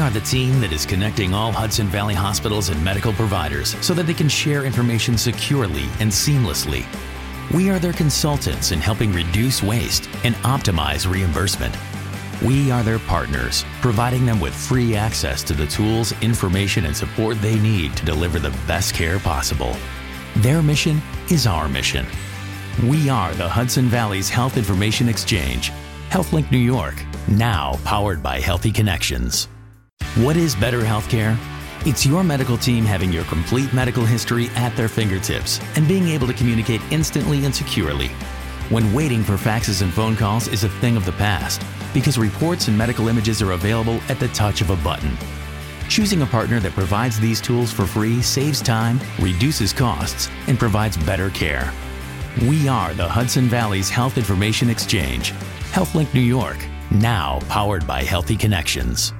We are the team that is connecting all Hudson Valley hospitals and medical providers so that they can share information securely and seamlessly. We are their consultants in helping reduce waste and optimize reimbursement. We are their partners, providing them with free access to the tools, information, and support they need to deliver the best care possible. Their mission is our mission. We are the Hudson Valley's Health Information Exchange, HealthLink New York, now powered by Healthy Connections. What is better healthcare? It's your medical team having your complete medical history at their fingertips and being able to communicate instantly and securely. When waiting for faxes and phone calls is a thing of the past because reports and medical images are available at the touch of a button. Choosing a partner that provides these tools for free saves time, reduces costs, and provides better care. We are the Hudson Valley's Health Information Exchange, HealthLink New York, now powered by Healthy Connections.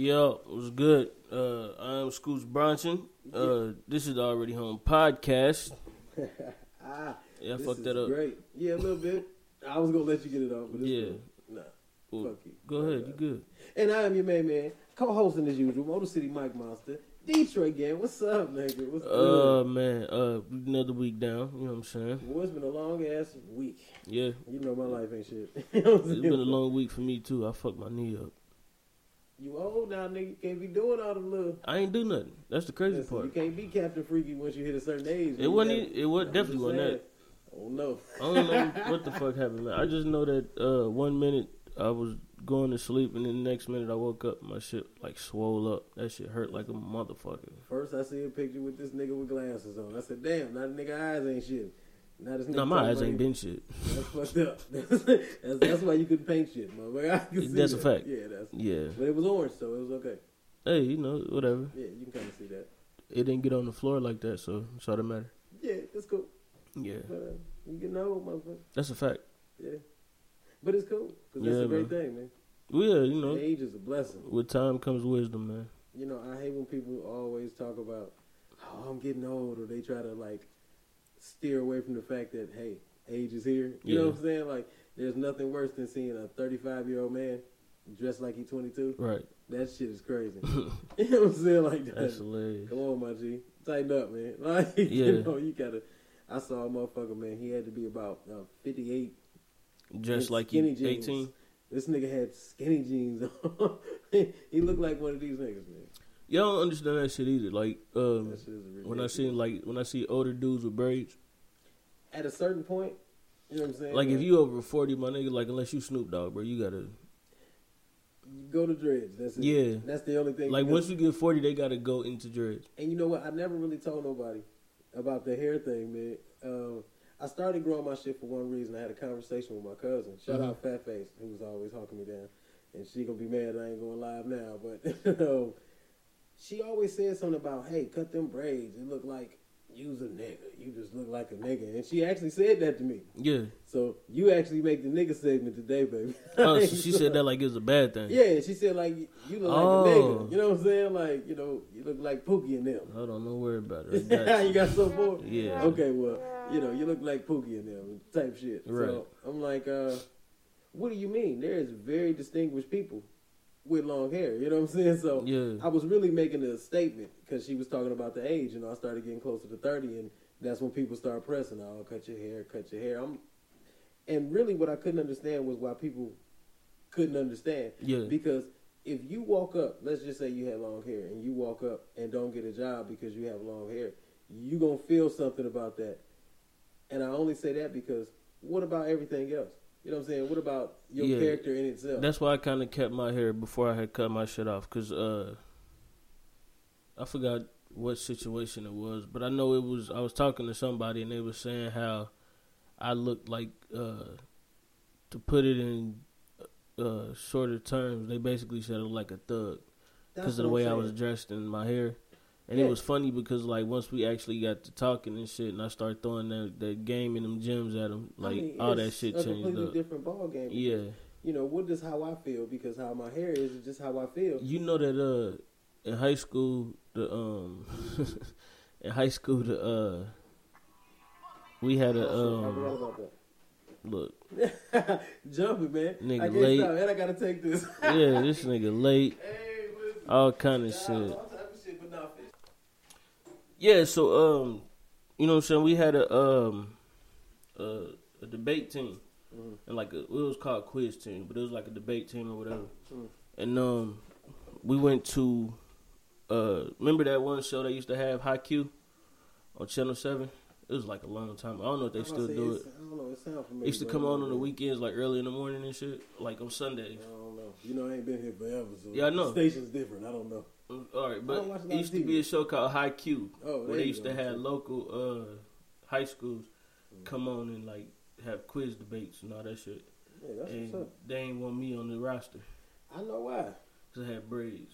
Yo, what's good? Uh, I'm Scoots Bronson. Uh, this is the Already Home podcast. ah, Yeah, I fucked that up. Great. Yeah, a little bit. I was gonna let you get it off, but it's Yeah. Nah, Well, fuck you. Go ahead, you good? And I am your main man, co-hosting as usual, Motor City Mike Monster, Detroit gang. What's up, nigga? What's Uh, good? man, uh, another week down. You know what I'm saying? Boy, it's been a long ass week. Yeah, You know my life ain't shit. You know what I'm it's been a long week for me too. I fucked my knee up. You old now, nigga. You can't be doing all the little. I ain't do nothing. That's the crazy Listen, you can't be Captain Freaky once you hit a certain age. It wasn't. gotta- It was definitely wasn't that. Oh no. I don't know what the fuck happened, man. I just know that uh, one minute I was going to sleep, and then the next minute I woke up, my shit like swole up. That shit hurt like a motherfucker. First, I see a picture with this nigga with glasses on. I said, "Damn, now the nigga eyes ain't shit." Now this No, my eyes ain't been shit. That's fucked up. that's, that's why you couldn't paint shit, motherfucker. I can see That's a fact. Yeah, that's. Yeah. But it was orange, so it was okay. Hey, you know, whatever. Yeah, you can kind of see that. It didn't get on the floor like that, so it's all that matter. Yeah, it's cool. Yeah, But uh, you getting old, motherfucker. that's a fact. Yeah, but it's cool because that's Yeah, a great man. thing, man. Well, yeah, you know, Age is a blessing. with time comes wisdom, man. You know, I hate when people always talk about, "Oh, I'm getting old," or they try to like steer away from the fact that hey, age is here. You know what I'm saying? Like, there's nothing worse than seeing a 35 year old man dressed like he's 22. Right. That shit is crazy. you know what I'm saying? Like that. That's hilarious. Come on, my G. Tighten up, man. Like, Yeah. you know, you gotta. I saw a motherfucker, man. He had to be about uh, 58. Just like skinny you, jeans. 18. This nigga had skinny jeans on. he looked like one of these niggas, man. Y'all don't understand that shit either. Like, um, shit when I see like when I see older dudes with braids, At a certain point, you know what I'm saying? like if you over forty, my nigga, like unless you Snoop Dogg, bro, you gotta You go to dreads. That's it. Yeah. That's the only thing. like once you get forty, they gotta go into dreads. And you know what? I never really told nobody about the hair thing, man. Um, I started growing my shit for one reason. I had a conversation with my cousin. Shout Mhm. out Fat Face, who was always hawking me down. And she gonna be mad I ain't going live now, but she always said something about, "Hey, cut them braids. It look like you's a nigga. You just look like a nigga." And she actually said that to me. Yeah. So you actually make the nigga segment today, baby. Oh, so she said that like it was a bad thing. Yeah, she said like you look like Oh. a nigga. You know what I'm saying? Like you know, you look like Pookie and them. Hold on, don't worry about it. Got you you. got so bored. Yeah. Okay, well, you know, you look like Pookie and them type shit. Right. So I'm like, uh, what do you mean? There is very distinguished people with long hair. You know what I'm saying? So Yeah. I was really making a statement because she was talking about the age. You know, I started getting closer to 30, and that's when people start pressing. Oh, cut your hair, cut your hair. I'm, and really, what I couldn't understand was why people couldn't understand. Yeah. Because if you walk up, let's just say you had long hair, and you walk up and don't get a job because you have long hair, you gonna feel something about that. And I only say that because what about everything else? You know what I'm saying? What about your Yeah. character in itself? That's why I kind of kept my hair before I had cut my shit off, cause uh, I forgot what situation it was, but I know it was. I was talking to somebody and they were saying how I looked like, uh, to put it in uh, shorter terms, they basically said I looked like a thug because of the way I'm I was dressed and my hair. And Yeah. it was funny because like once we actually got to talking and shit, and I started throwing that, that game and them gems at him, I like mean, all that shit a changed completely up. different ball game. Yeah, You know what is how I feel because how my hair is is just how I feel. you know that uh in high school the um in high school the uh we had a Oh, um forgot about that. look Jumping, man. Nigga I late. and I gotta take this. yeah this nigga late all kind of shit all type of shit, but nah, fish. Yeah so um you know what I'm saying we had a um a, a debate team Mhm. and like a, it was called quiz team but it was like a debate team or whatever Mm. and um we went to uh remember that one show they used to have High Q on Channel Seven it was like a long time I don't know if they still do it I don't know. It sounds familiar. It used to come on on the weekends, like early in the morning and shit, like on Sundays. I don't know. You know, I ain't been here forever, so Yeah, I know. The station's different. I don't know. All right, but don't watch a lot it used to be a show called High Q, Oh, where they used go. to have local uh, high schools Mm. come on and like have quiz debates and all that shit. Yeah, that's and what's up. they ain't want me on the roster I know why. because I had braids.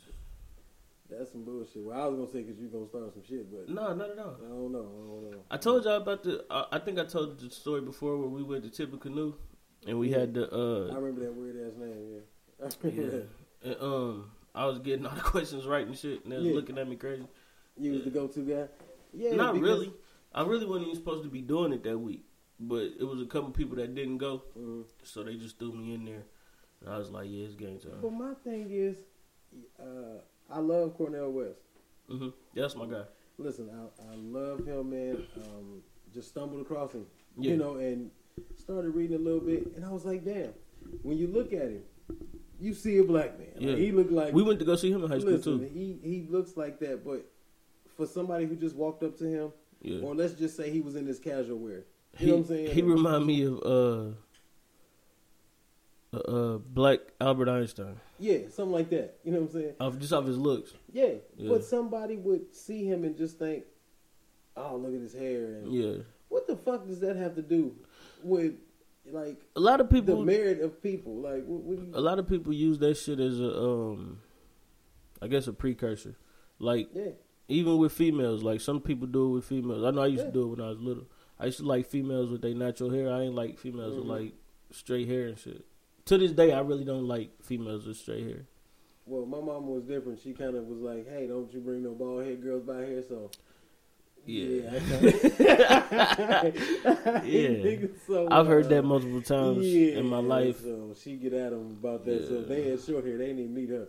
That's some bullshit. Well, I was gonna say because you gonna start some shit, but No, not at all. I don't know. I don't know. I told y'all about the. I I think I told the story before where we went to Tippecanoe and we Yeah. had the. I uh remember that weird ass name. Yeah. I yeah. And, um, I was getting all the questions right and shit, and they was Yeah. looking at me crazy. You was the go-to guy. Yeah. Not because- really. I really wasn't even supposed to be doing it that week, but it was a couple people that didn't go, Mhm. so they just threw me in there, and I was like, "Yeah, it's game time." But my thing is, uh, I love Cornel West. Mm-hmm. That's my guy. Listen, I, I love him, man. Um, just stumbled across him, Yeah. you know, and started reading a little bit, and I was like, damn. When you look at him, you see a black man. Like, Yeah. he looked like We went to go see him in high school listen, too. he he looks like that, but for somebody who just walked up to him, Yeah. or let's just say he was in his casual wear, you he know what I'm saying? he remind me of uh, uh, uh, Black Albert Einstein, yeah, something like that. You know what I'm saying? off just off his looks. Yeah, Yeah. but somebody would see him and just think, "Oh, look at his hair." And Yeah, what the fuck does that have to do with like a lot of people the merit of people? Like, what, what do you, a lot of people use that shit as a um, I guess a precursor. Like yeah, even with females, like some people do it with females. I know I used Yeah. to do it when I was little. I used to like females with their natural hair. I ain't like females Mhm. with like straight hair and shit. To this day, I really don't like females with straight hair. well, my mama was different. She kind of was like, "Hey, don't you bring no bald head girls by here." So. Yeah. I Yeah. Nigga, so, I've heard that multiple times yeah, in my life. So she get at him about that. So Yeah. if they had short hair, they didn't even meet her.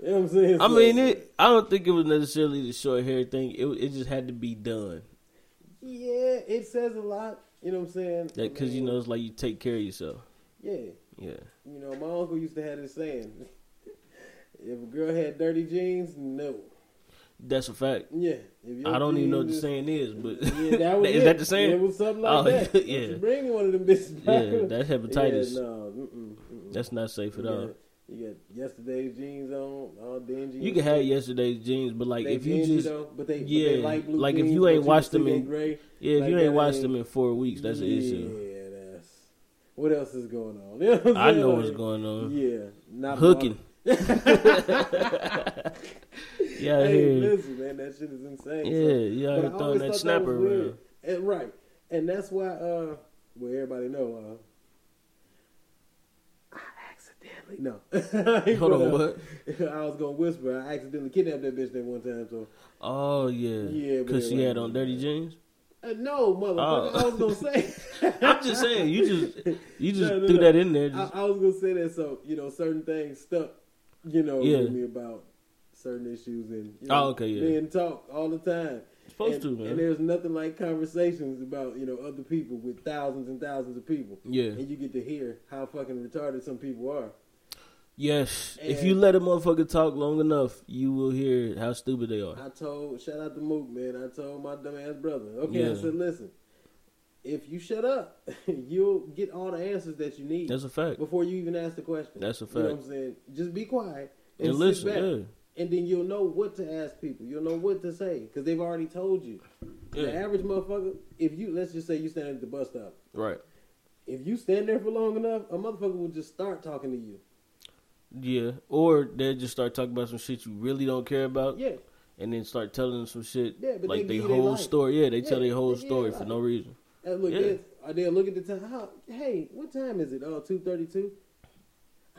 You know what I'm saying? I So- mean, it. I don't think it was necessarily the short hair thing. It it just had to be done. Yeah, it says a lot. You know what I'm saying? That because you know it's like you take care of yourself. Yeah. Yeah. You know, my uncle used to have this saying: "If a girl had dirty jeans, no." That's a fact. Yeah. I don't even know what the saying is, but Yeah, that was is it. that the saying? It was something like Oh, that. yeah. You Bring one of them bitches. back. yeah, that's hepatitis. Yeah, no, mm-mm, mm-mm. That's not safe at you all. you got yesterday's jeans on, all dingy. You can have yesterday's jeans, but like They if you just though, but they, but yeah, they light blue like if you ain't washed them in- gray. yeah, if you ain't watched them in four weeks, that's an issue. yeah, that's what else is going on. You know I know Like, what's going on. Yeah, not Hooking. Yeah, I Hey, hear. listen, man, that shit is insane. Yeah, So- you out but here I throwing that snapper weird. around. And, right, and that's why. uh Well, everybody know. uh I accidentally no. I Hold on, what? I was gonna whisper. I accidentally kidnapped that bitch that one time. So Oh yeah, Yeah, because she had on dirty jeans. uh, no, motherfucker. Oh. I was gonna say. I'm just saying, you just you just No, no, threw no. that in there. I, Just, I was gonna say that. So you know, certain things stuck. You know, Yeah. me about certain issues and you oh, know, Oh, okay, yeah. being talk all the time. supposed and, to, man. And there's nothing like conversations about you know other people with thousands and thousands of people, yeah. and you get to hear how fucking retarded some people are. Yes. if you let a motherfucker talk long enough, you will hear how stupid they are. I told, shout out to Mook, man. I told my dumb ass brother. Okay, I said, listen, if you shut up, you'll get all the answers that you need That's a fact. before you even ask the question. That's a You know what fact. I'm saying? Just be quiet and, And listen, yeah. And then you'll know what to ask people. You'll know what to say because they've already told you. The average motherfucker, if you let's just say you stand at the bus stop, Right. if you stand there for long enough, a motherfucker will just start talking to you. Yeah. Or they just start talking about some shit you really don't care about. Yeah, and then start telling them some shit Yeah, but like they they give you their whole story. Yeah, they tell Yeah, their whole story for no reason. And look, Yeah. yeah. they look at the time. How, hey, what time is it? Oh, two thirty-two.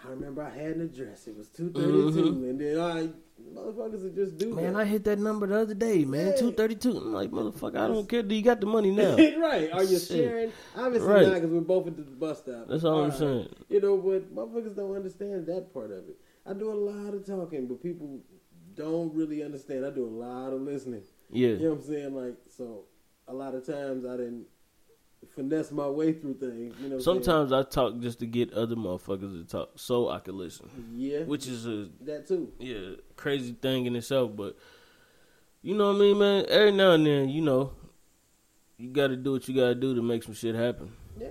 I remember I had an address. It was two and then I motherfuckers would just do Mm-hmm. Man, that. I hit that number the other day, man. Yeah. Two thirty two. I'm like, motherfucker, I don't care. Do you got the money now? right? Are you Shit. sharing? Obviously Right. not, because we're both at the bus stop. That's all I'm right. saying. You know, but motherfuckers don't understand that part of it. I do a lot of talking, but people don't really understand. I do a lot of listening. Yeah. You know what I'm saying? Like, so a lot of times I didn't finesse my way through things. You know? Sometimes I talk just to get other motherfuckers to talk, so I can listen. yeah, Which is a that too. yeah crazy thing in itself, but you know what I mean, man. Every now and then, you know, you got to do what you got to do to make some shit happen. Yeah,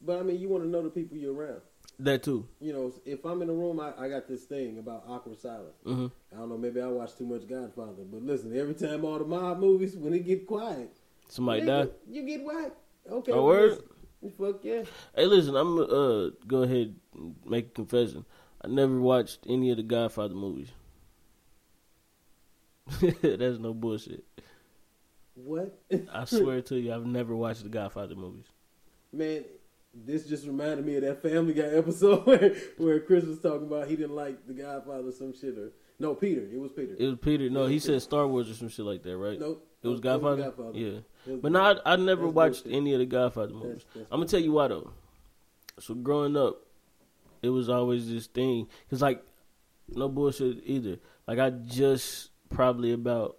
but I mean, you want to know the people you're around. That too. You know, if I'm in a room, I, I got this thing about awkward silence. hmm I don't know, maybe I watch too much Godfather, but listen, every time all the mob movies, when it get quiet, Somebody nigga, die. you get whacked. Okay, well, word? Fuck yeah. Hey, listen, I'm uh, go ahead and make a confession. I never watched any of the Godfather movies. That's no bullshit. What? I swear to you, I've never watched the Godfather movies. Man, this just reminded me of that Family Guy episode where, where Chris was talking about he didn't like the Godfather or some shit or no Peter. It was Peter. It was Peter. No, he said Star Wars or some shit like that, right? nope. It was Godfather. Godfather. Yeah, was but no, I, I never That's watched bullshit. any of the Godfather movies. That's- I'm gonna tell you why though. So growing up, it was always this thing because like no bullshit either. Like I just probably about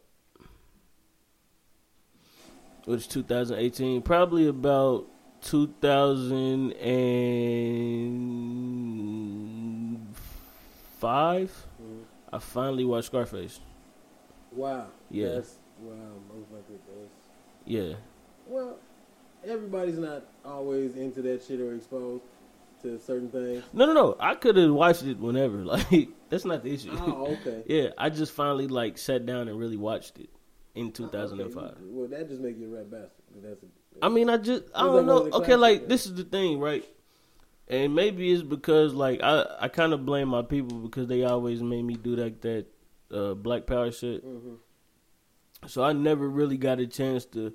which 2018, probably about 2005. Mhm. I finally watched Scarface. Wow. Yeah. That's, wow, motherfucker. That's, Yeah, well, everybody's not always into that shit or exposed to certain things. no, no, no. I could have watched it whenever. Like that's not the issue. Oh, okay. Yeah, I just finally like sat down and really watched it in Oh, 2005. okay. Well, that just makes you a rat bastard. That's a, I mean, I just I don't know. one of the Okay, like this is the thing, right? And maybe it's because like I I kind of blame my people because they always made me do like that uh, Black Power shit. Mhm. So I never really got a chance to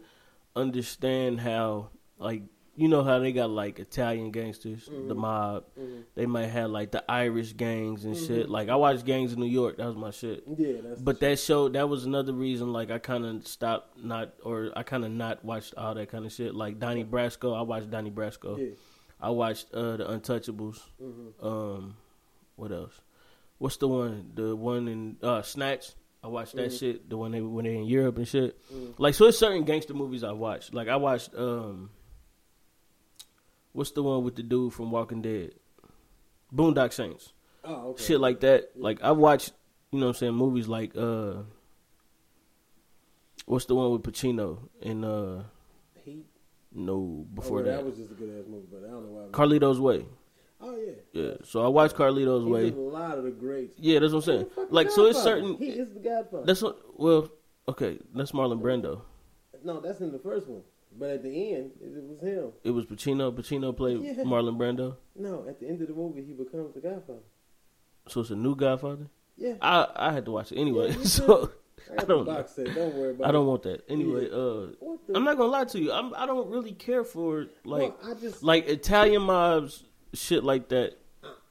understand how like you know how they got like Italian gangsters, the Mhm. mob. Mhm. They might have like the Irish gangs and shit. Mhm. Like I watched Gangs in New York. That was my shit. Yeah, that's But that show that was another reason like I kind of stopped not or I kind of not watched all that kind of shit like Donnie Brasco I watched Donnie Brasco yeah. I watched uh the Untouchables hmm um what else what's the one the one in uh Snatch I watched that Mhm. shit the one they when they in Europe and shit Mhm. like so it's certain gangster movies I watched like I watched um what's the one with the dude from Walking Dead Boondock Saints Oh, okay. shit like that. Yeah. Like I watched, you know what I'm saying, movies like uh what's the one with Pacino and uh Heat. no Oh, before well, that. that was just a good ass movie, but I don't know why. Carlito's Way. Oh yeah. Yeah. So I watched Carlito's He's Way. a lot of the greats. Yeah, that's what I'm saying. Like so it's certain He is the Godfather. that's what well, okay, that's Marlon Brando. no, that's in the first one, but at the end, it, it was him. It was Pacino. Pacino played Yeah. Marlon Brando. No, at the end of the movie, he becomes the Godfather. So it's a new Godfather. Yeah. I I had to watch it anyway. Yeah, so I I don't box set. Don't worry about I don't want that. Anyway, uh I'm not gonna lie to you. I'm I don't really care for like well, I just like Italian mobs, shit like that.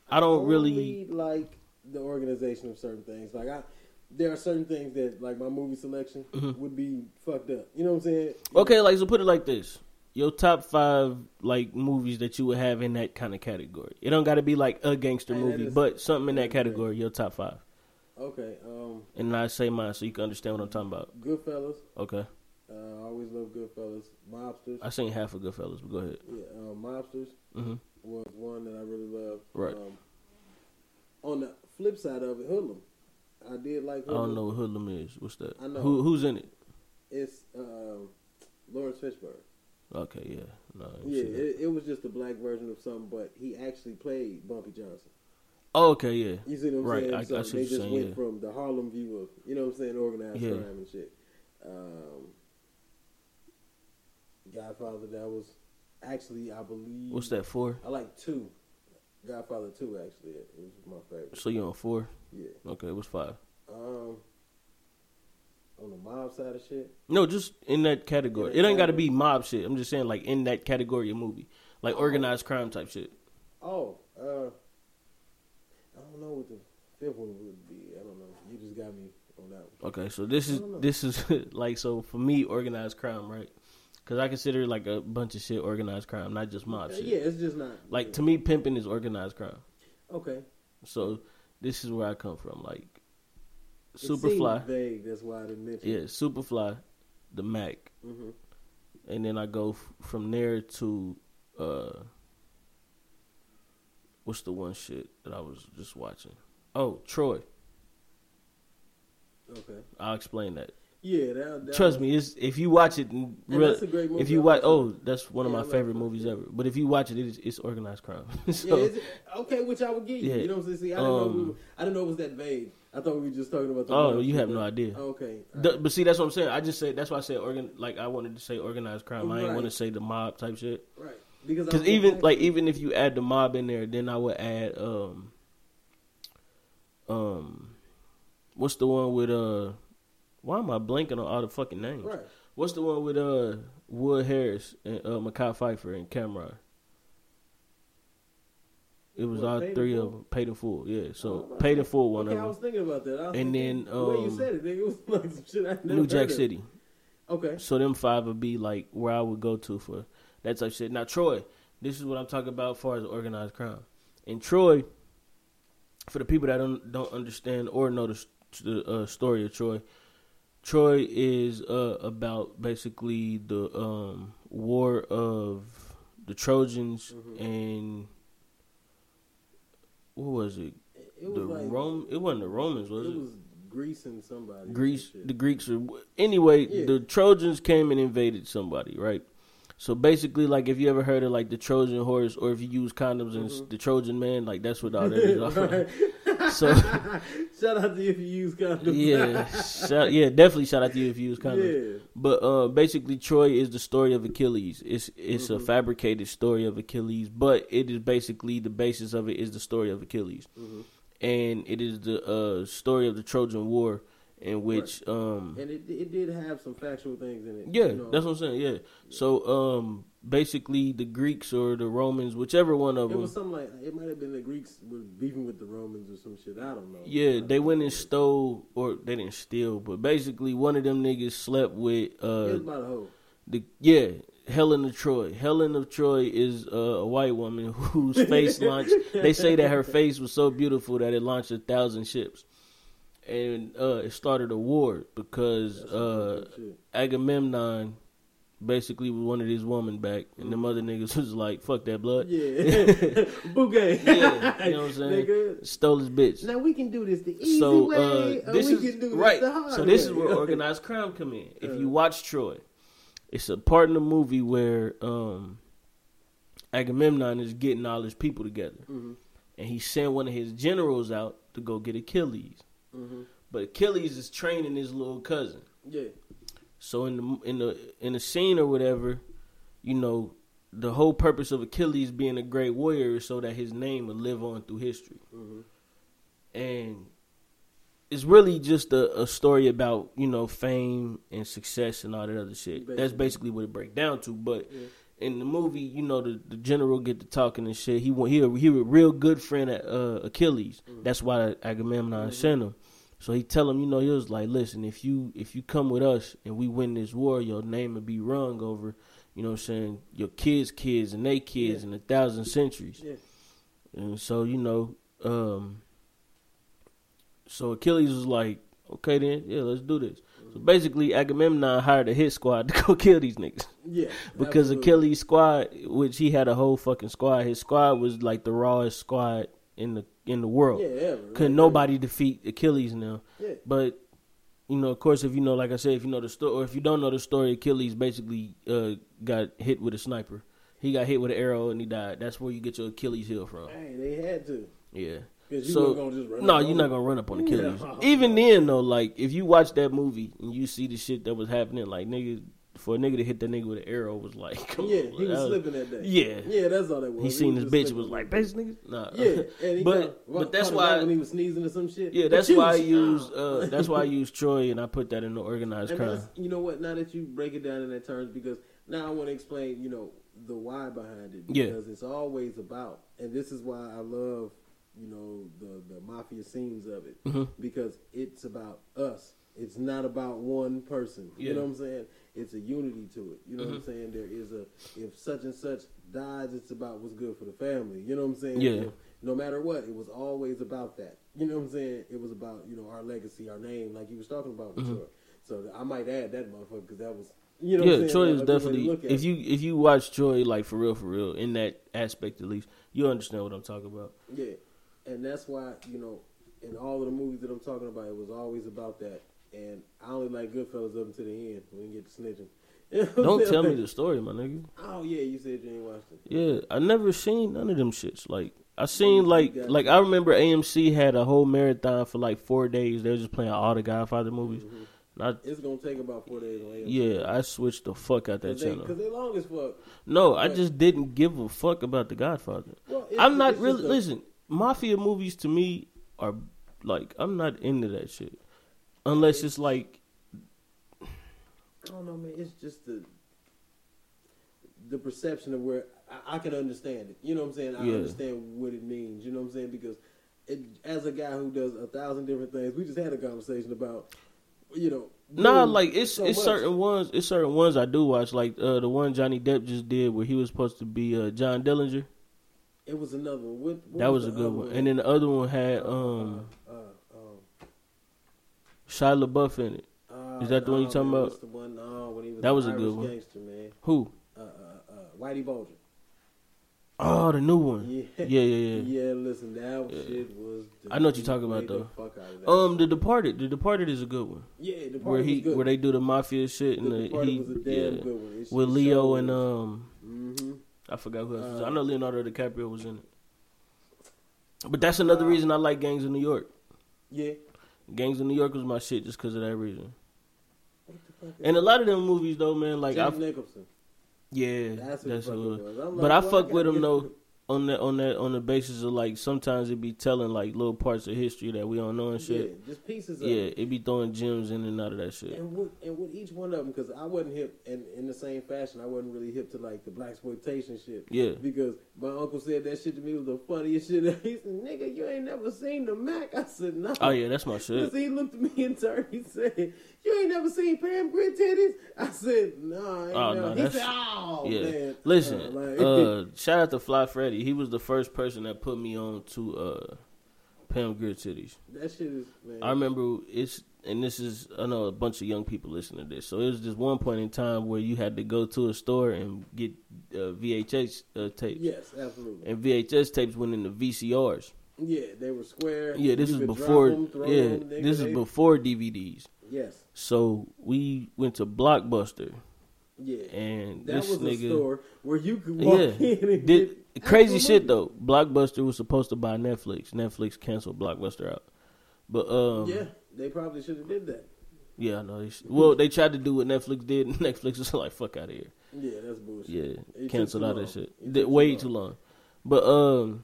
I don't really. like the organization of certain things. Like I, there are certain things that like my movie selection Mhm. would be fucked up. You know what I'm saying? Okay, like so, put it like this: your top five like movies that you would have in that kind of category. It don't got to be like a gangster Hey, movie, is- but something in that that is great. category. Your top five, Okay. Um, and I say mine so you can understand what I'm talking about. Goodfellas. Okay, Uh, I always love Goodfellas. Mobsters. I seen half of Goodfellas, but go ahead. yeah. Um, Mobsters hmm was one that I really loved. Right. Um, on the flip side of it, Hoodlum. I did like. I don't know what Hoodlum is. What's that? I know. Who who's in it? It's um, Laurence Fishburne. Okay, yeah, no, Yeah, it, it was just a black version of something, but he actually played Bumpy Johnson. Oh, okay, yeah. You see what I'm Right, saying? I- I so see they just saying, went yeah. from the Harlem view of, you know what I'm saying, organized Yeah. crime and shit. Um, Godfather, that was actually, I believe. What's that for? I like two. Godfather 2, actually. It was my favorite. So you on four? Yeah. Okay, what's five? Um, on the mob side of shit. No, just in that category. In It ain't got to be mob shit. I'm just saying, like in that category of movie, like Oh. organized crime type shit. Oh, uh, I don't know what the fifth one would be. I don't know. You just got me on that one. Okay, so this is I don't know. this is like so for me, organized crime, right? Because I consider like a bunch of shit organized crime, not just mob Uh, shit. yeah, it's just not Like yeah. to me, pimping is organized crime. Okay, So this is where I come from. Like It Superfly, Vague. That's why I didn't mention. yeah, Superfly, the Mack, hmm and then I go f- from there to uh, what's the one shit that I was just watching? Oh, Troy. Okay. I'll explain that. Yeah, that, that Trust me, it's if you watch it, and And that's a great movie. if you watch, oh, that's one of Yeah, my like favorite movies ever. But if you watch it, it's, it's organized crime. so, yeah, it's, okay, which I would give you. Yeah. You know what I'm saying? See, I didn't, know we Um, were, I didn't know it was that vague. I thought we were just talking about. The oh, you have no idea. Okay, The- right. but see, that's what I'm saying. I just said that's why I said organ. Like I wanted to say organized crime. I didn't want to say the mob type shit. right. Because even like even if you add the mob in there, then I would add um um what's the one with uh why am I blanking on all the fucking names? right, What's the one with uh Wood Harris and uh Mekhi Phifer and Cam'ron? It was What, all three of them. Paid in full, yeah. So Oh, paid in full, one okay, of them. I was thinking about that. And thinking, then, the way you um, said it, it was like some shit I never New Jack of. City. Okay, So them five would be like where I would go to for that type of shit. Now Troy, this is what I'm talking about as far as organized crime. In Troy, for the people that don't don't understand or know the, the uh, story of Troy, Troy is uh, about basically the um, war of the Trojans Mhm. and what was it? it, it was the like Rome. It wasn't the Romans, was it? It? Was Greece and somebody. Greece, and the. Greeks are anyway. Yeah. The Trojans came and invaded somebody, right? So basically, like if you ever heard of like the Trojan horse, or if you use condoms and Mhm. the Trojan man, like that's what all that is. Right. So Shout out to you if you use condoms. yeah, shout, yeah, definitely shout out to you if you use condoms. yeah. But uh, basically, Troy is the story of Achilles. It's it's a Mhm. fabricated story of Achilles, but it is basically the basis of it is the story of Achilles, hmm and it is the uh, story of the Trojan War, in which um, And it it did have some factual things in it. Yeah, you know. that's what I'm saying. Yeah. So um basically the Greeks or the Romans, whichever one of It them, It was something like it might have been the Greeks were beefing with the Romans or some shit. I don't know. yeah, they went and stole or they didn't steal, but basically one of them niggas slept with uh about a hoe. the yeah, Helen of Troy. Helen of Troy is uh, a white woman whose face launched they say that her face was so beautiful that it launched a thousand ships. And uh it started a war because uh. Agamemnon basically was one of these women back, and the mother niggas was like, "Fuck that blood." Yeah, bouquet. Yeah, you know what I'm saying? Nigga. Stole his bitch. Now we can do this the easy So way, uh, or this we is can do this right. the hard So this is where organized crime come in. If Uh. you watch Troy, it's a part in the movie where um, Agamemnon is getting all his people together, Mhm, and he sent one of his generals out to go get Achilles. Mhm. But Achilles is training his little cousin. Yeah, So in the in the in the scene or whatever, you know, the whole purpose of Achilles being a great warrior is so that his name will live on through history. mhm. And it's really just a, a story about, you know, fame and success and all that other shit. That's Basically. basically what it breaks down to. But Yeah. In the movie, you know, the, the general get to talking and shit. He he a, he a real good friend at uh, Achilles. Mhm. That's why Agamemnon Mhm. sent him. So he tell him, you know, he was like, listen, if you if you come with us and we win this war, your name will be rung over, you know, what I'm saying your kids' kids and they kids Yeah. in a thousand centuries. Yeah. And so you know, um, so Achilles was like, okay then, yeah, let's do this. Basically, Agamemnon hired a hit squad to go kill these niggas Yeah, because absolutely. Achilles' squad, which he had a whole fucking squad, his squad was like the rawest squad in the in the world. Yeah, ever. Couldn't Like, nobody defeat Achilles now. Yeah. But you know, of course, if you know, like I said, if you know the story, or if you don't know the story, Achilles basically uh, got hit with a sniper. He got hit with an arrow and he died. That's where you get your Achilles heel from. Hey, they had to. Yeah. So weren't gonna just run no, you're not gonna run up on Achilles. No. Even then, though, like if you watch that movie and you see the shit that was happening, like nigga, for a nigga to hit that nigga with an arrow was like, come yeah, on, he was that slipping that day. Yeah. yeah, that's all that was. He seen his bitch was like, bitch, nigga. Nah. Yeah, and he but caught- but that's why when he was sneezing or some shit. yeah, But that's why I use uh, that's why I use Troy and I put that in the organized And crime. you know what? Now that you break it down in that terms, because now I want to explain, you know, the why behind it. Yeah. Because it's always about, and this is why I love, you know, the the mafia scenes of it, Mhm. because it's about us. It's not about one person. Yeah. You know what I'm saying? It's a unity to it. You know what I'm Mhm. saying? There is a if such and such dies, it's about what's good for the family. You know what I'm saying? Yeah. If- no matter what, it was always about that. You know what I'm saying? It was about you know our legacy, our name, like you was talking about Mhm. Troy. So I might add that motherfucker because that was you know. what yeah, I'm? Troy is was a good way to definitely. If you if you watch Troy like for real, for real, in that aspect at least, you understand what I'm talking about. yeah, and that's why you know in all of the movies that I'm talking about, it was always about that. And I only like Goodfellas up until the end when you get to snitching. You know what I'm Don't tell me the story, my nigga. Oh yeah, you said you ain't watched it. Yeah, I never seen none of them shits. Like I seen like like I remember AMC had a whole marathon for like four days. They were just playing all the Godfather movies. Mhm. I, It's gonna take about four days. On AMC. yeah, I switched the fuck out that Cause they, channel. Cause they long as fuck. No, I just didn't give a fuck about the Godfather. Well, I'm not really a- listen. Mafia movies to me are like I'm not into that shit unless it's like I don't know, man. It's just the the perception of where I, I can understand it. You know what I'm saying? I Yeah. understand what it means. You know what I'm saying? Because it, as a guy who does a thousand different things, we just had a conversation about, you know. Nah, like it's so it's much. certain ones. It's certain ones I do watch. Like uh, the one Johnny Depp just did where he was supposed to be uh, John Dillinger. It was another one. What, what That was a good other one. And then the other one had um Uh, uh, um, Shia LaBeouf in it. uh, Is that the one you talking man, about? the one? No, when he was That was a Irish good one. Gangster man. Who? Uh, uh, uh, Whitey Bulger. Oh, the new one. Yeah. Yeah, yeah, yeah. Yeah, listen, that Yeah. shit was. I know what you're talking about, though. fuck out of that Um, The Departed. The Departed is a good one. Yeah, the Where he where they do the mafia shit and the, Departed he was a damn yeah one. With Leo and um. I forgot who else. Uh, I know Leonardo DiCaprio was in it. But that's another Uh, reason I like Gangs of New York. Yeah. Gangs of New York was my shit just because of that reason. What the fuck is And a lot of them movies though, man, like Jack I Nicholson. yeah, That's that's, what it was. But I fuck with him though on that on that on the basis of like sometimes it be telling like little parts of history that we don't know and shit. Yeah, just pieces Yeah, it. it be throwing gems in and out of that shit. And with, and with each one of them, because I wasn't hip, and in the same fashion, I wasn't really hip to like the black exploitation shit. Yeah. Because my uncle said that shit to me was the funniest shit. He said, "Nigga, you ain't never seen the Mack." I said, "No." Oh yeah, that's my shit. Because he looked at me and turned. He said, "You ain't never seen Pam Grit titties?" I said, "No." Oh, no, he said, "Oh Yeah. man." Listen, Uh, like- uh, shout out to Fly Freddy. He was the first person that put me on to uh, Pam Grier titties. that shit is man. I remember it's, and this is, I know a bunch of young people listening to this. So it was just one point in time where you had to go to a store and get uh, VHS uh, tapes. yes, absolutely. And VHS tapes went into VCRs. Yeah, they were square. Yeah, this is before. 'em, throw yeah, 'em, nigga, this is before DVDs. Yes, So we went to Blockbuster, yeah. and that this was a nigga. store where you could walk Yeah, in and did get crazy shit though. Blockbuster was supposed to buy Netflix. Netflix canceled Blockbuster out. But um, yeah, they probably should have did that. yeah, I know. They sh- well, they tried to do what Netflix did, and Netflix was like, "Fuck out of here." Yeah, that's bullshit. Yeah, It canceled all that shit. It Did- took too way long. too long. But um,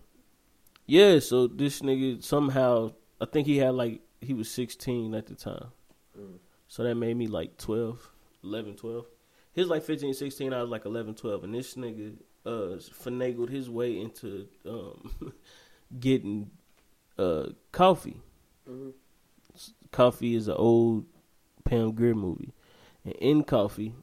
yeah. So this nigga somehow, I think he had like he was sixteen at the time. Mm. So that made me like 12, 11, 12. He was like 15, 16. I was like 11, 12. And this nigga uh, finagled his way into um, getting uh, Coffy. Mhm. Coffy is an old Pam Grier movie. And in Coffy,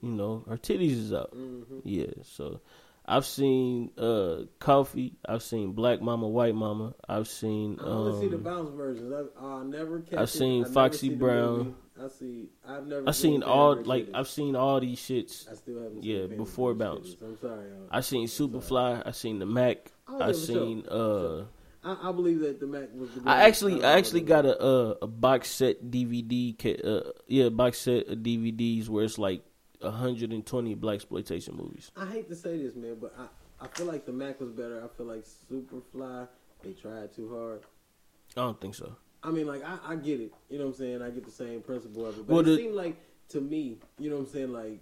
you know, her titties is out. Mhm. Yeah, so I've seen uh, Coffy. I've seen Black Mama, White Mama. I've seen. I only see the Um, bounce versions. I, I'll never catch I've it. seen I Foxy Brown. I see. I've never. I've seen all like. I've seen all these shits. I still haven't. yeah, before Bounce. titties. I'm sorry. y'all. I seen Superfly. I seen the Mack. I sure. seen. uh I, I believe that the Mack was. The I actually I actually got a uh, a box set DVD. Uh, yeah, box set of DVDs where it's like 120 black exploitation movies. I hate to say this, man, but I, I feel like the Mack was better. I feel like Superfly they tried too hard. I don't think so. I mean, like I, I get it. You know what I'm saying? I get the same principle of it, but Well, it seemed like to me, you know what I'm saying? Like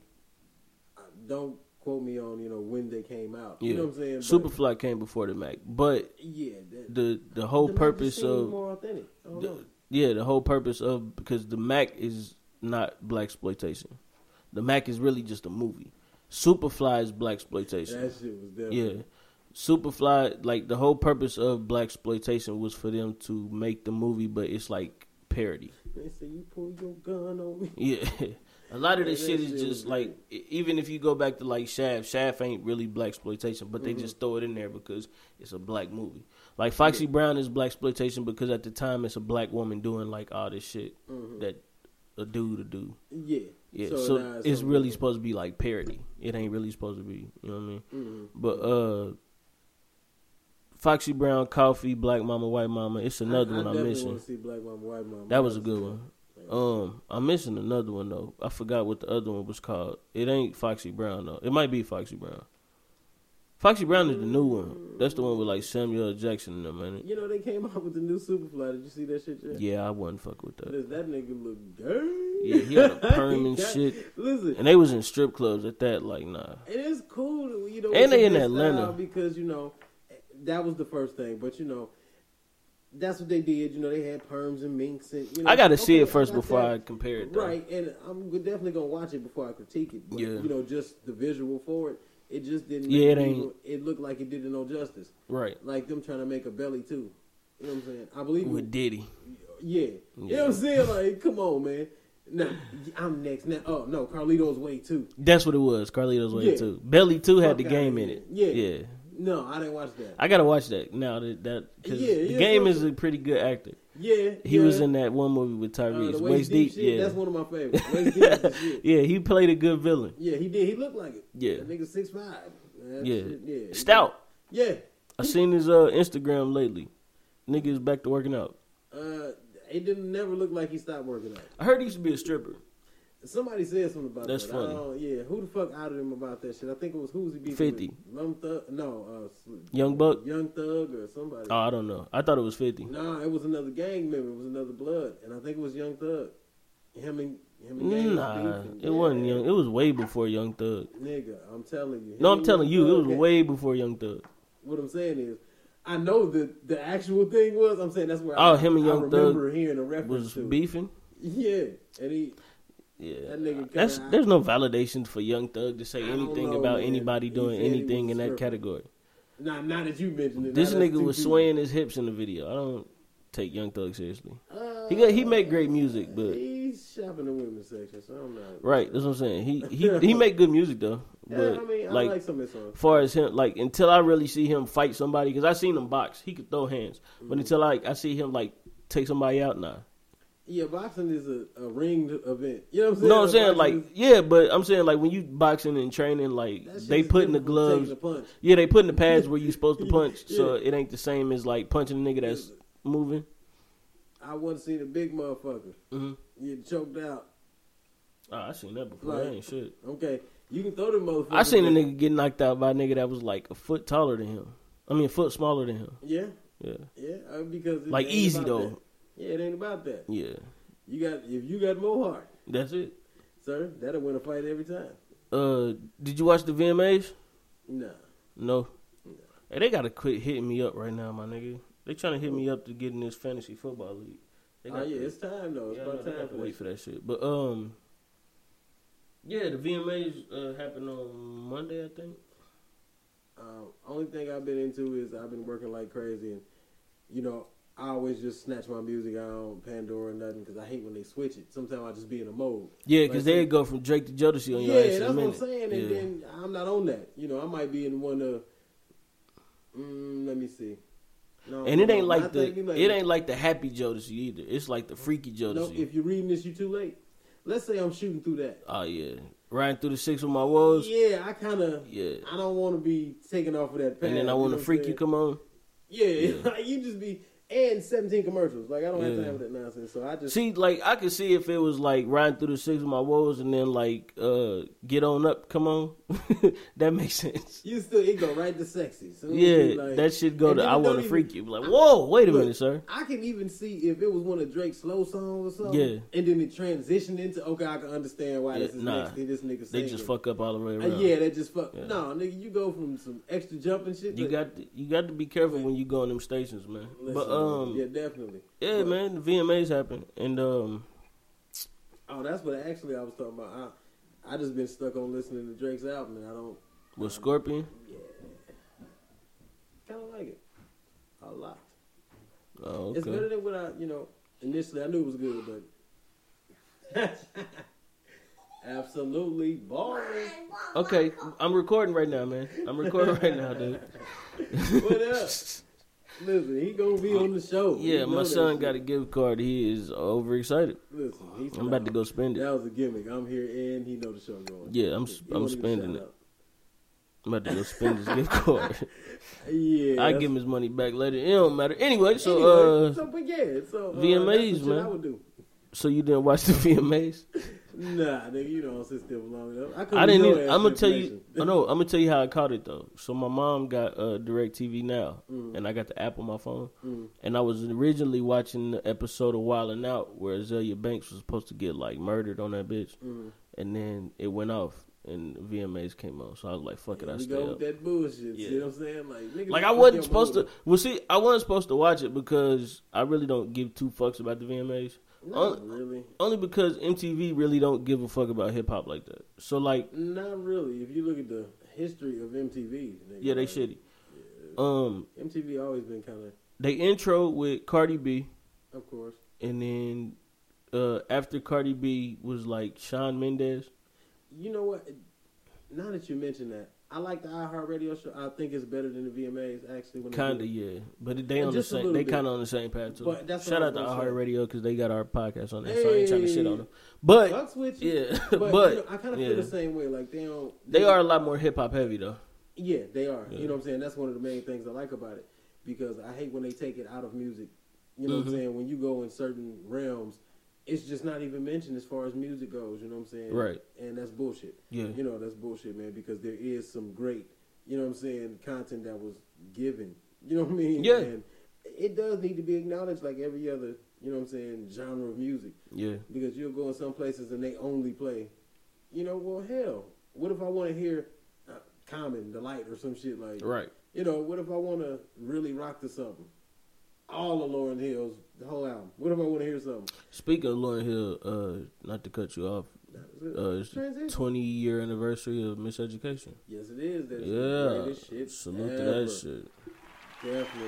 don't quote me on you know when they came out. Yeah. You know what I'm saying? But, Superfly came before the Mack, but yeah, that, the the whole the purpose of more authentic. The, yeah, the whole purpose of because the Mack is not black exploitation. The Mack is really just a movie. Superfly is black exploitation. That shit was definitely. Yeah. Superfly, like the whole purpose of black exploitation was for them to make the movie, but it's like parody. They say you pull your gun on me. Yeah, a lot of Yeah, this shit shit is was just like e- even if you go back to like Shaft, Shaft ain't really black exploitation, but they Mm-hmm. just throw it in there because it's a black movie. Like Foxy Brown is black exploitation because at the time it's a black woman doing like all this shit that a dude to do. Yeah. Yeah, Mm-hmm. So, so, it's, something really different. supposed to be like parody. It ain't really supposed to be, you know what I mean? Mhm. But uh Foxy Brown, Coffy, Black Mama, White Mama, it's another I, one I I'm missing. want to see Black Mama, White Mama. That was a good one. Um, I'm missing another one though. I forgot what the other one was called. It ain't Foxy Brown though. It might be Foxy Brown. Foxy Brown is the new one. That's the one with like Samuel Jackson in them, man. You know they came out with the new Superfly. Did you see that shit? Yet? Yeah, I wouldn't fuck with that. Does that nigga look gay? Yeah, he had a perm and got- shit. Listen, And they was in strip clubs at that. Like, nah. it is cool, you know. And they in Atlanta. because you know that was the first thing, but you know that's what they did. You know they had perms and minks and you know. I got to see it first got before that. I compare it. Though. Right, and I'm definitely gonna watch it before I critique it. But, Yeah. you know, just the visual for it, it just didn't. Yeah, it people- It looked like it did it no justice. Right. Like them trying to make a belly too. You know what I'm saying? I believe. With it- Diddy. yeah. You know what I'm saying? Like, come on, man. Now I'm next. Now, oh no, Carlito's way too. That's what it was. Carlito's Way Yeah. too. Belly too had the game in it. Yeah. Yeah. No, I didn't watch that. I gotta watch that now. That that because Yeah, the yeah, game is a pretty good actor. Yeah, He yeah. was in that one movie with uh, Tyrese. the Waist Deep. shit. yeah. That's one of my favorites. Waist deep shit. Yeah, he played a good villain. Yeah, he did. He looked like it. Yeah. that nigga six five. Yeah. yeah. Stout. Yeah, I seen his uh Instagram lately. Nigga is back to working out. uh, it didn't never look like he stopped working out. I heard he used to be a stripper. Somebody said something about That's that. funny. Yeah, who the fuck outed him about that shit? I think it was who was he beefing 50. with? Young Thug? No, uh, Young Buck. Young Thug or somebody. Oh, I don't know. I thought it was fifty. Nah, it was another gang member. It was another blood, and I think it was Young Thug. Him and him and gang Nah, it wasn't young. It was way before Young Thug. Nigga, I'm telling you. No, I'm telling you, Young it was Thug- way before Young Thug. What I'm saying is, I know the the actual thing was. I'm saying that's where. Oh, I, him and I Young Thug remember hearing a reference Was to. beefing. Yeah, and he Yeah, That nigga that's kinda- there's no validation for Young Thug to say I anything know, about man. anybody He doing said anything in that category. Now, now that you mentioned it, This now nigga was people. swaying his hips in the video. I don't take Young Thug seriously. Uh, He got, he make great music, but he's shopping the women's section, so I'm not right, that's what I'm saying. He he he make good music though, Yeah, I mean, I like, like, some of his songs. far as him, like until I really see him fight somebody, because I seen him box, he could throw hands, Mm-hmm. but until like I see him like take somebody out, nah. Yeah, boxing is a, a ringed event. You know what I'm saying? No, I'm saying like Boxing yeah, but I'm saying like when you boxing and training, like is- they is put in the different from taking gloves. Yeah, they put in the pads where you supposed to punch, so it ain't the same as like punching a nigga that's moving. I wasn't seen a big motherfucker. hmm You choked out. Oh, I seen that before. Like- that ain't shit. Okay, you can throw the motherfuckers. I seen a nigga get knocked out by a nigga that was like a foot taller than him. I mean, a foot smaller than him. Yeah, Yeah, yeah, uh, because like easy though. that. Yeah, it ain't about that. Yeah, You got if you got more heart, that's it. sir, that'll win a fight every time. Uh, did you watch the VMAs? Nah, No. Hey, they gotta quit hitting me up right now, my nigga. They trying to hit me up to get in this fantasy football league. They oh got yeah, to- it's time though. It's Yeah, about they time got to for wait for that shit. But um, yeah, the VMAs uh, happened on Monday, I think. Um, only thing I've been into is I've been working like crazy, and you know I always just snatch my music out on Pandora or nothing because I hate when they switch it. Sometimes I just be in a mode. Yeah, because so- they go from Drake to Jodeci on your Yeah, that's what I'm saying. And Yeah. then I'm not on that. You know, I might be in one of. Mm, let me see. No, and it ain't like not the Later. it ain't like the happy Jodeci either. It's like the freaky Jodeci. No, if you're reading this, you're too late. Let's say I'm shooting through that. oh yeah, riding through the six with my woes. Yeah, I kind of. Yeah, I don't want to be taken off of that path. and then I want to freak you come on. Yeah, Yeah. you just be. And 17 commercials. Like I don't have Yeah. time for that nonsense. So I just See, like I could see if it was like riding through the six of my woes and then like uh get on up, come on, that makes sense. you still it go right to sexy. As Yeah, like- that should go to I wanna even- freak you. Like, whoa, wait a Look, minute, sir. I can even see if it was one of Drake's slow songs or something. Yeah. And then it transitioned into okay, I can understand why Yeah, this is nah. next to this nigga They just fuck up all the way Uh, around. yeah, they just fuck. Yeah. No, nigga, you go from some extra jumping shit. You to- got to, you got to be careful when you go on them stations, man. Listen, but um, yeah, definitely. yeah, But- man, the VMAs happened, and um, Oh, that's what actually I was talking about. I, I just been stuck on listening to Drake's album, and I don't. with Scorpion, Yeah, kind of like it a lot. oh, okay. It's better than what I, you know, initially I knew it was good, but absolutely boring. okay, I'm recording right now, man. I'm recording right now, dude. What up? Listen, he gonna be on the show. Yeah, my son got a gift card. He is overexcited. Listen, he's I'm about to go spend it. That was a gimmick. I'm here and he know the show going. Yeah, I'm He I'm spending it. I'm about to go spend his gift card. Yeah, I give him his money back later. It don't matter. Anyway, so Anyway, uh, so but yeah, so uh, VMAs, man. I would do. so you didn't watch the VMAs? Nah, nigga, you don't sit still long enough. I, I didn't. know Even, I'm gonna tell you. I know. I'm gonna tell you how I caught it though. So my mom got uh, Direct TV now, Mm. and I got the app on my phone. Mm. And I was originally watching the episode of Wild and Out where Azealia Banks was supposed to get like murdered on that bitch, Mm. and then it went off, and VMAs came on. So I was like, "Fuck it, I stay go up." that bullshit. Yeah. See what I'm saying? Like, Like I wasn't supposed to. Well, see, I wasn't supposed to watch it because I really don't give two fucks about the VMAs. Not Only- really. Only because MTV really don't give a fuck about hip hop like that. So like, Not really. If you look at the history of MTV, yeah, they like, shitty. Um, MTV always been kind of, they intro with Cardi B, of course. and then uh, after Cardi B was like Shawn Mendes. You know what? Now that you mention that, I like the iHeartRadio show. I think it's better than the VMAs actually. When they Kinda, yeah, but they on the same. They kind of on the same path too. But that's Shout out to iHeartRadio because they got our podcast on there. So I ain't trying to shit on them. But Fucks with you. yeah, But, but, you know, I kind of yeah. feel the same way. Like they don't. they are a lot more hip hop heavy though. Yeah, they are. Yeah. You know what I'm saying? That's one of the main things I like about it because I hate when they take it out of music. You know what Mhm. I'm saying? When you go in certain realms, it's just not even mentioned as far as music goes. You know what I'm saying? Right. And that's bullshit. Yeah, You know that's bullshit, man. Because there is some great, you know what I'm saying, content that was given. You know what I mean? Yeah. And it does need to be acknowledged like every other, you know what I'm saying, genre of music. yeah, Because you'll go in some places and they only play, you know, well, hell, what if I want to hear uh, Common, The Light, or some shit like, right. you know, what if I want to really rock to something? All of Lauryn Hill's, the whole album. What if I want to hear something? Speaking of Lauryn Hill, uh, not to cut you off, That was it. uh, it's the Transition. 20 year anniversary of Miseducation. Yes, it is. That's Yeah, the shit salute to that shit. Definitely.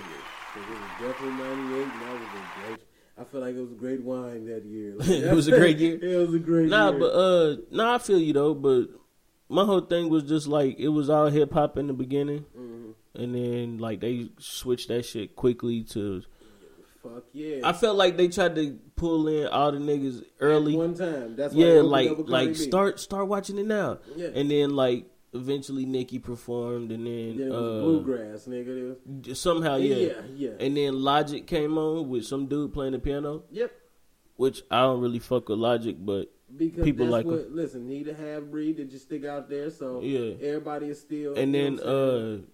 it was definitely 98, and that was a great. I feel like it was a great wine that year. Like, It was a great year? it was a great Nah, year. but uh, nah, I feel you though. But my whole thing was just like it was all hip hop in the beginning, Mhm. and then like they switched that shit quickly to. Fuck yeah. I felt like they tried to pull in all the niggas early. At one time. That's why yeah, like like start start watching it now, Yeah. and then like eventually Nicki performed, and then, then it was uh, bluegrass, nigga. Was, somehow yeah. yeah, yeah. and then Logic came on with some dude playing the piano, Yep. which I don't really fuck with Logic, but Because People like what. Listen, he the half breed that just stick out there, so Yeah. everybody is still. and then know what I'm uh?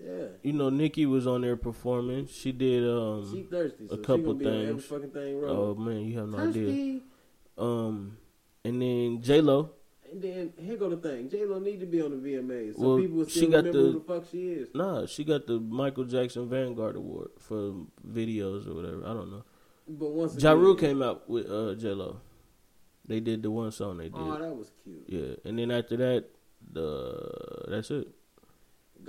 Yeah, you know Nicki was on there performing. She did she um thirsty. So a she couple gonna be on every things. fucking thing oh man, you have no idea. Um and then J Lo, And then here go the thing. J Lo need to be on the VMAs, so Well, people will she still got remember the- who the fuck she is. nah, she got the Michael Jackson Vanguard Award for videos or whatever. I don't know. But once Ja again, Rule came out with uh J Lo. They did the one song they did. Oh, that was cute. Yeah, and then after that, the that's it.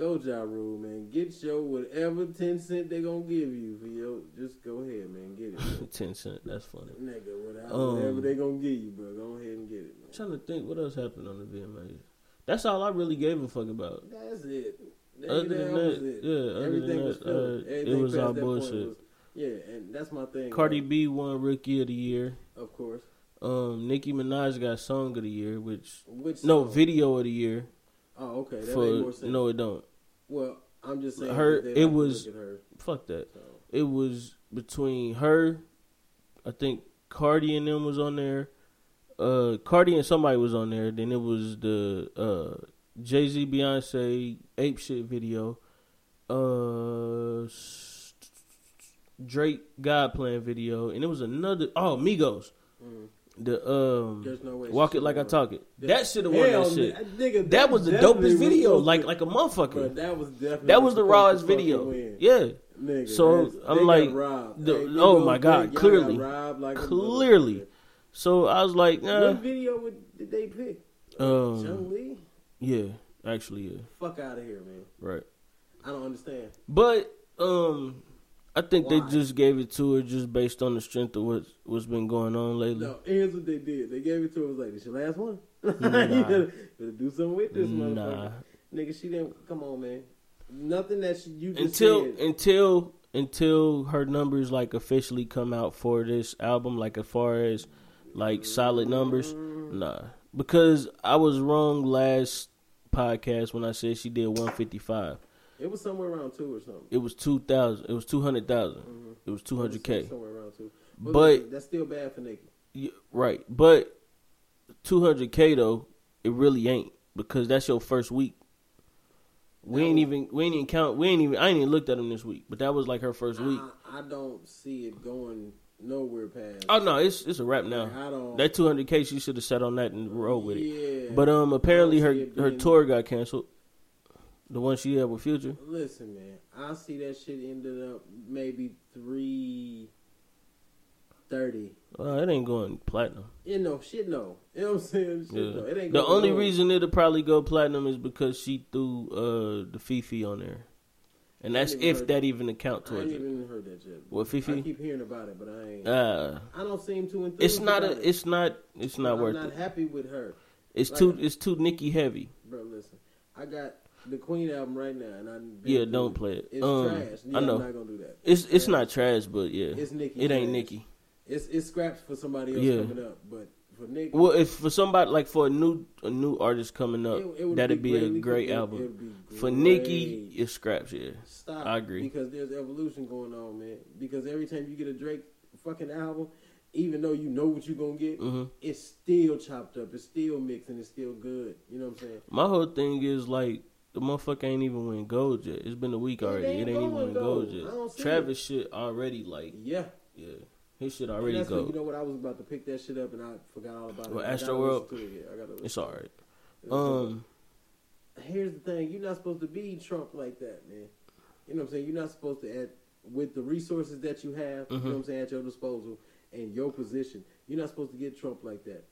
Go Ja Rule, man. Get your whatever ten cent they gonna give you for your. Just go ahead, man. Get it. Ten cent. That's funny. nigga. Whatever, Um, whatever they gonna give you, bro. Go ahead and get it, man. I'm trying to think what else happened on the VMAs. That's all I really gave a fuck about. That's it. Other than that that, was it. yeah, Everything was that, filler. uh, it was all bullshit. was- yeah, and that's my thing. Cardi like, B won Rookie of the Year. of course. Um, Nicki Minaj got Song of the Year, which Which no? Video of the Year Oh, okay. That for made more sense. no, it don't. Well, I'm just saying. Her- it like was- her, Fuck that. so. it was between her, I think Cardi and them was on there. Uh, Cardi and somebody was on there. Then it was the uh, Jay Z Beyonce ape shit video. Uh, Drake God playing video, and it was another. Oh, Migos. Mm. The um, There's no way. walk it like I talk it. That- That should have won that shit. nigga, That was the dopest video, like like a motherfucker. that was definitely That was the rawest video. win. Yeah, Nigga, So, I'm like, the- Hey, oh my God, clearly. like Clearly. so I was like, nah. What video would, did they pick? Um, Chun Li? yeah, actually, yeah, Fuck out of here, man. right. I don't understand. But um, I think Why? they just gave it to her just based on the strength of what what's been going on lately. No, here's what they did. They gave it to her. It was like, this your last one? Nah. you gotta, gotta do something with this Nah, motherfucker. Nigga, she didn't. Come on, man. Nothing that she, you just until said. until until her numbers like officially come out for this album, like as far as like solid numbers, nah. Because I was wrong last podcast when I said she did 155. It was somewhere around two or something. It was 2,000. It was 200,000. Mhm. It was 200k. Somewhere around two. But, But- that's still bad for Nicki. Yeah, right, but 200k though, it really ain't because that's your first week. We ain't even we ain't even count. We ain't even. I ain't even looked at him this week, but that was like her first week. I, I don't see it going nowhere past. Oh no, it's it's a wrap now. Like, I don't. That 200k, she should have sat on that and rolled with it. yeah. But um, apparently her her tour got canceled. The one she had with Future. Listen, man. I see that shit ended up maybe three thirty. Uh, it ain't going platinum. You know, shit. No, you know what I'm saying. Shit, Yeah. no. It ain't The only reason it'll probably go platinum is because she threw uh the FEFE on there, and that's if heard- that even account I ain't towards it. even heard that yet. What FEFE? I keep hearing about it, but I ain't. Uh, I don't seem too enthused. it's not a. it. It's not. It's not I'm worth not it. happy with her, It's like- too. It's too Nicki heavy. bro. Listen, I got the Queen album right now, and I Yeah, don't play it. It's Um, trash. Yeah, I know. I'm not gonna do that. It's it's trash. not trash, but yeah, It's Nicki. it ain't. Nicki. It's it's scraps for somebody else Yeah. coming up, but for Nicki, Well, if for somebody like for a new a new artist coming up, it- it that'd be, a great album. be For. Nicki, it's scraps. Yeah, Stop. I agree. Because there's evolution going on, man. Because every time you get a Drake fucking album, even though you know what you're gonna get, hmm it's still chopped up. It's still mixed and it's still good. You know what I'm saying? My whole thing is like the motherfucker ain't even win gold yet. It's been a week It already. ain't It ain't even win gold. gold yet. I don't see Travis shit already like Yeah. yeah, his shit And already what, you know what? I was about to pick that shit up and I forgot all about it. Well, I gotta Astroworld? listen to it. Yeah, I gotta listen It's to it. Um, here's the thing: you're not supposed to be Trump like that, man. You know what I'm saying? You're not supposed to, at, with the resources that you have, you Mhm. know what I'm saying, at your disposal and your position, you're not supposed to get Trump like that.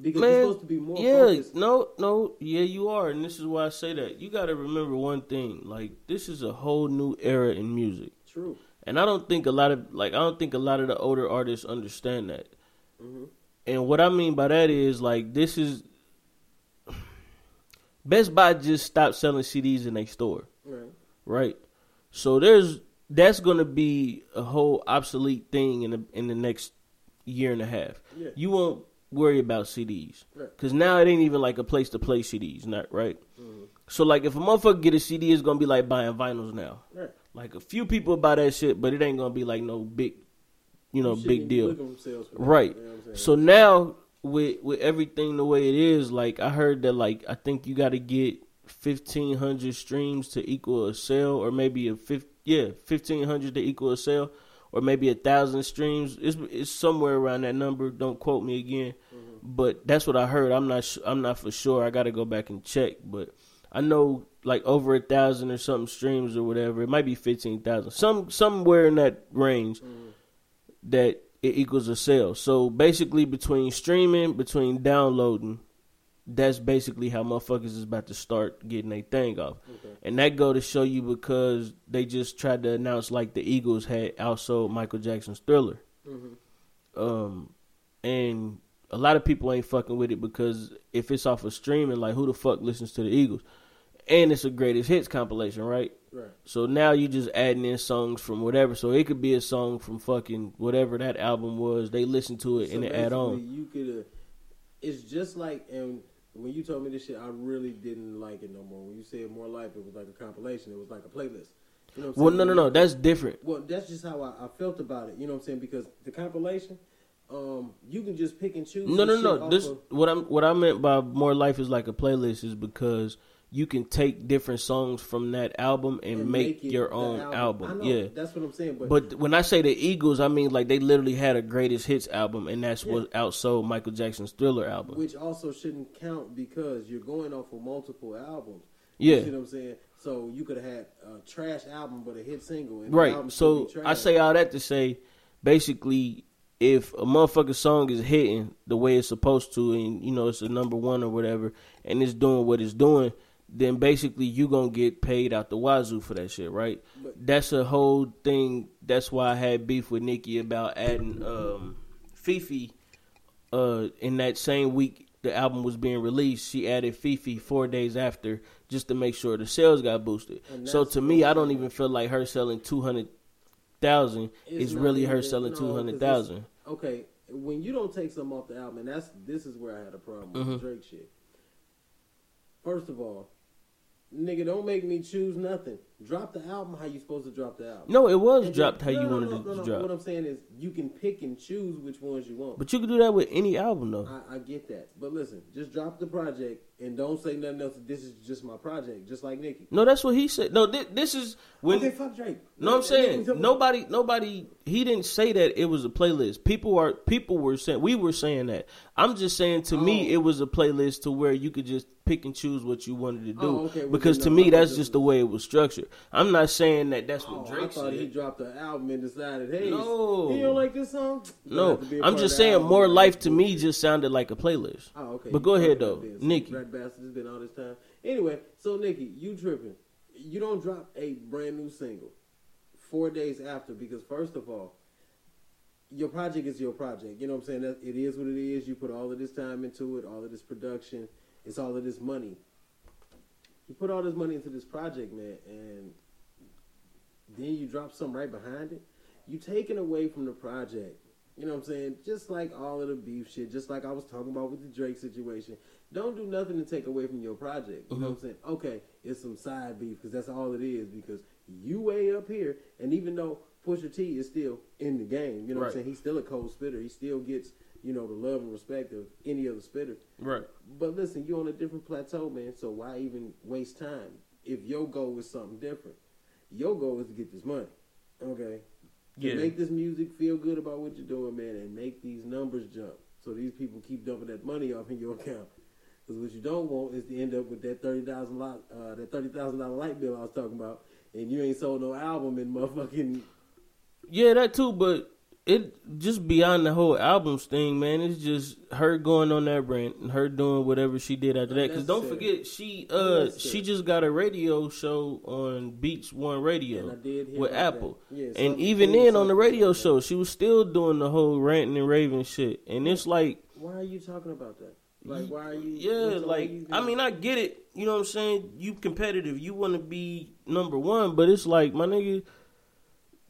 Because Man, you're supposed to be more yeah, focused. no, no, yeah, you are, and this is why I say that. You got to remember one thing: like this is a whole new era in music, True. and I don't think a lot of like I don't think a lot of the older artists understand that. hmm And what I mean by that is like this is Best Buy just stopped selling CDs in their store, Right. right? So there's that's gonna be a whole obsolete thing in the in the next year and a half. Yeah. You won't worry about CDs because now it ain't even like a place to play CDs, not right. Mhm. So like if a motherfucker get a CD, it's gonna be like buying vinyls now. Right. Like a few people buy that shit, but it ain't gonna be like no big, you know, big deal. look at themselves for that, Right. you know what I'm saying? So now with with everything the way it is, like I heard that like I think you got to get fifteen hundred streams to equal a sale, or maybe a fifth yeah fifteen hundred to equal a sale, or maybe a thousand streams. It's it's somewhere around that number. Don't quote me again, but that's what I heard. I'm not su- I'm not for sure. I got to go back and check, but I know like over a thousand or something streams or whatever. It might be fifteen thousand, some somewhere in that range Mhm. that it equals a sale. So basically, between streaming, between downloading, that's basically how motherfuckers is about to start getting their thing off. Okay. And that go to show you because they just tried to announce like the Eagles had outsold Michael Jackson's Thriller. Mhm. Um, and a lot of people ain't fucking with it because if it's off of streaming, like who the fuck listens to the Eagles? And it's a greatest hits compilation, right? Right. So now you just adding in songs from whatever. So it could be a song from fucking whatever that album was. They listen to it So and they add on. You could. Uh, it's just like and when you told me this shit, I really didn't like it no more. When you said more life, it was like a compilation. It was like a playlist. You know what I'm Well, no, no, no. That's different. Well, that's just how I, I felt about it. You know what I'm saying? Because the compilation, um, you can just pick and choose. No, no, no. This of- what I'm what I meant by more life is like a playlist is because you can take different songs from that album and, and make, it your own I album. know, Yeah. that's what I'm saying. But, But when I say the Eagles, I mean like they literally had a greatest hits album, and that's Yeah. what outsold Michael Jackson's Thriller album. which also shouldn't count because you're going off of multiple albums. Yeah. You see what I'm saying? So you could have had a trash album but a hit single. And Right. So I say all that to say, basically, if a motherfucker song is hitting the way it's supposed to, and you know it's a number one or whatever, and it's doing what it's doing, then basically you gonna get paid out the wazoo for that shit, right? But- That's a whole thing. That's why I had beef with Nicki about adding um, FEFE. Uh, in that same week the album was being released, she added FEFE four days after just to make sure the sales got boosted. So to me, I don't even feel like her selling two hundred thousand is really her selling no, two hundred thousand. Okay, when you don't take something off the album, and that's this is where I had a problem with Mhm. the Drake shit. First of all, nigga, don't make me choose nothing. Drop the album how you supposed to drop the album. No, it was And dropped then- how no, you no, wanted no, no, to no. drop. What I'm saying is, you can pick and choose which ones you want. But you can do that with any album though. I, I get that, but listen, just drop the project and don't say nothing else. This is just my project, just like Nicki. No, that's what he said. No, thi- this is when. okay, fuck Drake. No, I'm saying nobody, nobody. He didn't say that it was a playlist. People are, people were saying, we were saying that. I'm just saying to me, Oh. it was a playlist to where you could just pick and choose what you wanted to do. Oh, okay, well, because to no, me, that's this just the way it was structured. I'm not saying that that's Oh, what I Drake thought he dropped the album and decided, hey, No. you don't like this song? You No, have to be a I'm just saying more life to me just sounded like a playlist. Oh, okay. But go ahead, though. then. Rat bastard has been all this time. Anyway, so Nicki, you tripping? You don't drop a brand new single four days after because first of all, your project is your project. You know what I'm saying? It is what it is. You put all of this time into it, all of this production, it's all of this money. You put all this money into this project, man, and then you drop something right behind it. You taking away from the project. You know what I'm saying? Just like all of the beef shit, just like I was talking about with the Drake situation. Don't do nothing to take away from your project. You know what I'm mm-hmm. saying? Okay, it's some side beef because that's all it is. Because you way up here, and even though Pusha T is still in the game, you know what I'm saying? He's still a cold spitter. He still gets you know the love and respect of any other spitter. Right. But listen, you're on a different plateau, man. So why even waste time if your goal is something different? Your goal is to get this money, okay? Yeah. make this music feel good about what you're doing, man, and make these numbers jump. So these people keep dumping that money off in your account. Because what you don't want is to end up with that thirty thousand lot, uh, that thirty thousand dollar light bill I was talking about, and you ain't sold no album in motherfucking. Yeah, that too, but it just beyond the whole albums thing, man. It's just her going on that rant and her doing whatever she did after that. Because don't forget, she uh she just got a radio show on Beats One And Radio with Apple. Yeah, and even then on the radio show, she was still doing the whole ranting and raving shit. And it's like, Why are you talking about that? Like, why are you? yeah, like you I mean, I get it. You know what I'm saying? You competitive. You want to be number one, but it's like my nigga.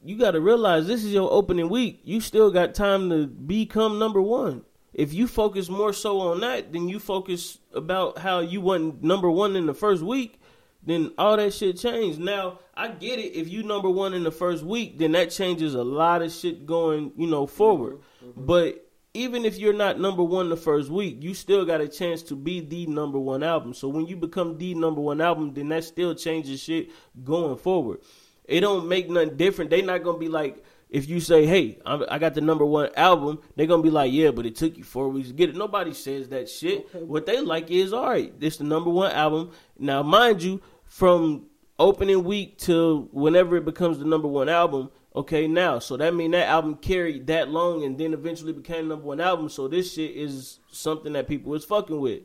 You got to realize this is your opening week. You still got time to become number one. If you focus more so on that than you focus about how you went number one in the first week, then all that shit changed. Now I get it. If you number one in the first week, then that changes a lot of shit going, you know, forward. But even if you're not number one the first week, you still got a chance to be the number one album. So when you become the number one album, then that still changes shit going forward. It don't make nothing different. They not gonna be like if you say, "Hey, I'm, I got the number one album," they're gonna be like, "Yeah, but it took you four weeks to get it." Nobody says that shit. Okay. What they like is, all right, this the number one album. Now, mind you, from opening week till whenever it becomes the number one album, okay, now, so that mean that album carried that long and then eventually became number one album. So this shit is something that people is fucking with.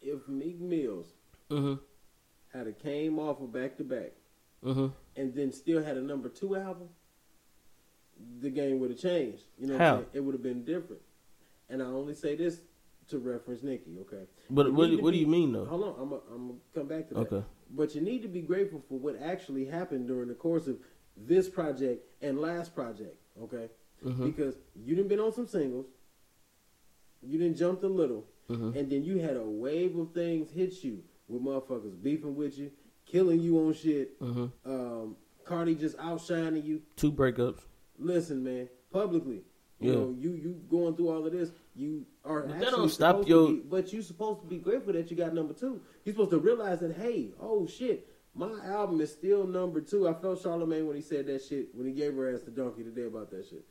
If Meek Mills hmm had a came off of back to back hmm and then still had a number two album, the game would have changed. You know, what How? I'm saying? it would have been different. And I only say this to reference Nicki, okay? But what, what do you mean though? Hold on, I'm gonna come back to that. Okay. But you need to be grateful for what actually happened during the course of this project and last project, okay? Mhm. Because you didn't been on some singles, you didn't jumped a little, Mhm. and then you had a wave of things hit you with motherfuckers beefing with you, killing you on shit, Mhm. um, Cardi just outshining you. Two breakups. Listen, man, publicly. You Yeah. know, you you going through all of this. You are But that don't stop your- be, but you supposed to be grateful that you got number two. You're supposed to realize that, hey, oh shit, my album is still number two. I felt Charlemagne when he said that shit when he gave her ass the donkey today about that shit.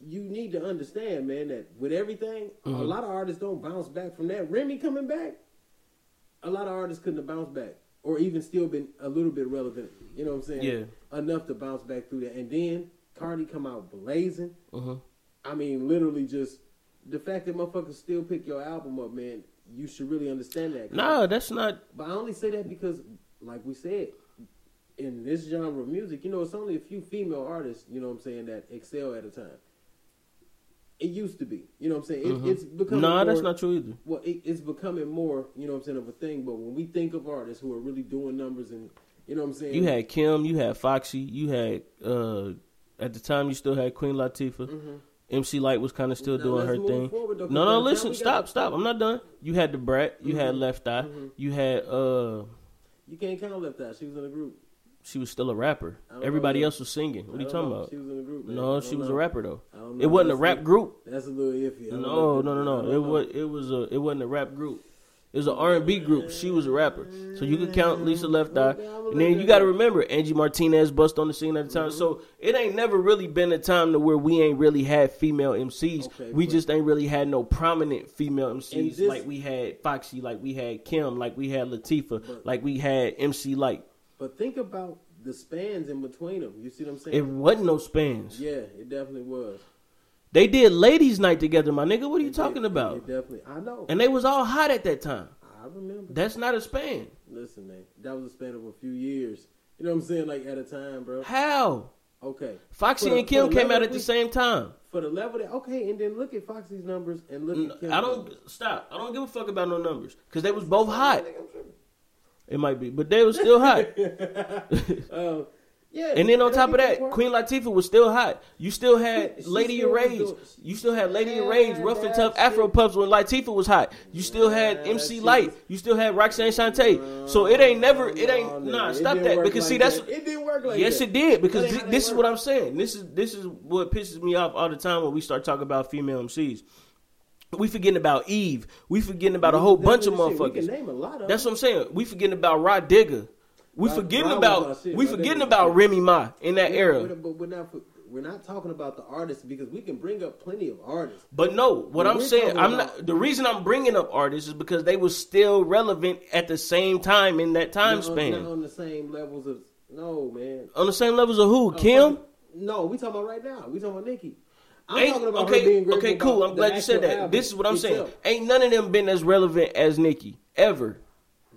You need to understand, man, that with everything, a Mhm. lot of artists don't bounce back from that. Remy coming back, a lot of artists couldn't have bounced back, or even still been a little bit relevant. You know what I'm saying? Yeah. enough to bounce back through that. And then Cardi come out blazing. Uh-huh. I mean, literally just the fact that motherfuckers still pick your album up, man. You should really understand that. Nah, that's not. But I only say that because, like we said, in this genre of music, you know, it's only a few female artists, you know what I'm saying, that excel at a time. It used to be, you know what I'm saying. It, Mhm. It's becoming Nah, that's not true either. well, it, it's becoming more, you know what I'm saying, of a thing. But when we think of artists who are really doing numbers and, you know what I'm saying, You had Kim, you had Foxy, you had uh at the time you still had Queen Latifah. Mhm. MC Lyte was kind of still Now, doing her thing. forward, though, no, no, listen, stop, stop. I'm not done. You had the Brat, you had Mhm. Left Eye, Mhm. you had uh You can't count Left Eye. She was in a group. she was still a rapper. Everybody know. else was singing. What are you talking know. about? She was in a group. Man. No, she was a rapper though. I don't know. It wasn't a rap the- group. That's a little iffy. Don't No, no, no, no. It was it was a it wasn't a rap group. It was an R and B group. She was a rapper, so you could count Lisa Left Eye, and then you got to remember Angie Martinez bust on the scene at the time. So it ain't never really been a time to where we ain't really had female MCs. Okay, we just ain't really had no prominent female MCs this- like we had Foxy, like we had Kim, like we had Latifah, But- like we had MC Lyte. But think about the spans in between them. You see what I'm saying? It wasn't no spans. yeah, it definitely was. They did ladies' night together, my nigga. What are you It talking did- about? It definitely. I know. And they was all hot at that time. I remember. That's not a span. Listen, man, that was a span of a few years. You know what I'm saying? Like at a time, bro. How? Okay. Foxy the- and Kim came out that at the same time. For the level that okay, and then look at Foxy's numbers and look at Kim's I don't numbers. stop. I don't give a fuck about no numbers because they was both hot. I think I'm tripping. It might be, but they was still hot. Uh, yeah. And then on top of that, why- Queen Latifah was still hot. You still had She Lady still Rage. You still had Lady Yeah, Rage, Rough and Tough, Afro it. Puffs when Latifah was hot. You still had MC Lyte. You still had Roxanne Shante. So it ain't never. It ain't. no, Nah, it stop that. Because like see, that's that. it didn't work like yes, that. it did. Because That ain't thi- how they this is what I'm saying. This is this is what pisses me off all the time when we start talking about female MCs. We forgetting about Eve. We forgetting about a whole bunch of. We motherfuckers. can name a lot of That's what I'm saying. We forgetting about Rah Digga. We forgetting about we forgetting about. Remy Ma in that era. But, we're not we're not talking about the artists because we can bring up plenty of artists. But no, what I'm saying, I'm about- not. The reason I'm bringing up artists is because they were still relevant at the same time in that time span. on, not on the same levels of no man. On the same levels of who? Uh, Kim? No, we talking about right now. We talking about Nicki. I'm Ain't- talking about okay, okay, cool. I'm glad you said that. This is what I'm saying. Ain't none of them been as relevant as Nicki ever.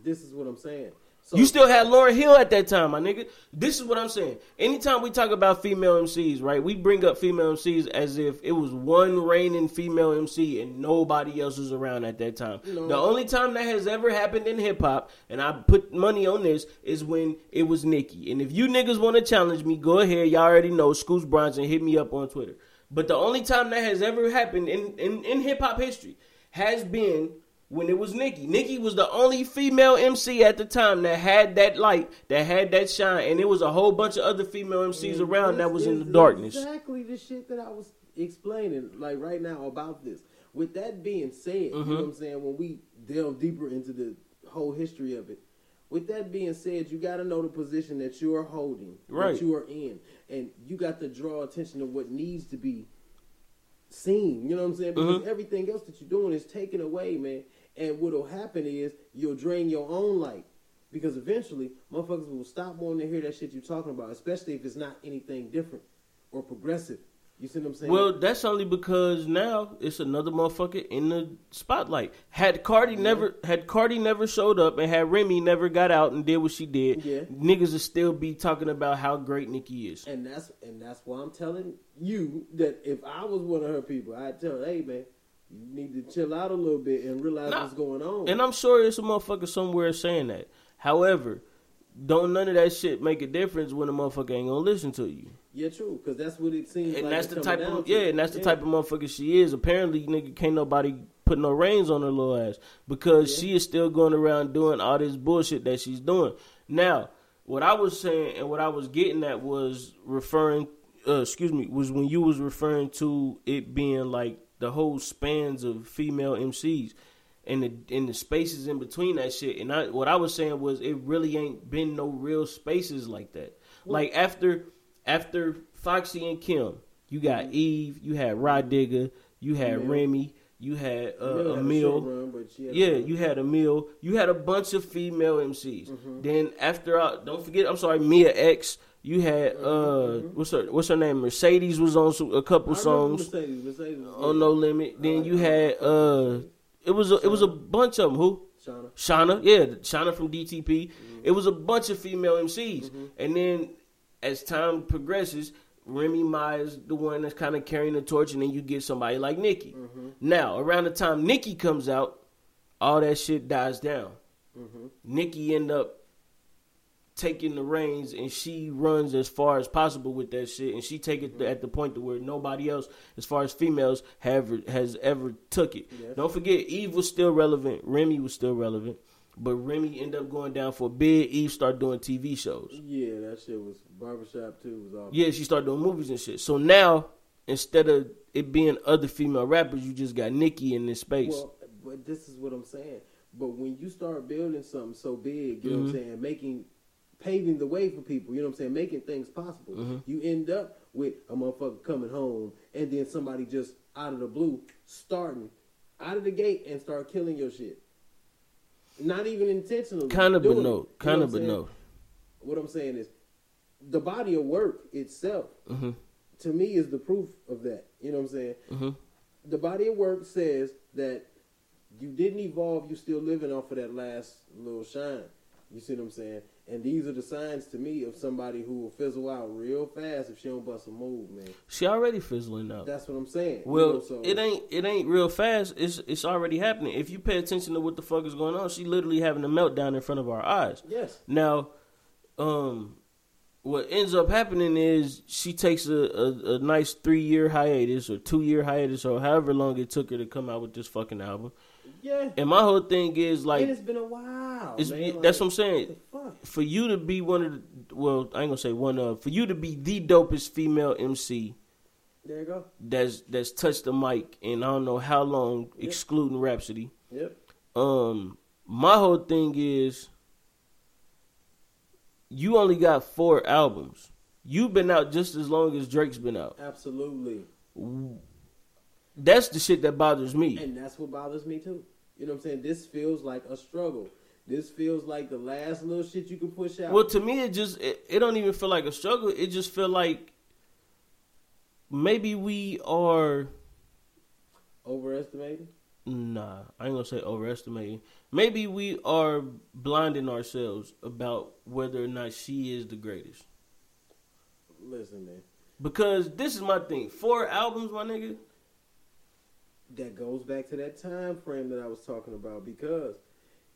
This is what I'm saying. So You still had Lauryn Hill at that time, my nigga. This is what I'm saying. Anytime we talk about female MCs, right, we bring up female MCs as if it was one reigning female MC and nobody else was around at that time. No. The only time that has ever happened in hip hop, and I put money on this, is when it was Nicki. And if you niggas want to challenge me, go ahead. Y'all already know Scoots Bronson. Hit me up on Twitter. But the only time that has ever happened in, in, in hip hop history has been when it was Nicki. Nicki was the only female MC at the time that had that light, that had that shine, and it was a whole bunch of other female MCs And around that was in the darkness. Exactly the shit that I was explaining, like right now about this. With that being said, you Mm-hmm. know what I'm saying. When we delve deeper into the whole history of it, with that being said, you got to know the position that you are holding, Right. that you are in, and you got to draw attention to what needs to be seen. You know what I'm saying? Because Mhm. everything else that you're doing is taken away, man. And what'll happen is you'll drain your own light. Because eventually, motherfuckers will stop wanting to hear that shit you're talking about, especially if it's not anything different or progressive. You see what I'm saying? Well, that's only because now it's another motherfucker in the spotlight. Had Cardi never had Cardi never showed up and had Remy never got out and did what she did, Yeah. niggas would still be talking about how great Nicki is. and that's and that's why I'm telling you that if I was one of her people, I'd tell her, hey man, you need to chill out a little bit and realize Nah. what's going on. And I'm sure it's a motherfucker somewhere saying that. However, don't none of that shit make a difference when a motherfucker ain't gonna listen to you. yeah, true, because that's what it seems And like. that's the type of yeah, and that's the Yeah. type of motherfucker she is. Apparently, nigga, can't nobody put no reins on her little ass because Yeah. she is still going around doing all this bullshit that she's doing. Now, what I was saying and what I was getting at was referring, uh, excuse me, was when you was referring to it being like the whole spans of female MCs and the and the spaces in between that shit. And I what I was saying was it really ain't been no real spaces like that. Like after after Foxy and Kim, you got Eve, you had Rah Digga, you had. Remy, you had uh, Amil a Amil. short run, had a Yeah, run. you had Amil. You had a bunch of female MCs. Mm-hmm. Then after, I, don't forget, I'm sorry, Mia X. You had uh, what's her what's her name? Mercedes was on a couple Mm-hmm. Songs Mercedes, Mercedes on. No Limit. Then like you had uh, it was a, it was a bunch of them. Who? Shawnna. Shawnna, yeah, Shawnna from DTP. It was a bunch of female MCs, and then as time progresses, Remy Ma is the one that's kind of carrying the torch, and then you get somebody like Nicki. Now, around the time Nicki comes out, all that shit dies down. Nicki end up taking the reins, and she runs as far as possible with that shit, and she take it at the point to where nobody else, as far as females, have has ever took it. Yes. Don't forget, Eve was still relevant. Remy was still relevant. But Remy ended up going down for a bid. Eve started doing TV shows. Yeah, that shit was barbershop too. Was all Yeah, she started doing movies and shit. So now, instead of it being other female rappers, you just got Nicki in this space. Well, but this is what I'm saying. But when you start building something so big, you know what I'm mm-hmm. saying, making paving the way for people, you know what I'm saying, making things possible, you end up with a motherfucker coming home and then somebody just out of the blue starting out of the gate and start killing your shit. Not even intentionally. kind of, but no. Kind of, but no. What I'm saying is the body of work itself Mhm. to me is the proof of that. You know what I'm saying? Mhm. The body of work says that you didn't evolve, You're still living off of that last little shine. You see what I'm saying? And these are the signs to me of somebody who will fizzle out real fast if she don't bust a move, man. She already fizzling out. That's what I'm saying. You Well, know, so- it ain't it ain't real fast. It's it's already happening. If you pay attention to what the fuck is going on, she literally having a meltdown in front of our eyes. Yes. Now, um, what ends up happening is she takes a, a, a nice three year hiatus or two year hiatus or however long it took her to come out with this fucking album. Yeah. And my whole thing is like, and it's been a while. It's, man. that's what I'm saying. what? For you to be one of the, well, I ain't gonna say one of, for you to be the dopest female MC There you go. that's that's touched the mic in I don't know how long, excluding Rapsody. Yep. Um, my whole thing is you only got four albums. You've been out just as long as Drake's been out. Absolutely. That's the shit that bothers me. And that's what bothers me too. You know what I'm saying? This feels like a struggle. This feels like the last little shit you can push out. Well, to me, it just it, it don't even feel like a struggle. It just feel like maybe we are overestimating. nah. I ain't gonna say overestimating. Maybe we are blinding ourselves about whether or not she is the greatest. Listen, man. Because this is my thing. Four albums, my nigga. That goes back to that time frame that I was talking about because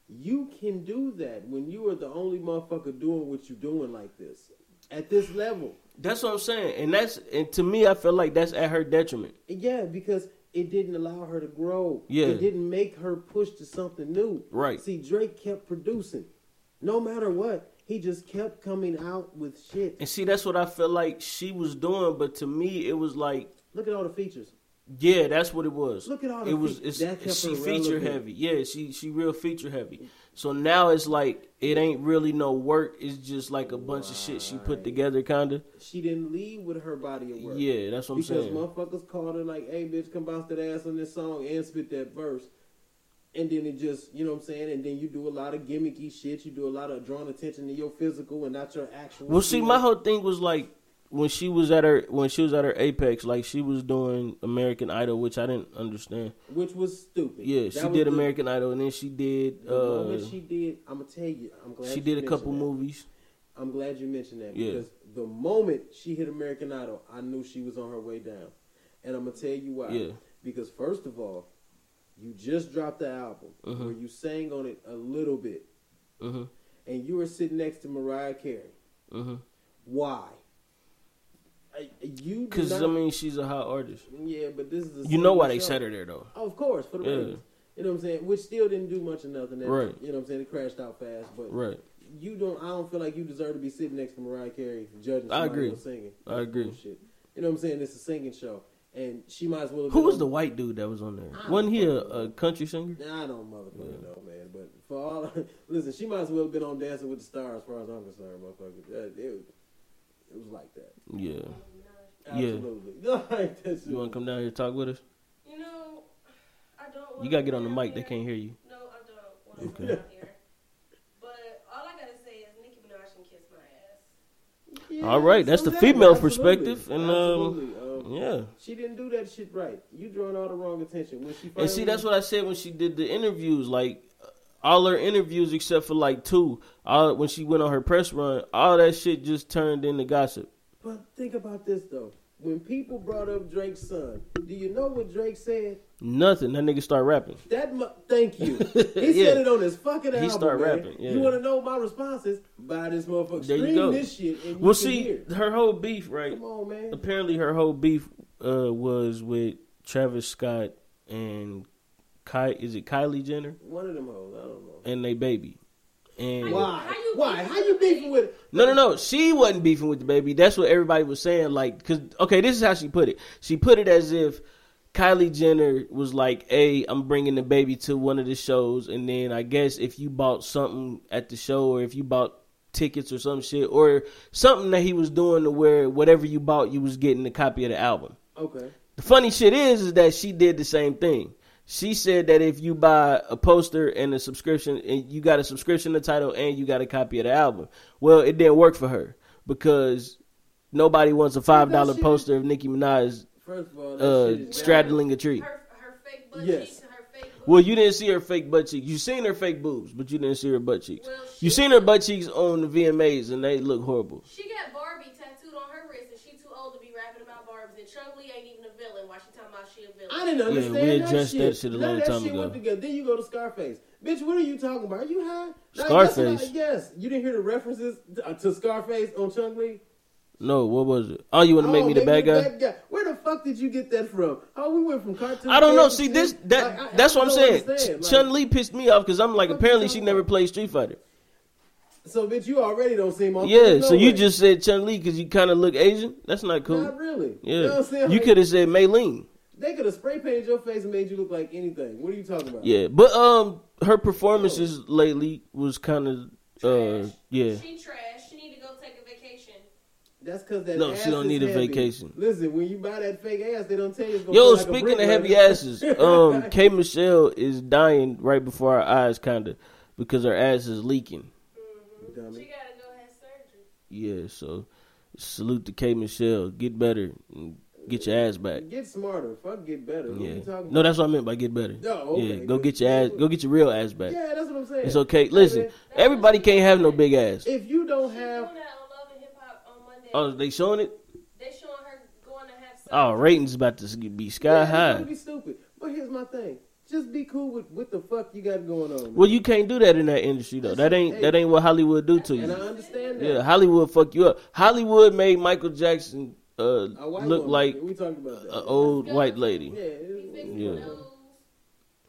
you can do that when you are the only motherfucker doing what you're doing like this. At this level. That's what I'm saying, and that's and to me, I feel like that's at her detriment. Yeah, because it didn't allow her to grow. Yeah. It didn't make her push to something new. Right. See, Drake kept producing. No matter what, he just kept coming out with shit. And see, that's what I feel like she was doing, but to me, it was like, Look at all the features. Yeah, that's what it was. Look at all the it was. fe- It's, that kept she feature relevant. heavy. Yeah, she she real feature heavy. So now it's like it ain't really no work. It's just like a bunch of shit she put together, kinda. She didn't leave with her body of work. Yeah, that's what I'm because saying. Because motherfuckers called her like, "Hey, bitch, come bounce that ass on this song and spit that verse," and then it just, you know what I'm saying, and then you do a lot of gimmicky shit. You do a lot of drawing attention to your physical and not your actual. Well, see, my whole thing was like when she was at her when she was at her apex, like she was doing American Idol, which I didn't understand. which was stupid. Yeah, That she did American Idol, and then she did. The Uh, moment she did, I'm gonna tell you, I'm glad she did a couple that. movies. I'm glad you mentioned that Yeah. because the moment she hit American Idol, I knew she was on her way down, and I'm gonna tell you why. Yeah. Because first of all, you just dropped the album Mhm. where you sang on it a little bit, hmm and you were sitting next to Mariah Carey. hmm Why? I- You Because I mean, she's a hot artist. yeah, but this is a You know why they show. set her there though. Oh, of course, for the Yeah. ratings. You know what I'm saying? Which still didn't do much of nothing. That, Right. You know what I'm saying? It crashed out fast, but Right. you don't. I don't feel like you deserve to be sitting next to Mariah Carey judging. I agree. Singing. I agree. Bullshit. You know what I'm saying? It's a singing show, and she might as well. Who was the white dude that was on there? I Wasn't he a, a country singer? Nah, I don't motherfucking know, man. But for all, listen, she might as well have been on Dancing with the Stars, as far as I'm concerned, motherfucker. That, it, it was like that. Yeah. Yeah. Absolutely. No, ain't that. You want to come down here and talk with us? You know, I don't. You gotta get on the down mic. They can't hear you. No, I don't want Okay. come down here. But all I gotta say is Nicki Minaj can kiss my ass. Yeah, All right, that's the female Absolutely. perspective, and, um, Um, Yeah. She didn't do that shit right. You drawing all the wrong attention when she. And see, that's what I said when she did the interviews. Like all her interviews, except for like two, all when she went on her press run, all that shit just turned into gossip. But think about this though. When people brought up Drake's son, do you know what Drake said? Nothing. That nigga start rapping. That mu- thank you. He Yeah. said it on his fucking album. He start man. rapping, yeah. You want to know my responses? Buy this motherfucker. There you Stream go. this shit and you Well, see, hear. her whole beef, right? Come on, man. Apparently, her whole beef uh, was with Travis Scott and Ky- is it Kylie Jenner One of them hoes. I don't know. and they baby. And Why? how you Why? beefing How you with beefing with? No, no, no. She wasn't beefing with the baby. That's what everybody was saying. Like, cause okay, this is how she put it. She put it as if Kylie Jenner was like, "Hey, I'm bringing the baby to one of the shows, and then I guess if you bought something at the show, or if you bought tickets or some shit, or something that he was doing to where whatever you bought, you was getting a copy of the album." Okay. The funny shit is, is that she did the same thing. She said that if you buy a poster and a subscription, and you got a subscription to the title and you got a copy of the album, well, it didn't work for her because nobody wants a five dollar shit is- poster of Nicki Minaj First of all, uh, straddling a tree. Her, her fake butt Yes. cheeks and her fake. Boobs. Well, you didn't see her fake butt cheeks. You seen her fake boobs, but you didn't see her butt cheeks. Well, You seen her butt cheeks on the VMAs, and they look horrible. She got Barbie tattooed on her wrist, and she too old to be rapping about Barbies. And Chun Li ain't even a villain. Why she talking about she a villain? I didn't understand we that addressed shit. that shit a None long that time shit ago. Went together. Then you go to Scarface. Bitch, what are you talking about? Are you high? Scarface? that's yes. You didn't hear the references to, uh, to Scarface on Chun Li? No, what was it? Oh, you want to make Oh, me the bad guy? Where the fuck did you get that from? Oh, we went from cartoon. I don't know. See this that like, I- that's I what I'm saying. Like, Chun Li pissed me off because I'm like apparently she never played Street Fighter. So, bitch, you already don't seem on. Yeah, no so you way. just said Chun Li because you kind of look Asian. That's not cool. Not really. Yeah, You know what I'm saying? you could have said Ling. They could have spray painted your face and made you look like anything. What are you talking about? Yeah, but um, her performances lately was kind of uh, Trash. yeah. She trash. She need to go take a vacation. That's because that No, ass she don't is need a vacation. Listen, when you buy that fake ass, they don't tell you. It's gonna Yo, like speaking brick of heavy later. asses, um, K Michelle is dying right before our eyes, kind of, because her ass is leaking. She gotta go have surgery. Yeah, so salute to K Michelle. Get better and get your ass back. Get smarter. Fuck, get better. Yeah. you talking No, that's what I meant by get better. No, okay, yeah, go get your ass. Go get your real ass back. Yeah, that's what I'm saying. It's okay. Listen, everybody can't have no big ass. if you don't have, doing that on Love and Hip Hop on Monday. Oh, they showing it? They showing her going to have. Oh, ratings about to be sky yeah, high. gonna be stupid. But here's my thing: just be cool with what the fuck you got going on. man. Well, you can't do that in that industry though. That ain't that ain't what Hollywood do to you. and I understand that. Yeah, Hollywood fuck you up. Hollywood made Michael Jackson uh, A look woman, like we talking about that. an old white lady. it- Fix Yeah. her nose.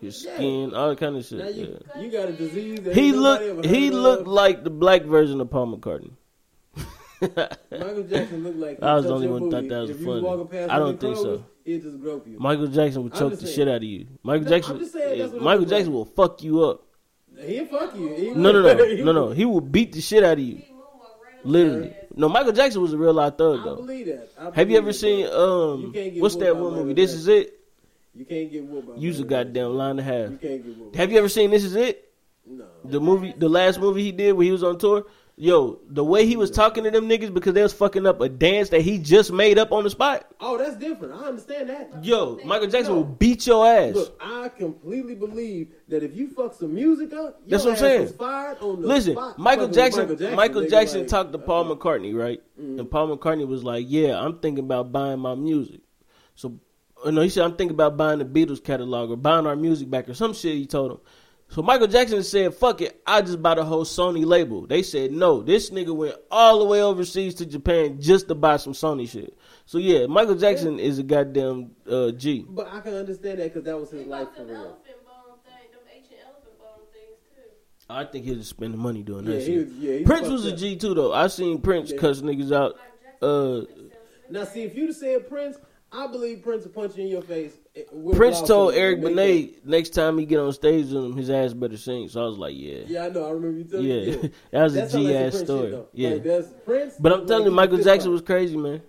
His Yeah. skin, all kind of now shit. you Yeah. you got a disease. He looked he heard looked of. like the black version of Paul McCartney. Michael Jackson looked like. I was the only one your thought that was booty. if funny. was walking past I don't in think so. Kroger's, He'd just grope you. Michael Jackson would choke the shit out of you. Michael No, Jackson, I'm just saying that's what it Michael look like. Jackson will fuck you up. He'll fuck you. He No, no, no, no, no. He will beat the shit out of you. He moonwalk right on Literally. No, Michael Jackson was a real life thug though. I believe that. I Have you ever seen um You what's that one movie? This is it. You can't get whooped by. Use a goddamn line and a half. You can't get whooped. Have you ever seen This Is It? No. The movie, the last movie he did when he was on tour. Yo, the way he was talking to them niggas because they was fucking up a dance that he just made up on the spot. Oh, that's different. I understand that. Yo, Michael Jackson No. will beat your ass. Look, I completely believe that if you fuck some music up, That's what I'm saying. Fired on the Listen, spot Michael fucking Jackson, Michael Jackson like, talked to Paul uh, McCartney, right? And Paul McCartney was like, "Yeah, I'm thinking about buying my music." So, uh, no, he said, "I'm thinking about buying the Beatles catalog or buying our music back or some shit." He told him. So Michael Jackson said, "Fuck it, I just bought a whole Sony label." They said, "No, this nigga went all the way overseas to Japan just to buy some Sony shit." So yeah, Michael Jackson is a goddamn uh, G. But I can understand that because that was They his life for them real. elephant bone thing, them ancient elephant bone things too. I think he was spending money doing Yeah, that he shit. was. Yeah, he Prince was a up. G too though. I seen Prince Yeah. cuss niggas out. Uh, Now, see, if you'd have said Prince, I believe Prince will punch you in your face. eh, Prince told Eric Benet next time he get on stage with him, his ass better sing. So I was like, yeah, Yeah, I know. I remember you telling yeah, me. Yeah. that was a That's how ass Prince story. Shit, yeah, Like, that's Prince. but I'm telling you, Michael Jackson was crazy, man.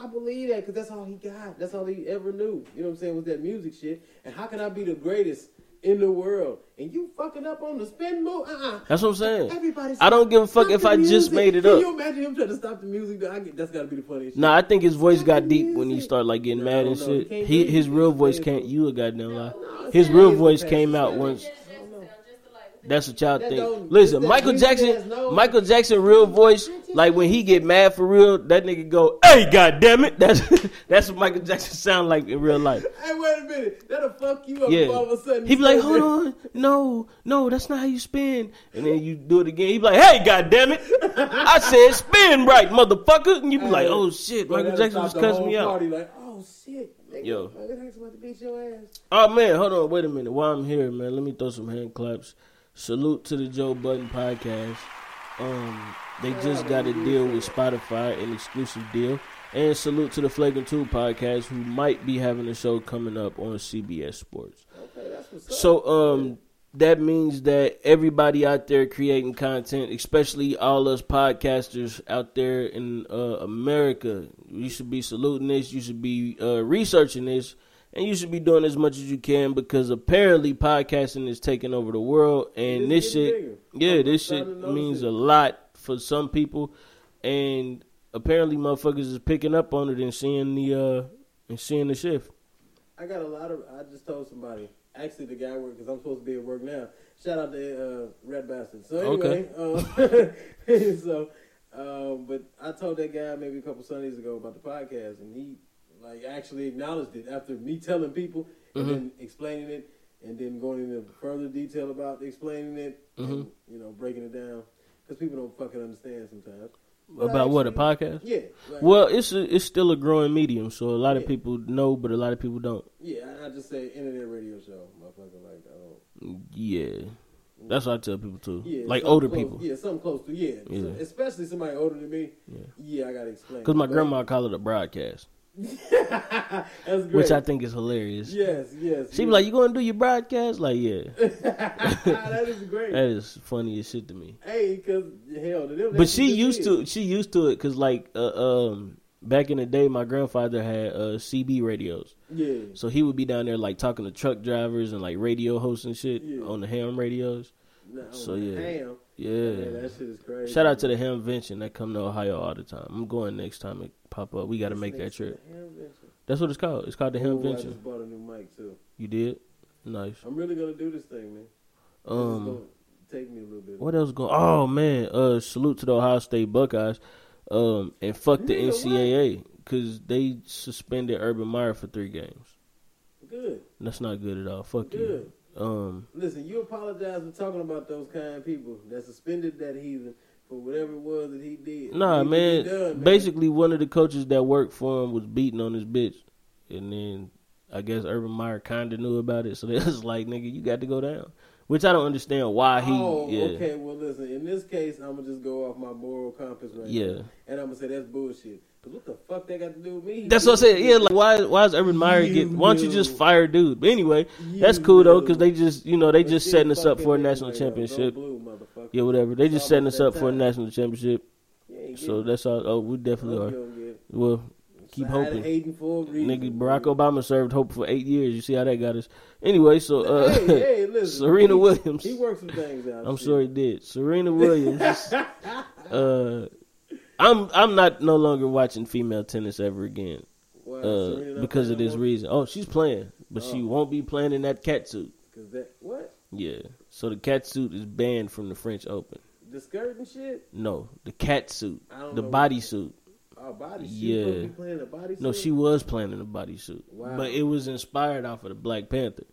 I believe that because that's all he got. That's all he ever knew. You know what I'm saying? Was that music shit. And how can I be the greatest in the world? And you fucking up on the spin move? Uh-uh. That's what I'm saying. Everybody I don't give a fuck if I just made it Can up. Can you imagine him trying to stop the music? Though? I get, that's got to be the funniest shit. Nah, I think his voice Stop got deep when he started like getting No, mad and no, shit. he He his real voice can't. You a goddamn lie. No, His real voice came out once. Just, just, just to like, That's what y'all That think. Listen, Michael Jackson, no- Michael Jackson, real voice. Like when he get mad for real, that nigga go, "Hey, goddamn it!" That's that's what Michael Jackson sound like in real life. Hey, wait a minute. That'll fuck you up Yeah. all of a sudden He be like, "Hold on, no, no, that's not how you spin." And then you do it again. He be like, "Hey, goddamn it! I said spin right, motherfucker!" And you be like, "Oh shit, Michael Jackson was cussing me out." Party like, oh shit, nigga, Yo. Michael Jackson about to beat your ass. Oh man, hold on, wait a minute. While I'm here, man, let me throw some hand claps. Salute to the Joe Budden podcast. Um, they just got a deal with Spotify, an exclusive deal. And salute to the Flagrant 2 podcast, who might be having a show coming up on CBS Sports. Okay, that's what's. So, um, that means that everybody out there creating content, especially all us podcasters out there in uh, America, you should be saluting this. You should be uh, researching this, and you should be doing as much as you can because apparently podcasting is taking over the world, and It's this shit, bigger. yeah, I'm this shit means it. a lot for some people, and apparently motherfuckers is picking up on it and seeing the uh and seeing the shift. I got a lot of. I just told somebody. Actually, the guy work because I'm supposed to be at work now. Shout out to uh, Red Bastard. So anyway, um, so um, but I told that guy maybe a couple Sundays ago about the podcast, and he like actually acknowledged it after me telling people and Mhm. then explaining it, and then going into further detail about explaining it, and, Mhm. you know, breaking it down because people don't fucking understand sometimes. But About what a podcast? Yeah. Like, Well, it's a, it's still a growing medium, so a lot of people know, but a lot of people don't. yeah, I I just say internet radio show, motherfucker. Like don't. Yeah, that's what I tell people too. Yeah, like older close- people, Yeah, something close to yeah. Yeah. Especially somebody older than me. Yeah. Yeah, I gotta explain. because my But- grandma called it a broadcast. which I think is hilarious. yes, yes. She be like, "You gonna do your broadcast?" Like, yeah, that is great. that is funny as shit to me. hey, because hell, to them, But she used to she used to it because like uh, um back in the day, my grandfather had uh CB radios. Yeah, So he would be down there like talking to truck drivers and like radio hosts and shit Yeah. on the ham radios. No, So, yeah. damn. Yeah. Man, that shit is crazy. Shout out to the Hamvention that come to Ohio all the time. I'm going next time it pop up. We got to make that trip. That's what it's called. It's called the Oh, I Hamvention. just bought a new mic too. You did? Nice. I'm really gonna do this thing, man. Um, take me a little bit. what else going? Oh man, uh, salute to the Ohio State Buckeyes. Um, and fuck the. NCAA because they suspended Urban Meyer for three games. Good, That's not good at all. Fuck good. you. Um, Listen, you apologize for talking about those kind of people that suspended that heathen for whatever it was that he did. Nah, He- man, done, Basically, one of the coaches that worked for him was beating on his bitch, and then I guess Urban Meyer kind of knew about it, so they was like, "Nigga, you got to go down." Which I don't understand why he. oh, yeah, okay. Well, listen. In this case, I'm gonna just go off my moral compass right Yeah. now, and I'm gonna say that's bullshit. What the fuck that got to do with me? That's what I said. Yeah, like why? Why is Urban Meyer You get? Why don't you just fire dude? But anyway, that's cool though, because they just, you know, they just setting us up for a national championship. Blue. Yeah, whatever. They just setting us up that for a national championship. So that's all. Oh, we definitely are. you don't get it. Well, keep Side hoping. Nigga, Barack Obama served hope for eight years. You see how that got us. Anyway, so uh, hey, hey, listen. Serena he, Williams. He worked some things out. I'm sure he did. Serena Williams. uh, I'm I'm not no longer watching female tennis ever again. Why, Uh, because of this reason. Oh, she's playing, but she Oh. won't be playing in that cat suit. Cause that what Yeah. So the cat suit is banned from the French Open. the skirt and shit. No, the cat suit, I don't the body suit. Oh, body. She Yeah. be playing a body. No, she was playing in a bodysuit, Wow. but it was inspired off of the Black Panther.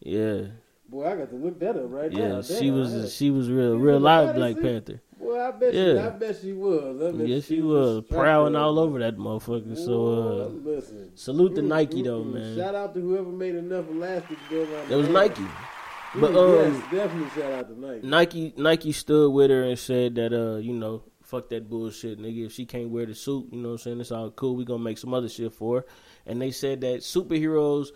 Yeah, Boy, I got to look that up right yeah, now. she was she was real, real live Black bodysuit? Panther. Boy, I bet she. Yeah. I bet she was. I bet Yeah, she was was prowling all up. over that motherfucker. So uh, listen. salute to Mm, Nike mm, though, mm. man. Shout out to whoever made enough elastic to go around. That was the Nike. But um, yes, definitely shout out to Nike. Nike Nike stood with her and said that uh, you know, fuck that bullshit, nigga. If she can't wear the suit, you know what I'm saying, it's all cool. We gonna make some other shit for her. And they said that superheroes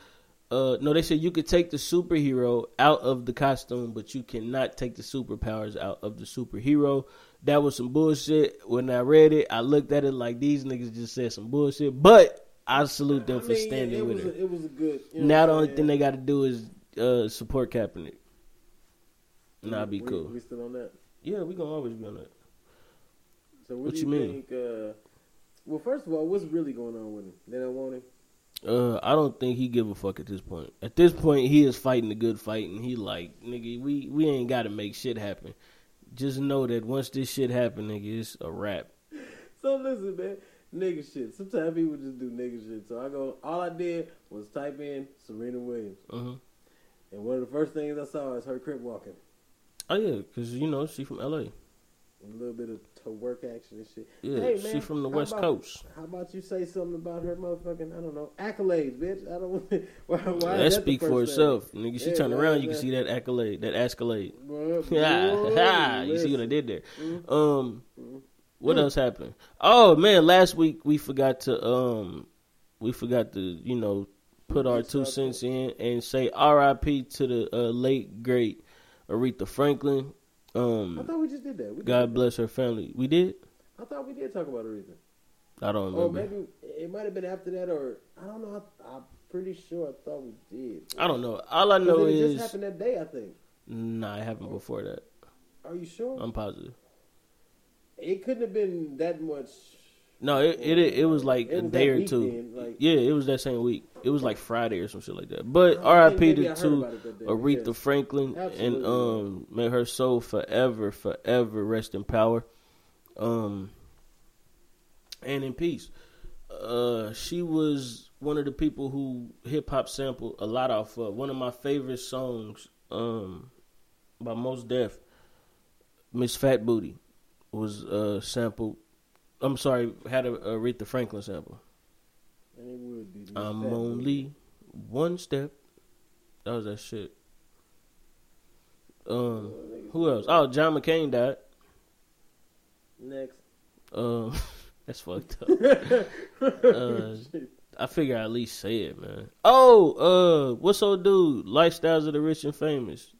uh no, they said you could take the superhero out of the costume, but you cannot take the superpowers out of the superhero. That was some bullshit. When I read it, I looked at it like these niggas just said some bullshit. But I salute them I for mean, standing it with was her. A, it was a good. You know now the only thing they got to do is uh, support Kaepernick. Nah, be We- cool. We still on that. Yeah, we gonna always be on that. So what, What do you you, mean? think? Uh, well, first of all, what's really going on with him? They don't want him. Uh, I don't think he give a fuck at this point. At this point, he is fighting a good fight, and he like, nigga, we we ain't got to make shit happen. Just know that once this shit happen, nigga, it's a wrap. So listen, man, nigga shit. Sometimes people just do nigga shit. So I go. All I did was type in Serena Williams, Uh-huh. and one of the first things I saw is her crip walking. Oh yeah, cause you know she from L.A. A little bit of to work action and shit. Yeah, Hey, she from the West about- Coast. How about you say something about her motherfucking I don't know accolades, bitch? I don't. why, why that is that speak for itself, nigga. She Yeah, turn man, around, you man. can see that accolade, that escalade. Yeah, you see what I did there. Mhm. Um, Mhm. what else happened? Oh man, last week we forgot to um, we forgot to you know put our two cents in and say R.I.P. to the uh, late great Aretha Franklin. I Um, thought we just did that. We did God that. bless her family. We did. I thought we did talk about Aretha. I don't Or remember. maybe it might have been after that, or I don't know. I, I'm pretty sure I thought we did. I don't know. All I know it is just happened that day. I think. nah, it happened before that. Are you sure? I'm positive. it couldn't have been that much. No, it it it was like It a day or two. weekend, like- yeah, it was that same week. It was like Friday or some shit like that. But R.I.P. to two about it that day, Aretha yeah. Franklin and um may her soul forever, forever rest in power. Um and in peace. Uh she was one of the people who hip hop sampled a lot off of. One of my favorite songs, um by Mos Def, Miss Fat Booty, was uh sampled I'm sorry, had a, a Aretha Franklin sample. And it would be. I'm only one step. That was that shit. Um, who else? Oh, John McCain died. Next. Um, that's fucked up. Uh, I figure I at least say it, man. Oh, uh, what's old dude? Lifestyles of the Rich and Famous.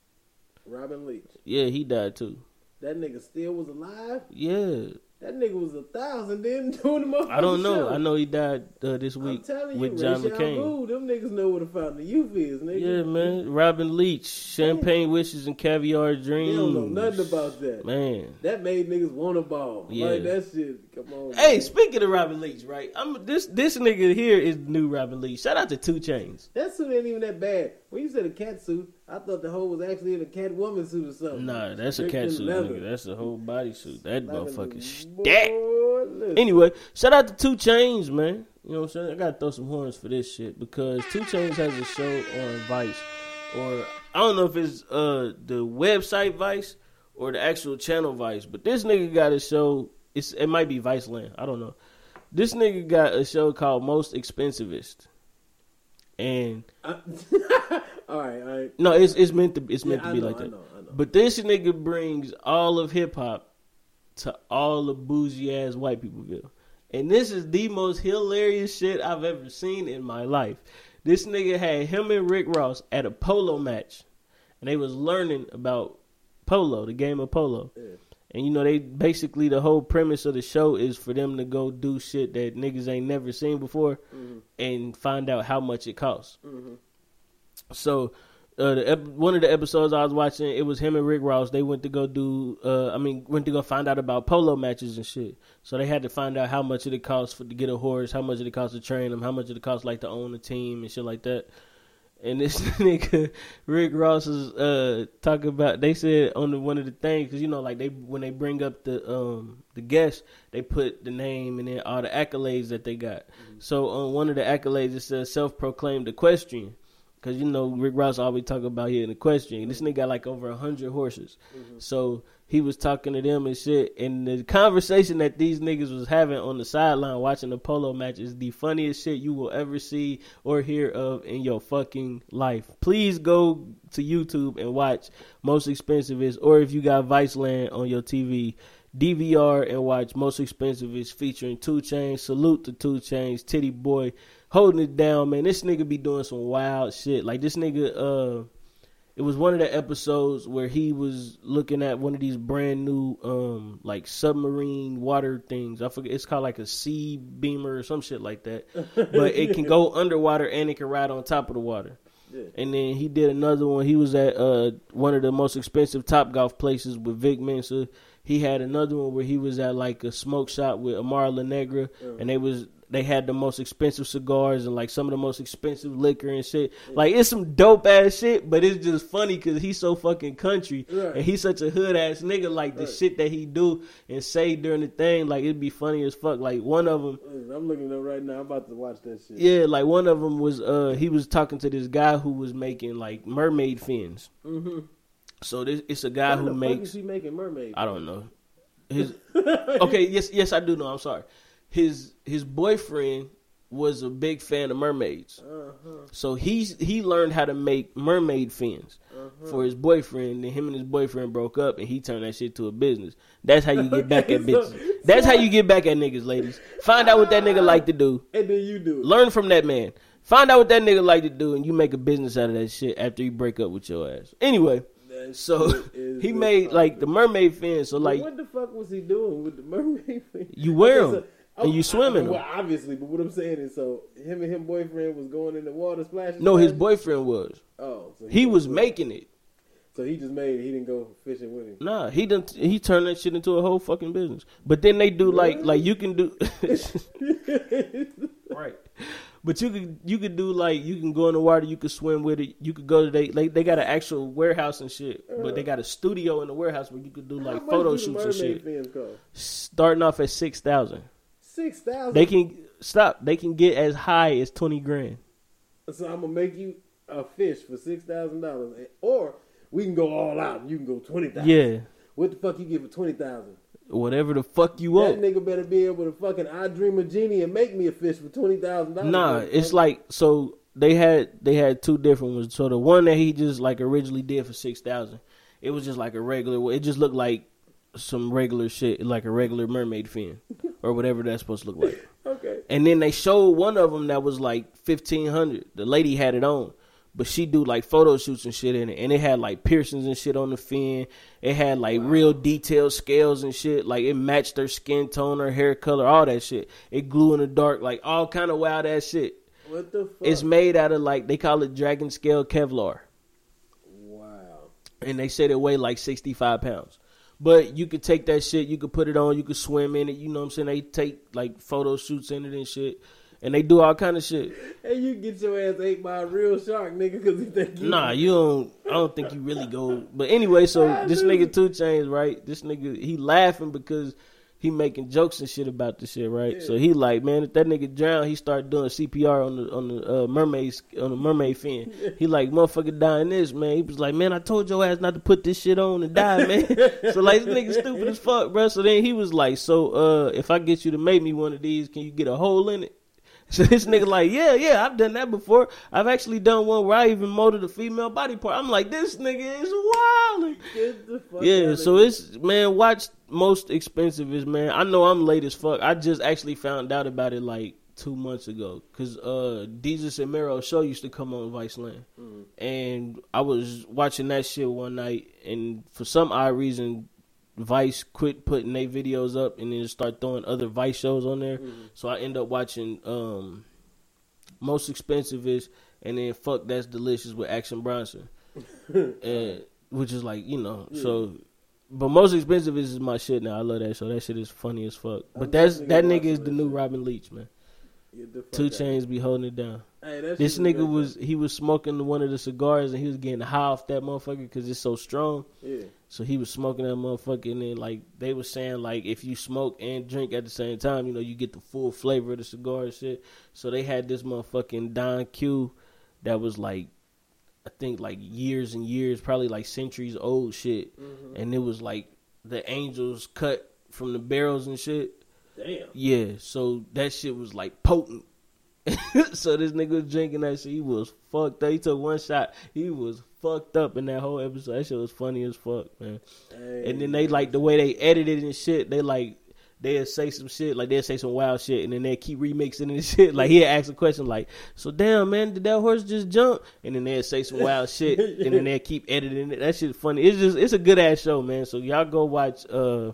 Robin Leach. Yeah, he died too. That nigga still was alive. Yeah, That nigga was a thousand, didn't do the motherfucking I don't know. show. I know he died uh, this I'm week telling with you, John Ray McCain. Gould, them niggas know where the fountain of youth is, nigga. Yeah, man. Robin Leach, Champagne Wishes and Caviar They Dreams. don't know nothing about that. Man. That made niggas want a ball. Yeah. Like that shit. Come on. Hey, man. speaking of Robin Leach, right? I'm this this nigga here is new Robin Leach. Shout out to 2 Chainz. that suit ain't even that bad. When you said a cat suit, I thought the hoe was actually in a cat woman suit or something. Nah, that's a cat suit, leather. nigga. That's a whole body suit. That Like motherfucker stacked. Anyway, shout out to 2 Chainz, man. You know what I'm saying? I gotta throw some horns for this shit because 2 Chainz has a show on Vice, or I don't know if it's uh the website Vice or the actual channel Vice, but this nigga got a show. It's it might be Viceland. I don't know. This nigga got a show called Most Expensivest, and I- all right, all right. no, it's it's meant to it's Yeah, meant to I be know, like I that. know, I know. But this nigga brings all of hip hop to all the bougie ass white peopleville. And this is the most hilarious shit I've ever seen in my life. This nigga had him and Rick Ross at a polo match. And they was learning about polo, the game of polo. Yeah. And you know, they basically the whole premise of the show is for them to go do shit that niggas ain't never seen before Mm-hmm. and find out how much it costs. Mhm. So, uh, the ep- one of the episodes I was watching, it was him and Rick Ross. They went to go do, uh, I mean, went to go find out about polo matches and shit. So they had to find out how much it cost for to get a horse, how much it cost to train them, how much it cost like to own a team and shit like that. And this nigga Rick Ross is uh talking about. They said on the, one of the things because you know like they when they bring up the um the guests they put the name and then all the accolades that they got. So on one of the accolades it says self proclaimed equestrian. Cause you know Rick Ross always talk about here in the question. This nigga got like over a hundred horses, Mm-hmm. so he was talking to them and shit. And the conversation that these niggas was having on the sideline watching the polo match is the funniest shit you will ever see or hear of in your fucking life. Please go to YouTube and watch Most Expensivest, or if you got Viceland on your TV, DVR and watch Most Expensivest featuring 2 Chainz. Salute to 2 Chainz, Titty Boy, holding it down, man. This nigga be doing some wild shit. Like this nigga, uh, it was one of the episodes where he was looking at one of these brand new, um, like submarine water things. I forget. It's called like a sea beamer or some shit like that. But it can go underwater and it can ride on top of the water. Yeah. And then he did another one. He was at uh, one of the most expensive top golf places with Vic Mensa. He had another one where he was at like a smoke shop with Amara La Negra, and they was they had the most expensive cigars and like some of the most expensive liquor and shit. Like it's some dope ass shit, but it's just funny because he's so fucking country Right. and he's such a hood ass nigga. Like the Right. shit that he do and say during the thing, like it'd be funny as fuck. Like one of them. I'm looking up right now. I'm about to watch that shit. Yeah, like one of them was uh he was talking to this guy who was making like mermaid fins. Mm-hmm. So this it's a guy who makes is he making mermaid? I don't know. His okay, yes, yes, I do know. I'm sorry. His his boyfriend was a big fan of mermaids, Uh-huh. so he's he learned how to make mermaid fins Uh-huh. for his boyfriend. Then him and his boyfriend broke up, and he turned that shit to a business. That's how you get back at So- bitches. That's how you get back at niggas, ladies. Find out what that nigga like to do. And then you do it. Learn from that man. Find out what that nigga like to do, and you make a business out of that shit after you break up with your ass. Anyway, That so he made like the mermaid fin. So like what the fuck was he doing with the mermaid thing? You wear Okay, 'em, and oh, you swim in 'em. Well, obviously, but what I'm saying is, so him and him boyfriend was going in the water splashing. no, his boyfriend was. Oh, so He was didn't- making it. So he just made it. He didn't go fishing with him. Nah, he didn't. He turned that shit into a whole fucking business. But then they do like Really? like you can do right. But you could you could do like you can go in the water, you could swim with it, you could go to they like they got an actual warehouse and shit, but they got a studio in the warehouse where you could do How like much photo do the shoots and shit. fins cost? Starting off at six thousand, Six thousand. they can stop. They can get as high as twenty grand. So I'm gonna make you a fish for six thousand dollars, or we can go all out and you can go twenty thousand. Yeah, What the fuck you give for twenty thousand? whatever the fuck you That want. That nigga better be able to fucking I dream a genie and make me a fish for twenty thousand dollars. Nah, it's like so they had they had two different ones. So the one that he just like originally did for six thousand, it was just like a regular. It just looked like some regular shit, like a regular mermaid fin or whatever that's supposed to look like. okay. And then they showed one of them that was like fifteen hundred. The lady had it on, but she do like photo shoots and shit in it, and it had like piercings and shit on the fin. It had like real detailed scales and shit. Like it matched her skin tone, her hair color, all that shit. It glue in the dark, like all kind of wild ass shit. What the fuck? It's made out of like they call it dragon scale Kevlar, wow. and they said it weighed like sixty five pounds. But you could take that shit, you could put it on, you could swim in it. You know what I'm saying? They take like photo shoots in it and shit, and they do all kind of shit. And you get your ass ate by a real shark, nigga, because he think you. Nah, you don't. I don't think you really go. But anyway, so this nigga 2 Chainz, right? This nigga he laughing because he making jokes and shit about this shit, right? So he like, man, if that nigga drown, he start doing CPR on the on the uh, mermaid on the mermaid fin. He like, motherfucker, dying this, man. He was like, man, I told your ass not to put this shit on and die, man. so like, this nigga stupid as fuck, bro. So then he was like, so uh, if I get you to make me one of these, can you get a hole in it? So this nigga like, yeah, yeah, I've done that before. I've actually done one where I even molded a female body part. I'm like, this nigga is wild. Get the fuck Yeah, so it's man, watch Most Expensivest man. I know I'm late as fuck. I just actually found out about it like two months ago because uh, Desus and Mero show used to come on Viceland, Mm-hmm. and I was watching that shit one night, and for some odd reason. Vice quit putting their videos up and then start throwing other Vice shows on there. Mm-hmm. So I end up watching um Most Expensivest and then fuck that's delicious with Action Bronson. and which is like, you know, so but Most Expensivest my shit now. I love that show. That shit is funny as fuck. But I'm that's that nigga is the new. Robin Leach, man. Get the fuck 2 Chainz be holding it down. Hey, This nigga was he was smoking one of the cigars and he was getting high off that motherfucker because it's so strong. Yeah. So he was smoking that motherfucker, and then like they were saying, like if you smoke and drink at the same time, you know, you get the full flavor of the cigar and shit. So they had this motherfucking Don Q that was like I think like years and years, probably like centuries old shit, Mm-hmm. and it was like the angels cut from the barrels and shit. Damn. Yeah, so that shit was like potent. so this nigga was drinking that shit. He was fucked up. He took one shot. He was fucked up in that whole episode. That shit was funny as fuck, man. And then they like the way they edited and shit. They like they'll say some shit like they'll say some wild shit, and then they keep remixing and shit. Like he'll ask a question like, "So damn man, did that horse just jump?" And then they'll say some wild shit, and then they'll keep editing it. That shit's funny. It's just it's a good ass show, man. So y'all go watch uh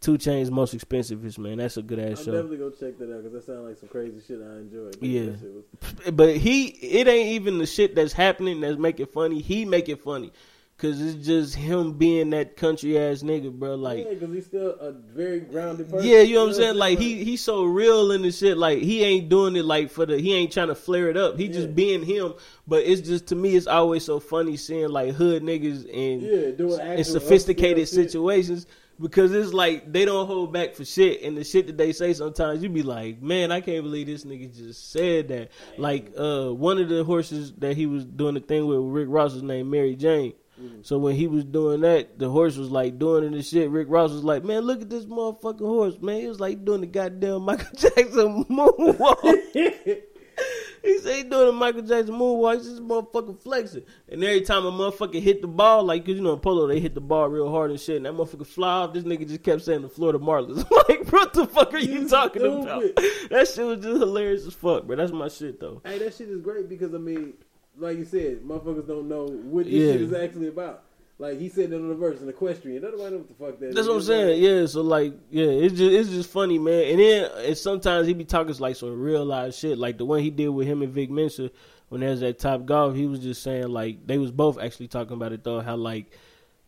2 Chainz Most Expensivest, man. That's a good ass show. definitely gonna check that out because that sounds like some crazy shit I enjoy. Yeah. Was- But he, it ain't even the shit that's happening that's make it funny. He make it funny, cause it's just him being that country ass nigga, bro. Like. yeah, because he's still a very grounded person. Yeah, you know what I'm saying? Like he he's so real in the shit. Like he ain't doing it like for the he ain't trying to flare it up. He Yeah. just being him. But it's just to me it's always so funny seeing like hood niggas in yeah, doing in sophisticated situations. shit. Because it's like they don't hold back for shit and the shit that they say sometimes you be like, Man, I can't believe this nigga just said that. Like uh one of the horses that he was doing the thing with Rick Ross was named Mary Jane. Mm-hmm. So when he was doing that, the horse was like doing it and shit. Rick Ross was like, "Man, look at this motherfucking horse, man." He was like doing the goddamn Michael Jackson moonwalk. he said he doing a Michael Jackson moonwalk. He's just motherfucking flexing. And every time a motherfucker hit the ball, like, cause you know in polo they hit the ball real hard and shit, and that motherfucker fly off. This nigga just kept saying the Florida Marlins. Like, what the fuck are you, You talking about? That shit was just hilarious as fuck, bro. That's my shit though. Hey, that shit is great because I mean, like you said, motherfuckers don't know what this Yeah. shit is actually about. Like he said in the verse, an equestrian. Nobody know what the fuck that That's is. what I'm saying. Yeah, so like, yeah, it's just it's just funny, man. And then and sometimes he be talking like some real live shit, like the one he did with him and Vic Mensa when they was at Top Golf. He was just saying like they was both actually talking about it though, how like.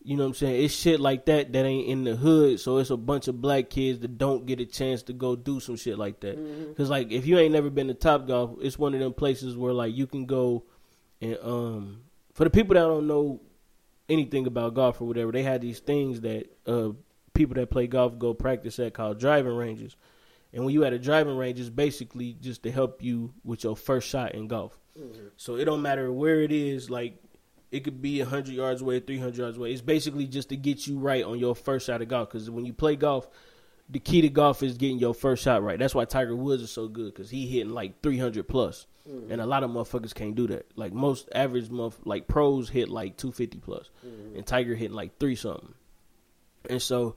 You know what I'm saying? It's shit like that that ain't in the hood, so it's a bunch of black kids that don't get a chance to go do some shit like that. Mm-hmm. Cause like if you ain't never been to Top Golf, it's one of them places where like you can go and um for the people that don't know anything about golf or whatever, they had these things that uh people that play golf go practice at called driving ranges. And when you at a driving range, it's basically just to help you with your first shot in golf. So it don't matter where it is, like it could be hundred yards away, three hundred yards away. It's basically just to get you right on your first shot of golf. Because when you play golf, the key to golf is getting your first shot right. That's why Tiger Woods is so good because he hitting like three hundred plus, mm-hmm. and a lot of motherfuckers can't do that. Like most average month, like pros hit like two fifty plus, mm-hmm. and Tiger hitting like three something. And so,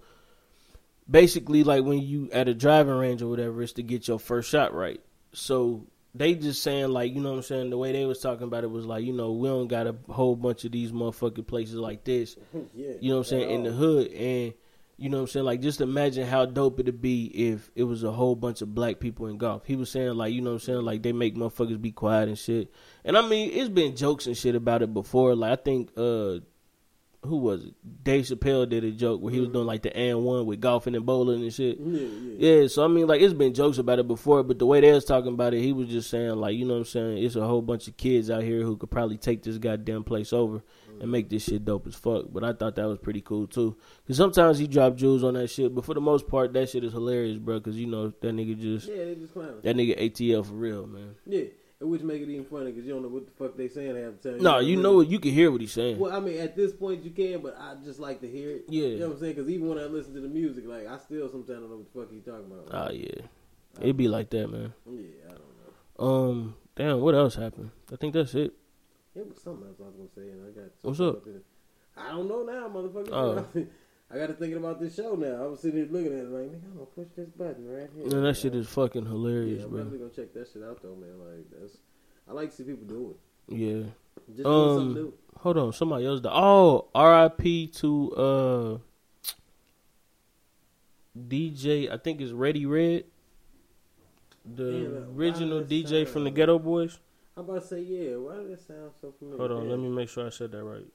basically, like when you at a driving range or whatever, it's to get your first shot right. So they just saying like, you know what I'm saying? The way they was talking about it was like, you know, we don't got a whole bunch of these motherfucking places like this. Yeah, You know what I'm saying? In the hood and you know what I'm saying? Like just imagine how dope it'd be if it was a whole bunch of black people in golf. He was saying like, you know what I'm saying? Like they make motherfuckers be quiet and shit. And I mean, it's been jokes and shit about it before. Like I think uh who was it? Dave Chappelle did a joke where he was doing like the and one with golfing and bowling and shit. Yeah, yeah. Yeah, so I mean, like it's been jokes about it before, but the way they was talking about it, he was just saying like, you know what I'm saying? It's a whole bunch of kids out here who could probably take this goddamn place over and make this shit dope as fuck. But I thought that was pretty cool too, because sometimes he drop jewels on that shit, but for the most part, that shit is hilarious, bro. Because you know that nigga just Yeah, they just clowning. that nigga ATL for real, man. Yeah, which make it even funny because you don't know what the fuck they saying half the time. No, you know what you can hear what he's saying. Well, I mean, at this point you can, but I just like to hear it. Yeah. you know what I'm saying? Because even when I listen to the music, like I still sometimes don't know what the fuck he talking about. Ah, yeah, it'd be like that, man. yeah, I don't know. Um, damn, what else happened? I think that's it. It was something else I was gonna say, and I got What's up? I don't know now, motherfucker. Oh. I got to thinking about this show now. I was sitting here looking at it like, nigga, I'm gonna push this button right here. Man, that shit is fucking Yeah, hilarious, I'm bro. definitely gonna check that shit out though, man. Like that's, I like to see people do it. Yeah. Just doing something Um, new. hold on, somebody else. Died. Oh, R.I.P. to uh DJ. I think it's Ready Red, the Damn, original DJ from the Geto Boys. I'm about to say, yeah. Why did that sound so familiar? Hold on, let me make sure I said that right.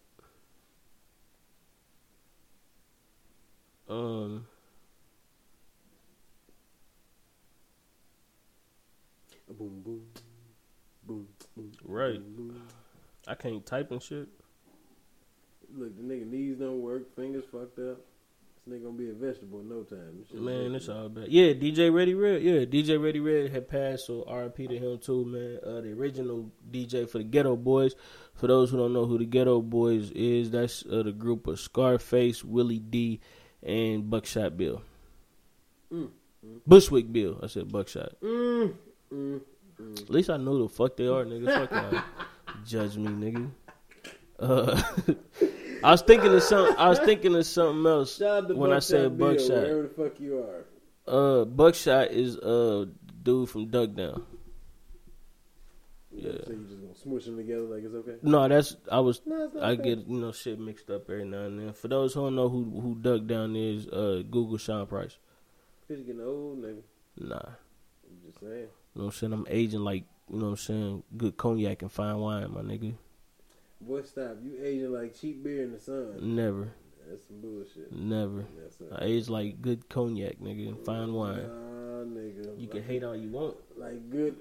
Um, Boom, boom, boom, boom. Right. boom. I can't type and shit. Look, the nigga knees don't work, fingers fucked up. Nigga gonna be a vegetable in no time. Man, it's all bad. Yeah, DJ Ready Red. Yeah, DJ Ready Red had passed, so RIP to him too, man. Uh, the original DJ for the Geto Boys. For those who don't know who the Geto Boys is, that's uh, the group of Scarface, Willie D, and Buckshot Bill. Mm, Bushwick Bill. I said Buckshot. Mm, mm. At least I know who the fuck they are, nigga. Fuck y'all. Judge me, nigga. Uh, I was thinking of some. I was thinking of something else Shout out to when I said Bill, Buckshot. Wherever the fuck you are. Uh, Buckshot is uh dude from Duck Down. Yeah. So you just gonna smush them together like it's okay? No, that's I was. No, I okay. get you know shit mixed up every now and then. For those who don't know who who Duck Down is, uh, Google Sean Price. You getting old, nigga. Nah, I'm just saying. you know what I'm saying. I'm aging like you know what I'm saying. Good cognac and fine wine, my nigga. Boy, stop. You aging like cheap beer in the sun. Never, That's some bullshit. never. I age like good cognac, nigga, and fine wine. Nah, nigga. You can hate all you want. like good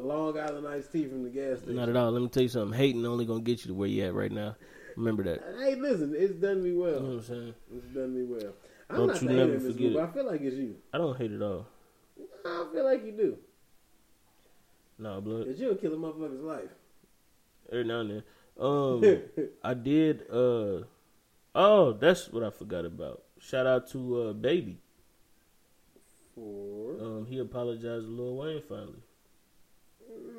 Long Island iced tea from the gas station. Not at all. Let me tell you something. Hating only gonna get you to where you at right now. Remember that. Hey, listen, it's done me well. You know what I'm saying? It's done me well. I'm Don't not you never hater in this forget group. it. I feel like it's you. I don't hate it all. I feel like you do. Nah, blood. Cause you'll kill a motherfucker's life. Every now and then. Um, I did. Uh, oh, that's what I forgot about. Shout out to uh, Baby. For Um, he apologized to Lil Wayne finally.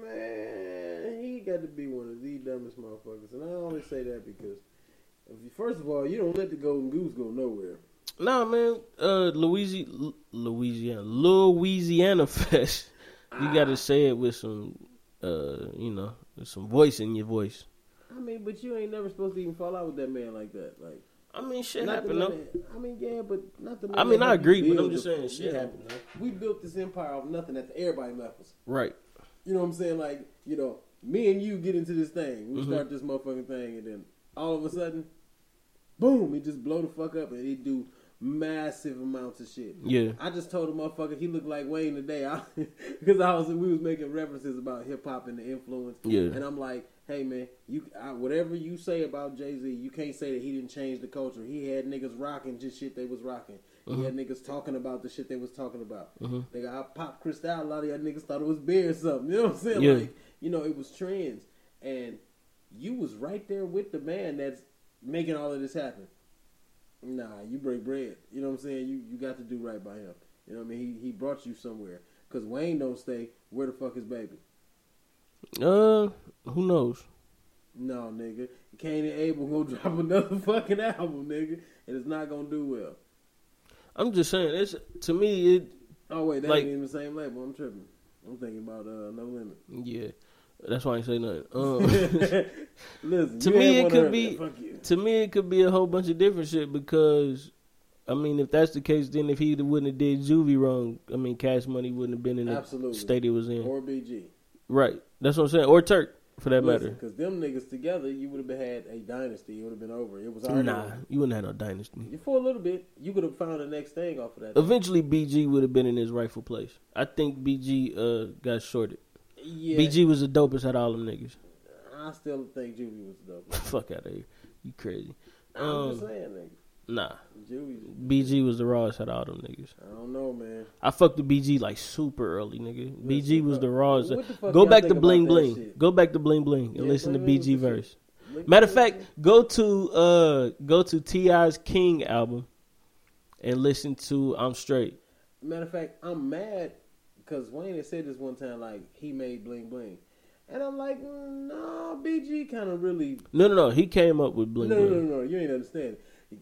man, he got to be one of the dumbest motherfuckers, and I always say that because, if you, first of all, you don't let the golden goose go nowhere. Nah, man. Uh, Louisiana, Louisiana, Louisiana Fest. You got to say it with some, uh, you know, with some voice in your voice. I mean, but you ain't never supposed to even fall out with that man like that. Like, I mean, shit not happened. though. man, I mean, yeah, but not the. I mean, I agree, but I'm just saying, shit know, happened. though. We built this empire off nothing after everybody left us. Right. You know what I'm saying? Like, you know, me and you get into this thing. We Mhm. start this motherfucking thing, and then all of a sudden, boom, it just blow the fuck up, and it do massive amounts of shit. Yeah. I just told a motherfucker he looked like Wayne today, I, because I was we was making references about hip hop and the influence. Yeah. And I'm like, hey man, you I, whatever you say about Jay Z, you can't say that he didn't change the culture. He had niggas rocking just shit they was rocking. He had niggas talking about the shit they was talking about. Mhm. Nigga, I popped Cristal. A lot of y'all niggas thought it was beer or something. You know what I'm saying? Yeah. Like, you know, it was trends, and you was right there with the man that's making all of this happen. Nah, you break bread. You know what I'm saying? You you got to do right by him. You know what I mean? He he brought you somewhere. Cause Wayne don't stay. Where the fuck is baby? Uh, who knows? No, nigga. Kane and Abel gonna drop another fucking album, nigga, and it's not gonna do well. I'm just saying. It's to me. It Oh wait, that Like- ain't even the same label. I'm tripping. I'm thinking about uh No Limit. yeah. That's why I ain't say nothing. Um, Listen, To me, it could be- to me, it could be a whole bunch of different shit because, I mean, if that's the case, then if he wouldn't have did Juvie wrong, I mean, Cash Money wouldn't have been in the Absolutely. state he was in. Or BG. Right. That's what I'm saying. Or Turk, for that matter. Because them niggas together, you would have had a dynasty. It would have been over. It was already Nah, over. you wouldn't have no dynasty. For a little bit, you could have found the next thing off of that. Eventually, BG would have been in his rightful place. I think BG uh, got shorted. yeah, BG was the dopest out of all them niggas. I still think Juvie was the dope. Fuck out of here. You crazy. I'm Um, just saying, nigga. Nah. BG was the rawest out of all them niggas. I don't know, man. I fucked the BG like super early, nigga. BG was the rawest. The Go back to Bling Bling. Go back to Bling Bling and Yeah, listen to BG verse. Matter of fact, go to uh go to T.I.'s King album and listen to I'm Straight. Matter of fact, I'm mad because Wayne had said this one time, like he made Bling Bling, and I'm like, no, BG kind of really. No, no, no. He came up with Bling no, no, Bling. no, no, you ain't understand.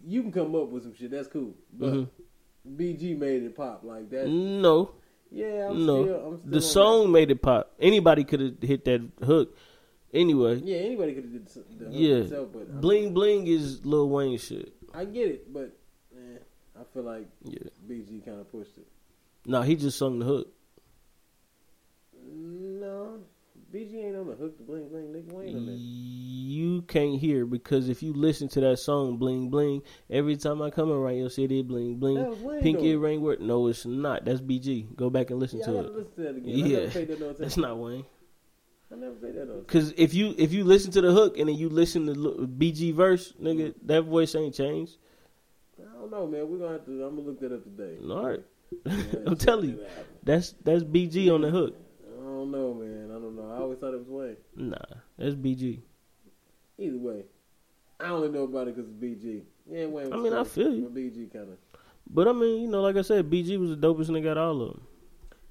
You can come up with some shit, that's cool, but Mhm. BG made it pop like that. No, Yeah, I'm no. still. I'm still the on song made it pop. Anybody could have hit that hook. Anyway. Yeah, anybody could have did the hook yeah. itself, but Bling mean, Bling is Lil Wayne shit. I get it, but eh, I feel like Yeah. BG kind of pushed it. No, he just sung the hook. No, BG ain't on the hook to Bling Bling. Nigga Wayne on that. You can't hear because if you listen to that song Bling Bling, every time I come around your city, Bling Bling, That was Wayne Pink doing it. earring word. No, it's not. That's BG. Go back and listen Yeah, to it. listen to that again. Yeah. that no That's not Wayne. I never paid that no. Because if you if you listen to the hook and then you listen to BG verse, nigga, that voice ain't changed. I don't know, man. We're gonna have to. I'm gonna look that up today. All right. I'm telling you. that. That's that's BG on the hook. Don't know, man. I don't know. I always thought it was Wayne. Nah, that's BG. Either way, I only know about it because it's BG. Yeah, Wayne. I mean, I feel you. BG kind of. But I mean, you know, like I said, BG was the dopest nigga out of all of them.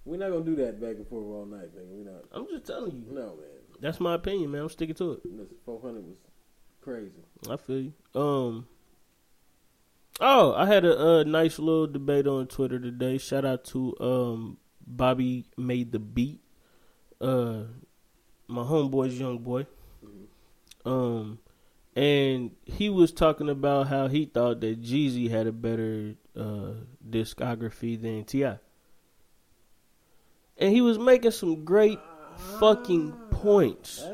We're not gonna do that back and forth all night, nigga. We're not. I'm just telling you. No, man. That's my opinion, man. I'm sticking to it. This 400 was crazy. I feel you. Um. Oh, I had a, a nice little debate on Twitter today. Shout out to um Bobby made the beat. Uh, my homeboy's young boy. Um, and he was talking about how he thought that Jeezy had a better uh discography than Ti. And he was making some great fucking points.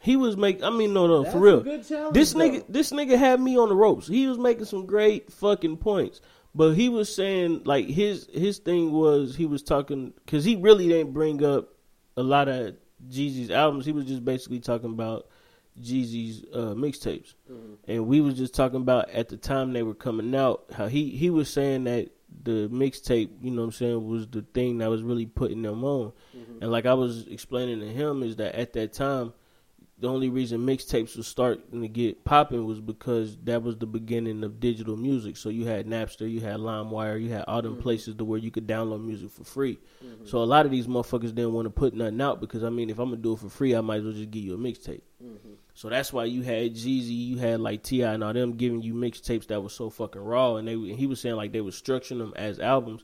He was making. I mean, no, no, for real. This though. nigga, this nigga had me on the ropes. He was making some great fucking points, but he was saying like his his thing was he was talking because he really didn't bring up a lot of Jeezy's albums. He was just basically talking about Jeezy's uh, mixtapes, and we was just talking about at the time they were coming out how he he was saying that the mixtape, you know what I'm saying, was the thing that was really putting them on. And like I was explaining to him is that at that time the only reason mixtapes was starting to get popping was because that was the beginning of digital music. So you had Napster, you had LimeWire, you had all them mm-hmm. places to where you could download music for free. Mm-hmm. So a lot of these motherfuckers didn't want to put nothing out because I mean, if I'm gonna do it for free, I might as well just give you a mixtape. Mm-hmm. So that's why you had Jeezy, you had like T.I. and all them giving you mixtapes that was so fucking raw, and they and he was saying like they was structuring them as albums,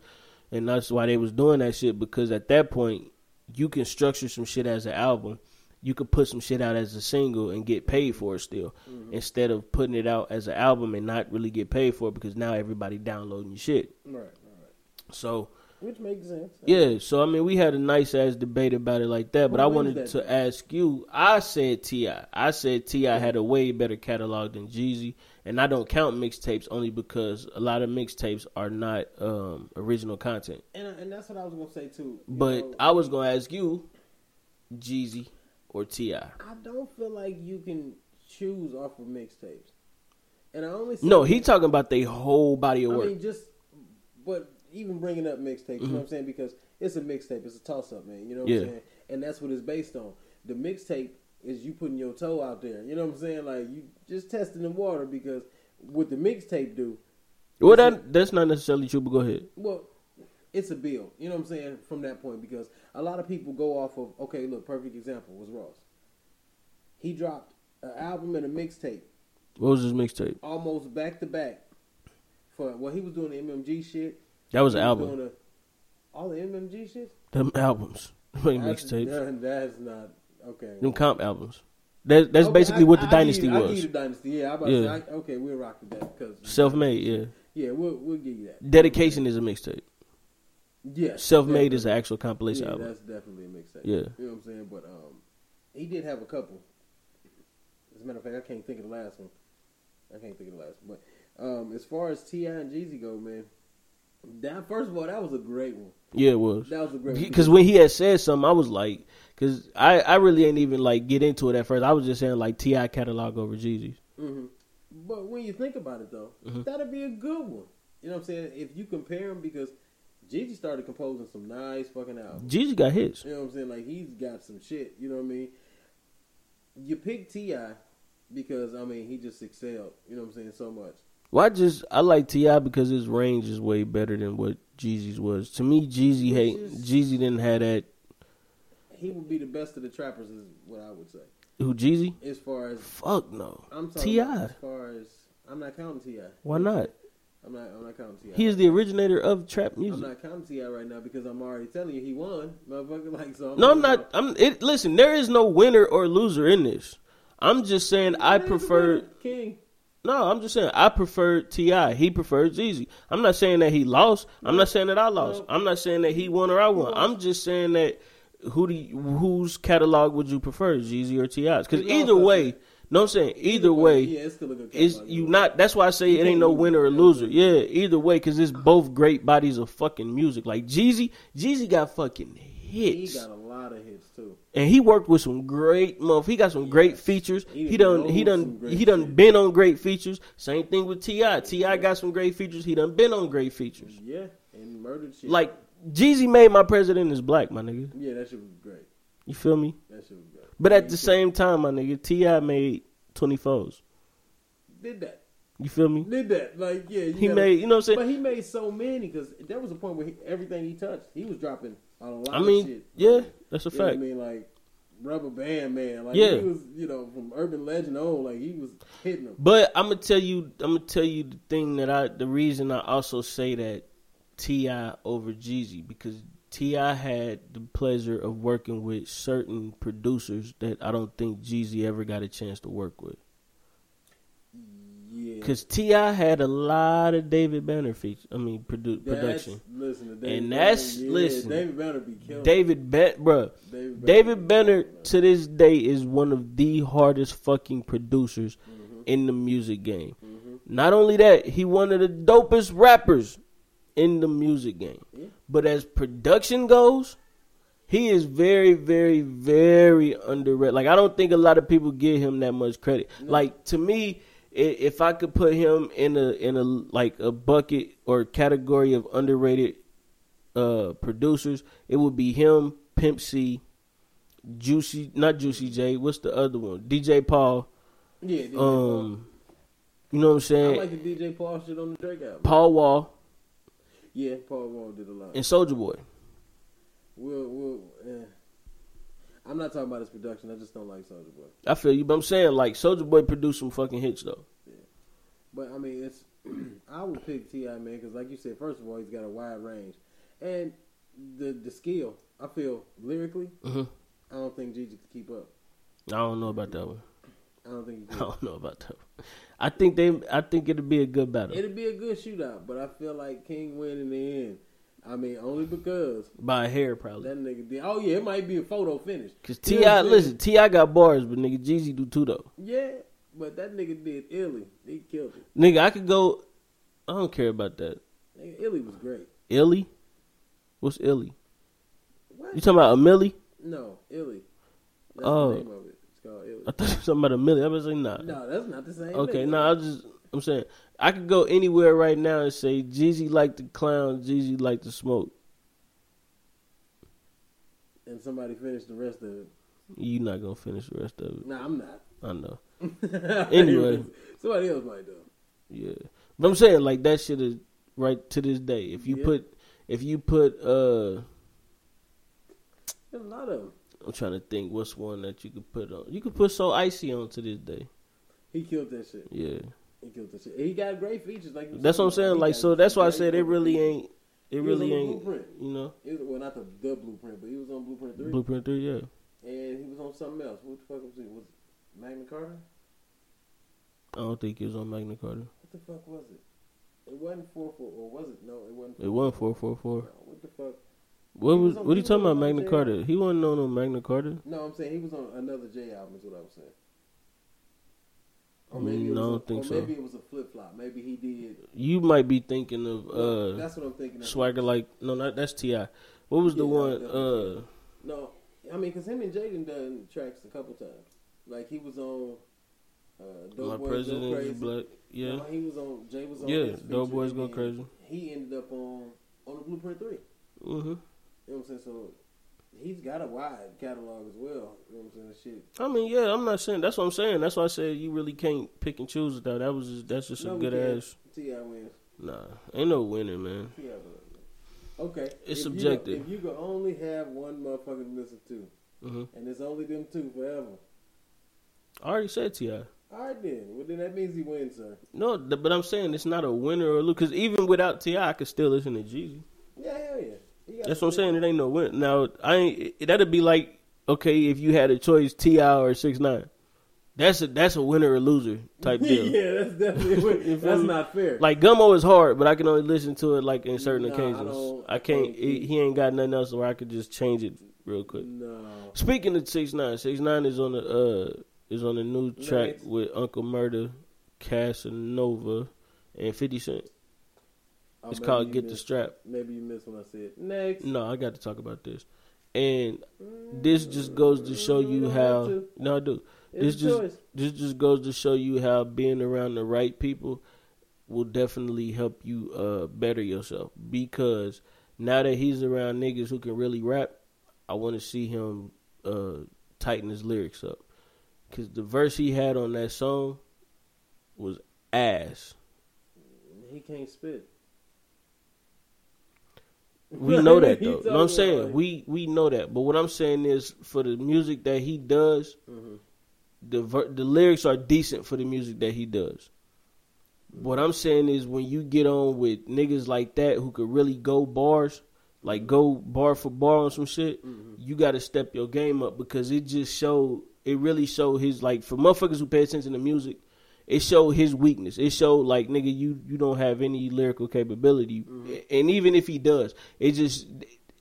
and that's why they was doing that shit because at that point you can structure some shit as an album you could put some shit out as a single and get paid for it still instead of putting it out as an album and not really get paid for it because now everybody downloading your shit. Right, right. So Which makes sense. yeah, so I mean we had a nice ass debate about it like that, but Who I wanted to ask you. I said Ti. I said T.I. had a way better catalog than Jeezy, and I don't count mixtapes only because a lot of mixtapes are not um, original content. And, and that's what I was gonna say too. But know, I was gonna ask you, Jeezy or Ti. I don't feel like you can choose off of mixtapes. And I only No, he talking about the whole body of I work. mean, just but even bringing up mixtapes, you know what I'm saying? Because it's a mixtape, it's a toss up, man. You know what Mm-hmm. Yeah. I'm saying? And that's what it's based on. The mixtape is you putting your toe out there. You know what I'm saying? Like you just testing the water because what the mixtape do, well, that that's not necessarily true, but go ahead. well, it's a bill. You know what I'm saying? From that point, because a lot of people go off of okay, look, perfect example was Ross. He dropped an album and a mixtape What was his mixtape? almost back to back for well, he was doing the MMG shit. That was He an album. the- all the MMG shit. Them albums, mixtapes, that- That's not okay. them comp albums. That that's Okay, basically I- what the I- dynasty I was. dynasty. Yeah, I about Yeah. to say, okay, we'll rock with that because Self-made, yeah. Yeah, we'll we'll give you that. Dedication is a mixtape. Yeah, Self-made is an actual compilation Yeah, album. that's definitely a mixtape. Yeah. you know what I'm saying. But um, he did have a couple. As a matter of fact, I can't think of the last one. I can't think of the last one. But um, as far as T.I. and Jeezy go, man, that first of all, that was a great one. Yeah, it was. That was a great Because when he had said something, I was like, because I, I really ain't even like get into it at first. I was just saying like T.I. catalog over Jeezy's. hmm But when you think about it, though, Mm-hmm. that'd be a good one. You know what I'm saying? If you compare him, because Jeezy started composing some nice fucking albums. Jeezy got hits. You know what I'm saying? Like he's got some shit. You know what I mean? You pick T.I. because I mean he just excelled. You know what I'm saying? So much. Well, I just I like T.I. because his range is way better than what Jeezy's was. To me, Jeezy hate Jeezy didn't have that. He would be the best of the trappers, is what I would say. Who Jeezy? As far as Fuck no. I'm talking Ti. as far as I'm not counting Ti. Why not? I'm not. I'm not counting Ti. He is the originator of trap music. I'm not counting T.I. right now because I'm already telling you he won, motherfucker. Like so. No, I'm not. I'm. It, listen, there is no winner or loser in this. I'm just saying I prefer. King. No, I'm just saying I prefer Ti. He preferred Jeezy. I'm not saying that he lost. I'm not saying that I lost. I'm not saying that he won or I won. I'm just saying that who do you, whose catalog would you prefer, Jeezy or T.I.'s? Because either way, no, I'm saying either way, yeah, it's still a good. is catalog. you not. That's why I say it ain't no winner or loser. Yeah, either way, because it's both great bodies of fucking music. Like Jeezy, Jeezy got fucking hits. He got a lot of hits too. and he worked with some great motherf- He got some great features. He He done he done he done shit. been on great features. Same thing with Ti. T.I. got some great features. He done been on great features. Yeah, and murdered shit. Like Jeezy made my president is black, my nigga. yeah, that shit was great. You feel me? That shit was great. But at the same time, my nigga, T.I. made twenty fours. did that. You feel me? Did that? Like yeah, you He gotta- made, you know what I'm saying? But he made so many because there was a point where he, everything he touched, he was dropping a lot I of mean, shit. yeah, that's a You fact. I mean, like Rubber Band Man, like Yeah. he was, you know, from Urban Legend on, like he was hitting them. But I'm gonna tell you, I'm gonna tell you the thing that I, the reason I also say that T.I. over Jeezy because T.I. had the pleasure of working with certain producers that I don't think Jeezy ever got a chance to work with. Yeah, Because T.I. had a lot of David Banner features. I mean, produ- That's- production. Listen, to David And Banner, that's- yeah, listen, David Banner be killing. David Ben, bruh. David David Banner be to this day is one of the hardest fucking producers Mhm, in the music game. mhm. Not only that, he one of the dopest rappers in the music game. Yeah. But as production goes, he is very, very, very underrated. Like I don't think a lot of people give him that much credit. Like to me, if I could put him in a in a like a bucket or category of underrated uh producers, it would be him, Pimp C, Juicy, not Juicy J. What's the other one? DJ Paul. Yeah, DJ Paul. Um, you know what I'm saying? I like the DJ Paul shit on the Drake album. Paul Wall Yeah, Paul Wall did a lot. and Soulja Boy. We'll, we'll, eh. I'm not talking about his production. I just don't like Soulja Boy. I feel you, but I'm saying like Soulja Boy produced some fucking hits though. Yeah, But I mean, it's I would pick T.I man because, like you said, first of all, he's got a wide range, and the the skill. I feel lyrically, hmm I don't think Jeezy could keep up. I don't know about that one. I don't think he I don't know about that. I think they. I think it'll be a good battle It'd be a good shootout, but I feel like King win in the end. I mean, only because by a hair probably. that nigga did. Oh yeah, it might be a photo finish. Cause T.I, listen, T.I got bars, but nigga Jeezy do too though. Yeah, but that nigga did Illy. He killed it. Nigga, I could go. I don't care about that. Nigga, Illy was great. Illy, what's Illy? What? You talking about a Millie? No, Illy. That's Oh. I thought you were talking about a million. I was like, nah. No, that's not the same. Okay, no, I just I'm saying I could go anywhere right now and say Jeezy like the clown, Jeezy like the smoke. And somebody finish the rest of it. You not gonna finish the rest of it. Nah, I'm not. I know. Anyway. somebody else might do. Yeah. But I'm saying like that shit is right to this day. If you Yeah. put if you put uh There's a lot of them. I'm trying to think what's one that you could put on. You could put so icy on to this day. He killed that shit. Yeah. He killed that shit. He got great features. Like That's what I'm saying. He Like so that's why I said it really ain't it He really ain't Blueprint. you know It was, well, not the, the Blueprint, but he was on Blueprint 3. Blueprint 3, yeah. And he was on something else. What the fuck was it? Was it Magna Carta? I don't think it was on Magna Carta. What the fuck was it? It wasn't 4 4, or was it? No, it wasn't. It wasn't 444. No, what the fuck? What was was on- what are you talking about Magna Carta? He wasn't on no Magna Carta. No, I'm saying he was on another J album, is what I was saying. Or maybe, Mm, I don't a, think so. maybe it was a flip flop. Maybe he did. You might be thinking of uh that's what I'm thinking. of. Swagger like no, not that's T.I. What was the one? Uh, No, I mean, because him and Jaden done tracks a couple times. Like he was on. Uh, Dope my Boys president is Crazy. black. Yeah, No, he was on. Jay was on. yeah. Dope boys go crazy. He ended up on on the Blueprint Three. hmm You know what I'm saying? So he's got a wide catalog as well. You know what I'm saying? Shit. I mean, yeah. I'm not saying that's what I'm saying. That's why I said you really can't pick and choose though. That was just, that's just No, a good ass. T.I wins. Nah, ain't no winner, man. T.I wins. Okay. It's if subjective. You, if you could only have one motherfucker to listen to, hmm and it's only them two forever. I already said T.I. All right then. Well then that means he wins, sir. No, but I'm saying it's not a winner or lose. Because even without T.I, I could still listen to Jeezy. Yeah, hell yeah. He got That's what I'm saying. It ain't no win. Now, I ain't. That'd be like okay if you had a choice, T.I or Six Nine. That's a that's a winner or loser type deal. yeah, that's definitely. That's me? not fair. Like Gummo is hard, but I can only listen to it like in certain Nah, occasions. I, I can't. can't He, he ain't got nothing else where I could just change it real quick. no. Speaking of Six Nine, Six Nine is on the uh is on the new track Nice. with Uncle Murder, Casanova, and Fifty Cent. Oh, It's called Get the Strap. Maybe you missed when I said next. No, I got to talk about this. and this just goes to show you how. No, I do. It's This just choice. this just goes to show you how being around the right people will definitely help you uh better yourself because now that he's around niggas who can really rap, I want to see him uh tighten his lyrics up cuz the verse he had on that song was ass. He can't spit. We know that though. talking know what I'm saying? about- We we know that. But what I'm saying is for the music that he does, Mhm. the ver- the lyrics are decent for the music that he does. What I'm saying is when you get on with niggas like that who could really go bars, like go bar for bar on some shit, you got to step your game up because it just showed. It really showed his like for motherfuckers who pay attention to music. It showed his weakness. It showed like nigga, you you don't have any lyrical capability, mm-hmm. and even if he does, it just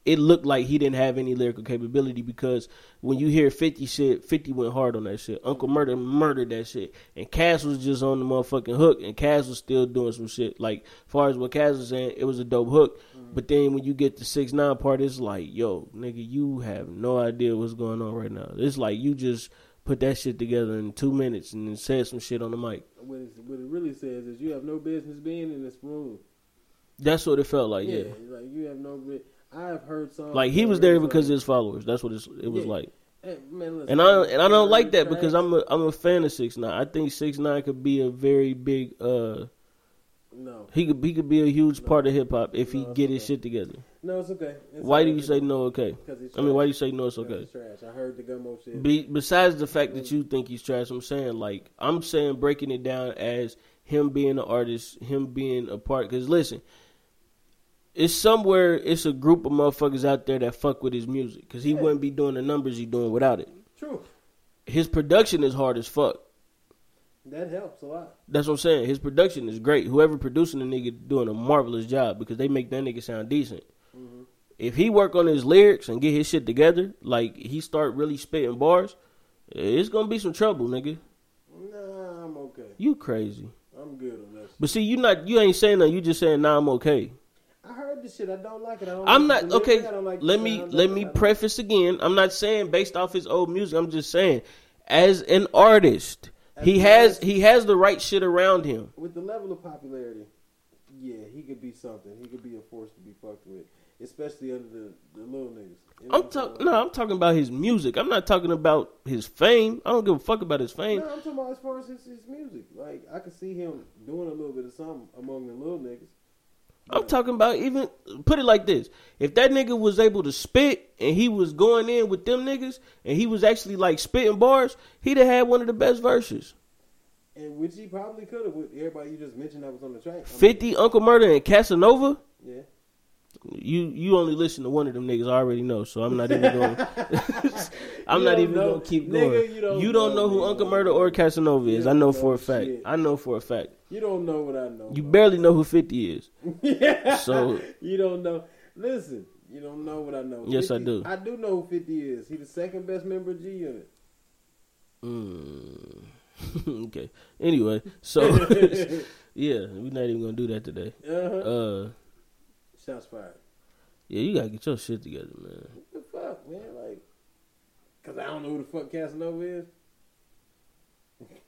it looked like he didn't have any lyrical capability because when you hear 50 shit, 50 went hard on that shit. Uncle Murder murdered that shit. And Cass was just on the motherfucking hook and Cass was still doing some shit. Like, far as what Cass was saying, it was a dope hook. Mm-hmm. But then when you get the 6 9 part, it's like, yo, nigga, you have no idea what's going on right now. It's like you just put that shit together in two minutes and then said some shit on the mic. What, what it really says is you have no business being in this room. That's what it felt like, yeah. like you have no. bu- I have heard songs. Like he was there because of his followers. That's what it's, it was Yeah. like. Hey, man, listen, And I and I don't like that because I'm a I'm a fan of six nine. I think six nine could be a very big uh no, he could he could be a huge part of hip hop if he No, it's get his okay. shit together. No, it's okay. It's Why do you say no? Okay. I mean, why do you say no? It's okay. he's trash. I heard the gummo shit. Be, besides the fact that mm. you think he's trash, I'm saying like I'm saying breaking it down as him being an artist, him being a part. Because listen, it's somewhere it's a group of motherfuckers out there that fuck with his music because he Yeah. wouldn't be doing the numbers he doing without it. True. His production is hard as fuck. That helps a lot. That's what I'm saying. His production is great. Whoever producing the nigga doing a marvelous job because they make that nigga sound decent. If he work on his lyrics and get his shit together, like he start really spitting bars, it's gonna be some trouble, nigga. Nah, I'm okay. You crazy. I'm good on that. But see, you not you ain't saying that. You just saying, "Nah, I'm okay." I heard this shit. I don't like it. I don't I'm like not okay. I don't like let me let me preface again. I'm not saying based off his old music. I'm just saying, as an artist, he As an has artist- he has the right shit around him. With the level of popularity, yeah, he could be something. He could be a force to be fucked with, especially under the, the little niggas. You know I'm talking no, I'm talking about his music. I'm not talking about his fame. I don't give a fuck about his fame. No, I'm talking about as far as his, his music. Like I could see him doing a little bit of something among the little niggas. I'm talking about even put it like this: if that nigga was able to spit and he was going in with them niggas and he was actually like spitting bars, he'd have had one of the best verses. And which he probably could have with everybody you just mentioned that was on the track. I mean, Fifty, Uncle Murder, and Casanova. Yeah. You you only listen to one of them niggas. I already know, so I'm not even going. I'm not even know- gonna keep nigga, going. you don't you don't know know who. Uncle Murder or Casanova is. I know for a fact. shit. I know for a fact. You don't know what I know. You bro. barely know who Fifty is. yeah. So- you don't know. Listen, you don't know what I know. Yes, I do. I do know who Fifty is. He's the second best member of G Unit. Mm. okay. Anyway, so yeah, we're not even gonna do that today. Uh-huh. Uh, Shots fired. yeah, you gotta get your shit together, man. What the fuck, man? Like, cause I don't know who the fuck Casanova is.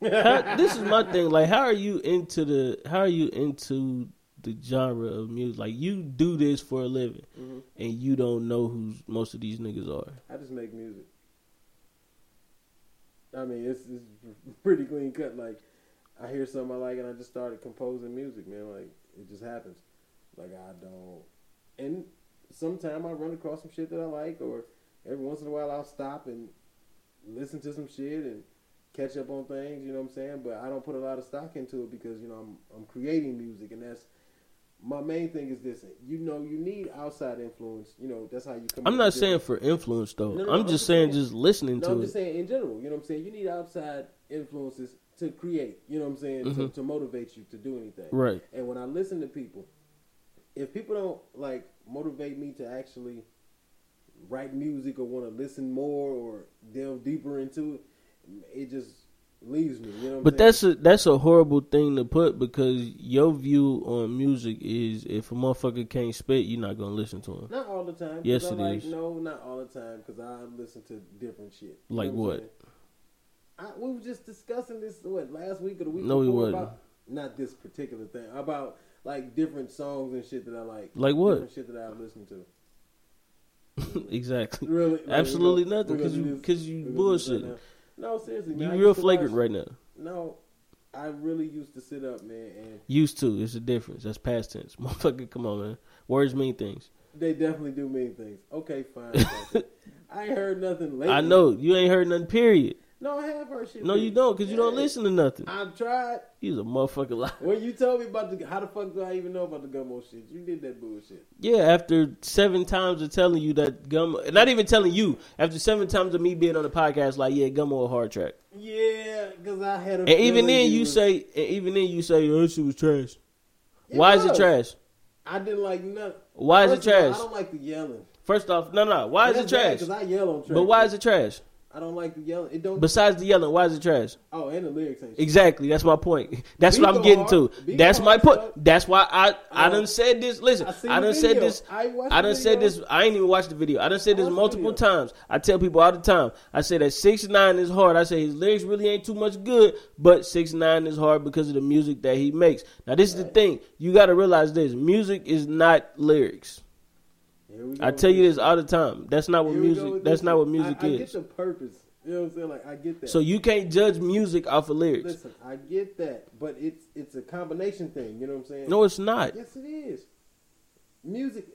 How, this is my thing. Like, how are you into the? How are you into the genre of music? Like, you do this for a living, Mhm. and you don't know who most of these niggas are. I just make music. I mean, it's, it's pretty clean cut. Like, I hear something I like, and I just started composing music, man. Like, it just happens. Like, I don't. And sometime I run across some shit that I like, or every once in a while I'll stop and listen to some shit and catch up on things. You know what I'm saying? But I don't put a lot of stock into it because you know I'm I'm creating music, and that's my main thing. Is this? You know, you need outside influence. You know, that's how you come. I'm not saying for influence though. No, no, I'm I'm just saying, saying- just listening No, to I'm it. just saying in general. You know what I'm saying? You need outside influences to create. You know what I'm saying? To, Mhm. to motivate you to do anything. Right. And when I listen to people, if people don't like motivate me to actually write music or want to listen more or delve deeper into it, it just leaves me. You know what But I'm that's a that's a horrible thing to put because your view on music is if a motherfucker can't spit, you're not gonna listen to him. not all the time. Yes, it like, is. No, not all the time because I listen to different shit. You Like what? Saying? I, we were just discussing this what last week or the week No, we before wasn't. about not this particular thing about like different songs and shit that I like. Like what? Shit that I listen to. exactly. Really? Like, Absolutely gonna- nothing because you because you we gonna do this right No, seriously, You man. Real flagrant watch- right now. No, I really used to sit up, man, and Used to. It's a difference. That's past tense. Motherfucker, come on, man. Words mean things. they definitely do mean things. Okay, fine. I ain't heard nothing lately. I know you ain't heard nothing. Period. No, I have heard shit. No, you don't, because you don't listen to nothing. I've tried. He's a motherfucking liar. When you told me about the how the fuck do I even know about the gummo shit? You did that bullshit. Yeah, after seven times of telling you that Gummo, not even telling you, after seven times of me being on the podcast, like, yeah, Gummo a hard track. Yeah, because I had a. And even then you was- say, and even then you say, oh, shit was trash. It Why is it trash? I didn't like nothing. Why is it First of all, trash? I don't like the yelling. First off, no, no, why is it trash? Because I yell on track. But why is it trash? I don't like the yelling. It don't. Besides the yelling, why is it trash? oh, and the lyrics ain't. Exactly, that's my point. That's what I'm getting hard. to. That's my point. That's why I I No. done said this. Listen, I I done said this. I I done said this. I ain't even watched the video. I done said this multiple times. I tell people all the time. I say that six nine is hard. I say his lyrics really ain't too much good, but six nine is hard because of the music that he makes. Now this is the thing. You got to realize this: music is not lyrics. Here we go I tell you this all the time. That's not what Here we go music. That's not what music I, I is. get the purpose. You know what I'm saying? Like I get that. So you can't judge music off of lyrics. listen, I get that, but it's it's a combination thing. You know what I'm saying? No, it's not. Yes, it is. Music.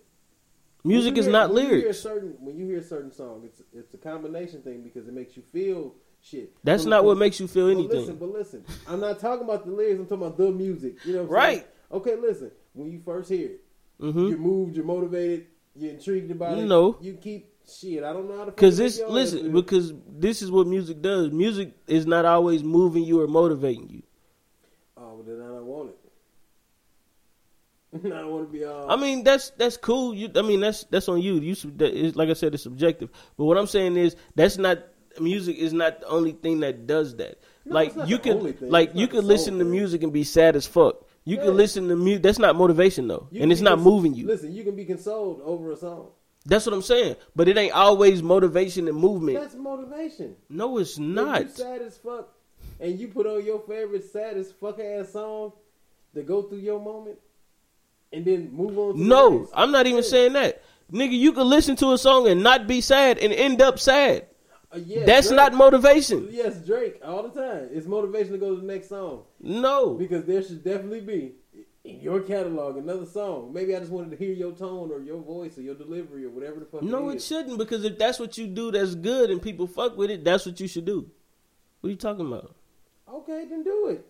Music when is hear- not when hear lyrics. certain when you hear a certain song, it's it's a combination thing because it makes you feel shit. That's From- not what makes you feel But anything. listen, but listen, I'm not talking about the lyrics. I'm talking about the music. You know what I'm Right. saying? Okay, listen. When you first hear it, hmm you're moved, you're motivated, you're intrigued about it. No. you keep shit. I don't know how to. Because this, listen, because this is what music does. Music is not always moving you or motivating you. oh, well, then I don't want it. I don't want to be all. I mean, that's that's cool. You, I mean, that's that's on you. You, sub- that is, like I said, it's subjective. But what I'm saying is, that's not music. Is not the only thing that does that. No, like you the only could, thing. like It's you can listen sole to music and be sad as fuck. You Yeah. can listen to music. That's not motivation though, You and it's not cons- moving you. Listen, you can be consoled over a song. That's what I'm saying. But it ain't always motivation and movement. That's motivation. no, it's If not. you sad as fuck, and you put on your favorite sad as fuck ass song to go through your moment, and then move on. to No. I'm not even saying that. Nigga, you can listen to a song and not be sad and end up sad. Uh, yes, That's Drake- not motivation. Yes, Drake all the time. It's motivation to go to the next song No. because there should definitely be in your catalog another song. Maybe I just wanted to hear your tone or your voice or your delivery or whatever the fuck. No, it it shouldn't because if that's what you do that's good and people fuck with it, that's what you should do. What are you talking about? Okay, then do it.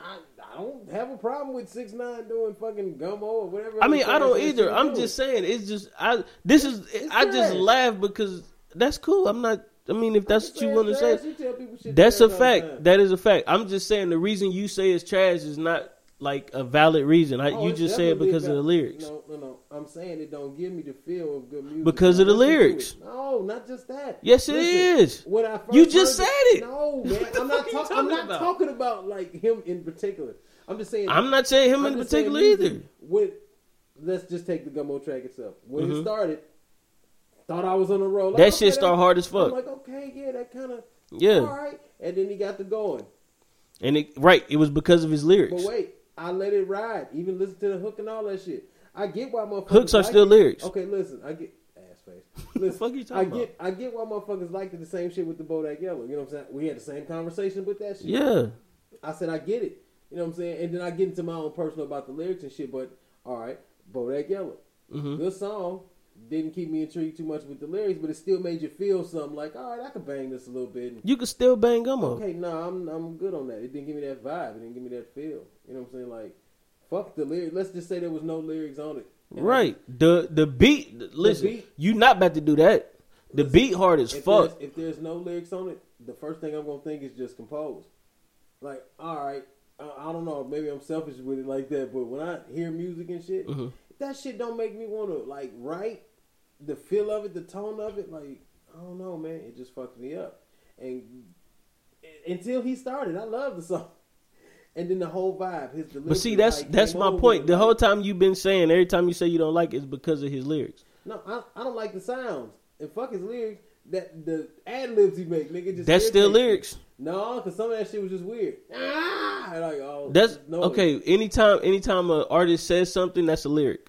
I, I don't have a problem with six nine doing fucking Gummo or whatever. I mean, I don't either. I'm just saying it's just I this is It's I just laugh because that's cool. I'm not I mean if that's what you want to say, trash, you tell people shit that's a fact. time. That is a fact. I'm just saying the reason you say it's trash is not like a valid reason. I, Oh, you just say it because of the lyrics. No, no, no. I'm saying it don't give me the feel of good music. Because of the lyrics. No, not just that. Yes, it it is. When I You just said it. No, man. I'm not, talk- I'm talking not about? talking about like him in particular. I'm just saying. I'm not saying him I'm in particular either. When, let's just take the gummo track itself. When Mhm. it started, thought I was on a roll. Like, That okay, shit start hard as fuck. I'm like, okay, yeah, that kind of Yeah. all right. And then he got the going. And it right, it was because of his lyrics. But wait, I let it ride. Even listen to the hook and all that shit. I get why motherfuckers Hooks are like still it. lyrics. Okay, listen, I get ass face. Listen, fuck you I talking get, I get why motherfuckers liked it the same shit with the Bodak Yellow. You know what I'm saying? We had the same conversation with that shit. Yeah. I said I get it. You know what I'm saying? And then I get into my own personal about the lyrics and shit. But all right, Bodak Yellow, hmm good song. Didn't keep me intrigued too much with the lyrics, but it still made you feel something like, all right, I could bang this a little bit. And, You could still bang gummo. Okay, no, I'm I'm good on that. It didn't give me that vibe. It didn't give me that feel. You know what I'm saying? Like, fuck the lyrics. Let's just say there was no lyrics on it. Right. The the beat listen, beat- you not about to do that. The Listen, beat hard as If fuck. there's, if there's no lyrics on it, the first thing I'm gonna think is just composed. Like, all right, I, I don't know, maybe I'm selfish with it like that, but when I hear music and shit, Mhm. that shit don't make me want to like write the feel of it, the tone of it. Like, I don't know, man, it just fucks me up. And until he started. I love the song, and then the whole vibe, his delivery. But see, that's like, that's my point. The like- whole time you've been saying, every time you say you don't like it, it's because of his lyrics. No, I, I don't like the sounds. And fuck his lyrics. That the ad libs he make, nigga, just That's still lyrics. No, because some of that shit was just weird. Ah, like oh, That's no. okay. Anytime, anytime an artist says something, that's a lyric.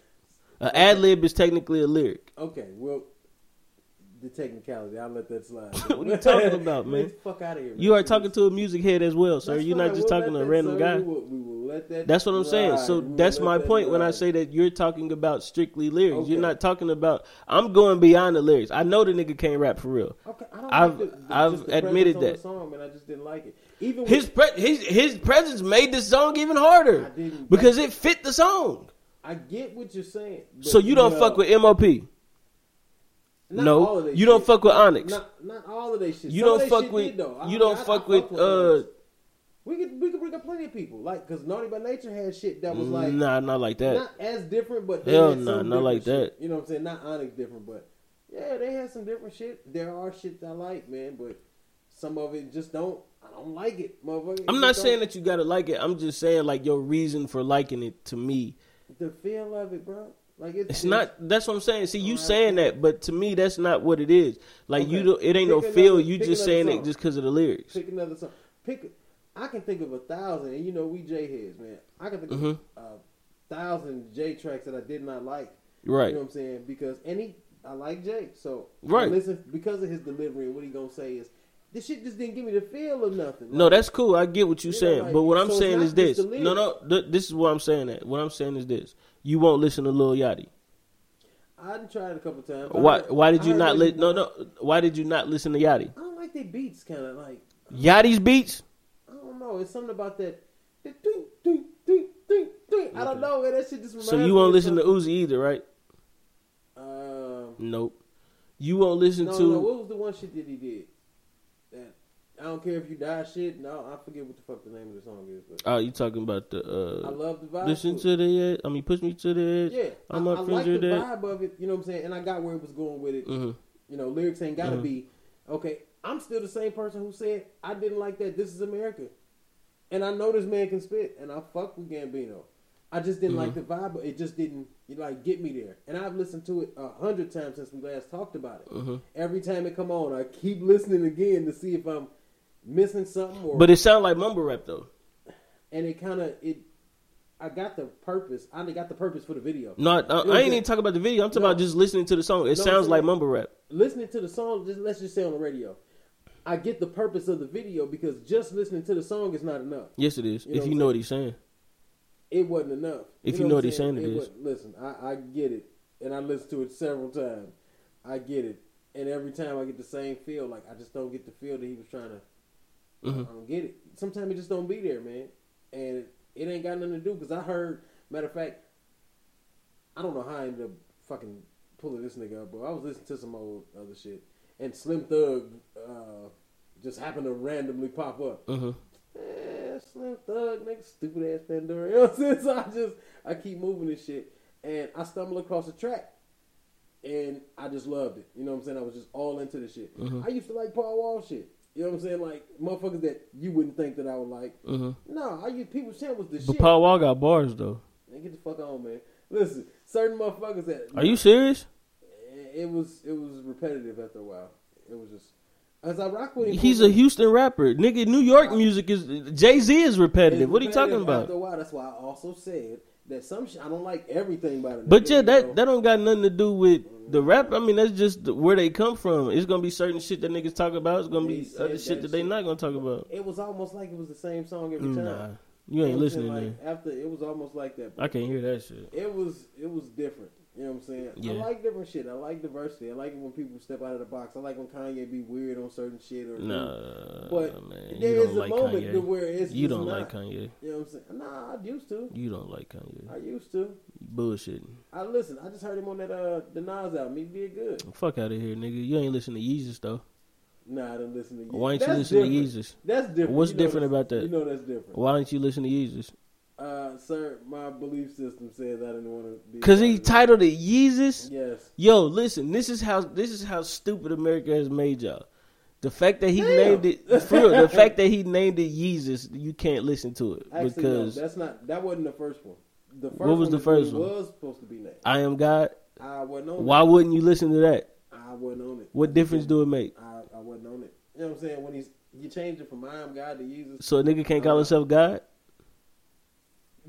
An ad lib is technically a lyric. Okay, well, the technicality, I'll let that slide. What are you talking about, man? Get the fuck out of here. You are talking to a music head as well, sir. That's You're not just We'll talking to a random guy. We will, we will let that That's what I'm saying. So We that's my that point when I say that you're talking about strictly lyrics. You're not talking about. I'm going beyond the lyrics. I know the nigga can't rap for real. Okay, I don't I've- like I've admitted that. Song, man, I just didn't like it. Even His pre- his his presence made this song even harder I didn't- because it fit the song. I get what you're saying. So you don't know, fuck with MOP. not no, all of they you don't shit. fuck with Onyx. Not, not all of they shit. You Some don't fuck with- did. I- you don't I- I fuck fuck with, uh, We could we could bring up plenty of people like because Naughty by Nature had shit that was like nah, not like that. not as different, but they Hell nah, not like shit. that. You know what I'm saying? Not Onyx different, but yeah, they had some different shit. There are shit I like, man, but some of it just don't. I don't like it, motherfucker. I'm not saying that you gotta like it. I'm just saying like your reason for liking it to me. The feel of it, bro. Like it's, It's not. That's what I'm saying. See, you Alright. saying that, but to me, that's not what it is. Like you, don't, it ain't no Pick feel. You just another saying it just because of the lyrics. Pick another song. Pick. I can think of a thousand, and you know we J heads, man. I can think Mhm. of a thousand J tracks that I did not like. Right. You know what I'm saying? Because any I like Jay, so I Right. listen because of his delivery and what he gonna say is this shit just didn't give me the feel of nothing. No, that's cool. I get what you're Yeah, saying, like, but what I'm so saying is this. No, no. Th- this is what I'm saying. That what I'm saying is this. You won't listen to Lil Yachty. I tried a couple times. Why? heard- Why did you not what he li- No, no. Why did you not listen to Yachty? I don't like their beats, kind of like Yachty's beats. I don't know. It's something about that. the Ding, ding, ding, ding, ding. I don't know, man. That shit just reminds So you won't listen to. Uzi either, right? Um, Nope. You won't listen no, to. no. What was the one shit that he did? I don't care if you die. Shit. No, I forget what the fuck the name of the song is. But Oh, you talking about the? I uh love the vibe. Listen to the edge. I mean, push me to the edge. Yeah, I'm I, I like the that. vibe of it. You know what I'm saying? And I got where it was going with it. hmm You know, lyrics ain't gotta Mhm. be okay. I'm still the same person who said I didn't like that. This is America, and I know this man can spit, and I fuck with Gambino. I just didn't like the Mm-hmm. vibe. It just didn't like get me there. And I've listened to it a hundred times since we last talked about it. hmm Every time it come on, I keep listening again to see if I'm missing something. Or But it sounds like mumble rap though. and it kind of it. I got the purpose. I got the purpose for the video. No, I, I, You ain't even talking about the video. I'm talking No. about just listening to the song. It No, sounds like mumble rap. listening to the song, just let's just say on the radio, I get the purpose of the video because just listening to the song is not enough. Yes, it is. You know if you know what he's saying. It wasn't enough. If you know what he's I'm saying, it is. Listen, I, I get it, and I listened to it several times. I get it, and every time I get the same feel. Like I just don't get the feel that he was trying to. I Mhm. don't get it. Sometimes it just don't be there, man, and it ain't got nothing to do. Because I heard, matter of fact, I don't know how I ended up fucking pulling this nigga up, but I was listening to some old other shit, and Slim Thug uh, just happened to randomly pop up. hmm Eh, Slim Thug, nigga, stupid ass Pandora. You know what I'm saying? So I just, I keep moving this shit. And I stumble across a track. And I just loved it. You know what I'm saying? I was just all into the shit. Mhm. I used to like Paul Wall shit. You know what I'm saying? Like, motherfuckers that you wouldn't think that I would like. hmm No, I used People's was the But shit. Paul Wall got bars though. Man, get the fuck on, man. Listen, certain motherfuckers that Are you serious? it was it was repetitive after a while. It was just as I rock with him. He's a Houston rapper. Nigga, New York music is Jay Z is repetitive. What are you talking about? After a while, that's why I also said that some shit I don't like everything about it. But yeah, you know? that that don't got nothing to do with the rap. I mean, that's just the- where they come from. It's gonna be certain shit that niggas talk about. It's gonna be other shit that that they not gonna talk about. it was almost like it was the same song every mm, time. Nah, you ain't know what I'm listening. Like, after it was almost like that. I can't hear that shit. It was it was different. You know what I'm saying? Yeah. I like different shit. I like diversity. I like it when people step out of the box. I like when Kanye be weird on certain shit or Nah, But man, there you is don't a like moment to where it's You don't not. like Kanye. You know what I'm saying? Nah, I used to. You don't like Kanye. I used to. You bullshitting. I listen. I just heard him on that uh the Nas album. He did good. Fuck out of here, nigga. You ain't listen to Yeezus though. Nah, I didn't listen to you. Why ain't you That's listen to different. Yeezus? That's different. What's You know different about that? You know that's different. Why don't you listen to Yeezus? Uh, sir, my belief system says I didn't want to be. Cause he titled it Yeezus. Yes. Yo, listen. This is how this is how stupid America has made y'all. The fact that he Damn. named it, for real, the fact that he named it Yeezus, you can't listen to it Actually, because no, that's not. That wasn't the first one. The first What was one the first one? Was supposed to be named. I am God. I wasn't on it. Why wouldn't you listen to that? I wasn't on it. What difference do it make? I, I wasn't on it. You know what I'm saying? When he's you changed it from I am God to Jesus. So a nigga can't call Uh, himself God?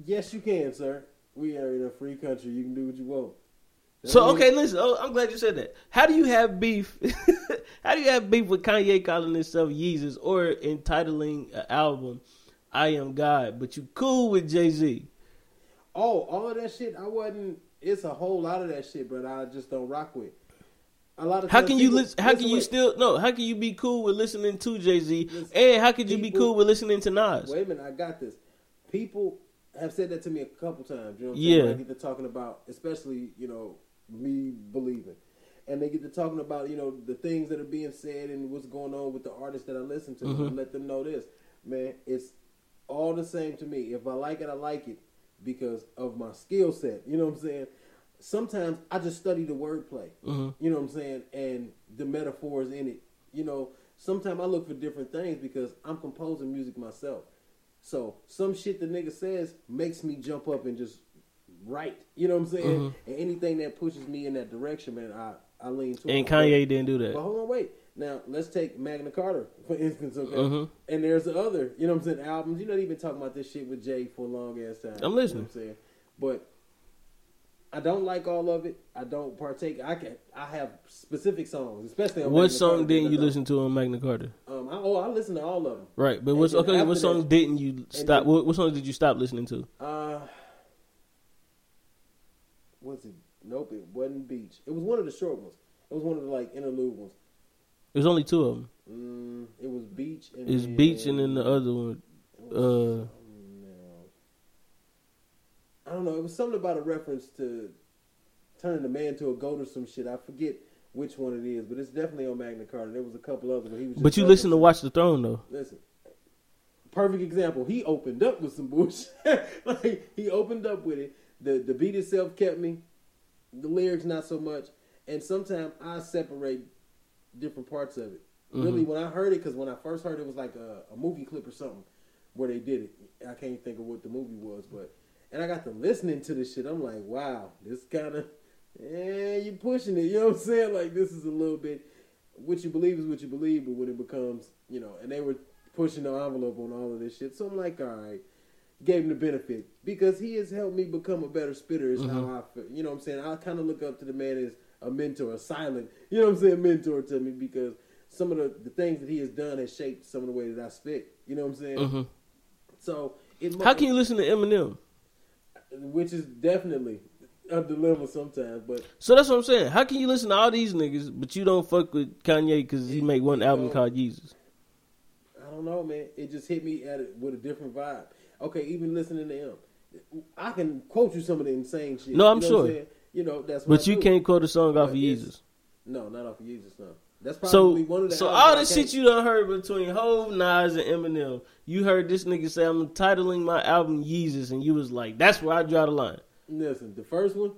Yes, you can, sir. We are in a free country. You can do what you want. That So means- okay, listen. Oh, I'm glad you said that. How do you have beef? how do you have beef with Kanye calling himself Yeezus or entitling an album "I Am God"? But you cool with Jay Z? Oh, all of that shit. I wasn't. It's a whole lot of that shit, but I just don't rock with. A lot of How can you people- listen? How can you wait. still no? How can you be cool with listening to Jay Z? Listen, And how could you be cool with listening to Nas? Wait a minute, I got this. People have said that to me a couple times. You know what I'm Yeah. saying? I get to talking about, especially you know me believing, and they get to talking about you know the things that are being said and what's going on with the artists that I listen to. Mhm. I let them know this, man. It's all the same to me. If I like it, I like it because of my skill set. You know what I'm saying? Sometimes I just study the wordplay. Mhm. You know what I'm saying? And the metaphors in it. You know, sometimes I look for different things because I'm composing music myself. So some shit the nigga says makes me jump up and just write. You know what I'm saying? Mhm. And anything that pushes me in that direction, man, I, I lean to. And Kanye didn't do that. But hold on, wait. Now let's take Magna Carta for instance, okay? Mhm. And there's the other, you know what I'm saying, albums. You're not even talking about this shit with Jay for a long ass time. I'm listening. You know what I'm saying? But I don't like all of it. I don't partake. I can. I have specific songs, especially. On What Magna song Carta, didn't you listen to on Magna Carta? Um, I, oh, I listen to all of them. Right, but what's okay? What song that- didn't you stop? then- What, what songs did you stop listening to? Uh, was it? Nope, it wasn't Beach. It was one of the short ones. It was one of the like interlude ones. There's only two of them. Mm, it was Beach. And It's then, Beach and then the other one. uh. I don't know. It was something about a reference to turning a man to a goat or some shit. I forget which one it is, but it's definitely on Magna Carta. There was a couple others, but he was. Just But you listen to Watch the Throne though. Listen, perfect example. He opened up with some bullshit. like he opened up with it. The the beat itself kept me. The lyrics not so much. And sometimes I separate different parts of it. Mm-hmm. Really, when I heard it, because when I first heard it, it was like a, a movie clip or something where they did it. I can't think of what the movie was, but and I got to listening to this shit. I'm like, wow, this kind of, eh, you pushing it. You know what I'm saying? Like this is a little bit. What you believe is what you believe, but when it becomes, you know, and they were pushing the envelope on all of this shit. So I'm like, all right, gave him the benefit because he has helped me become a better spitter. Is how I feel. You know what I'm saying? I kind of look up to the man as a mentor, a silent, you know what I'm saying, mentor to me because some of the, the things that he has done has shaped some of the way that I spit. You know what I'm saying? hmm So it How can you listen to Eminem? Which is definitely a dilemma sometimes, but So that's what I'm saying. How can you listen to all these niggas, but you don't fuck with Kanye because he made one album called Jesus? I don't know, man. It just hit me at it with a different vibe. Okay, even listening to him, I can quote you some of the insane shit. No, I'm you know what sure. saying? You know that's. What But I you do. can't quote a song off of But Jesus. No, not off of Jesus. No, that's So, one of the. so all the shit you done heard between Hove, Nas, and Eminem, you heard this nigga say, "I'm titling my album Jesus," and you was like, "That's where I draw the line." Listen, the first one,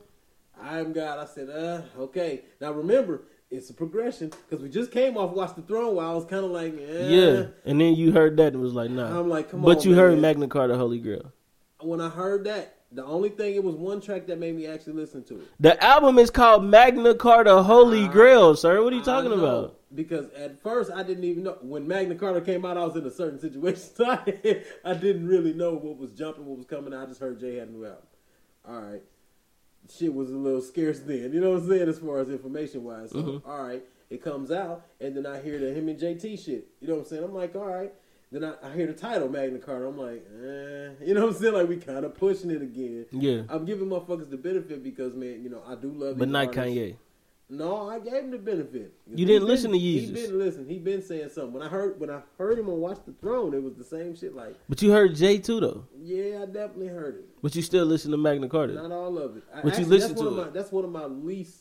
I am God. I said, uh, okay. Now remember, it's a progression because we just came off Watch the Throne. Where I was kind of like, eh. Yeah, and then you heard that and was like, "Nah." I'm like, come but on, but you heard. Magna Carta, Holy Grail. When I heard that, the only thing it was one track that made me actually listen to it. The album is called Magna Carta, Holy I- Grail, sir. What are you talking about? Because at first I didn't even know when Magna Carta came out. I was in a certain situation. So I, I didn't really know what was jumping, what was coming. I just heard Jay had a new album. All right, shit was a little scarce then. You know what I'm saying? As far as information wise. So, Mhm. all right, it comes out, and then I hear the him and JT shit. You know what I'm saying? I'm like, all right. Then I, I hear the title Magna Carta. I'm like, eh. You know what I'm saying? Like we kind of pushing it again. Yeah, I'm giving motherfuckers the benefit because man, you know I do love. but not artists. Kanye. No, I gave him the benefit. You He didn't been- listen to He Yeezus. been listen. He been saying something. When I heard when I heard him on Watch the Throne, it was the same shit. Like, But you heard Jay too, though. yeah, I definitely heard it. But you still listen to Magna Carta, Not all of it. I, But you listen to it. My, that's one of my least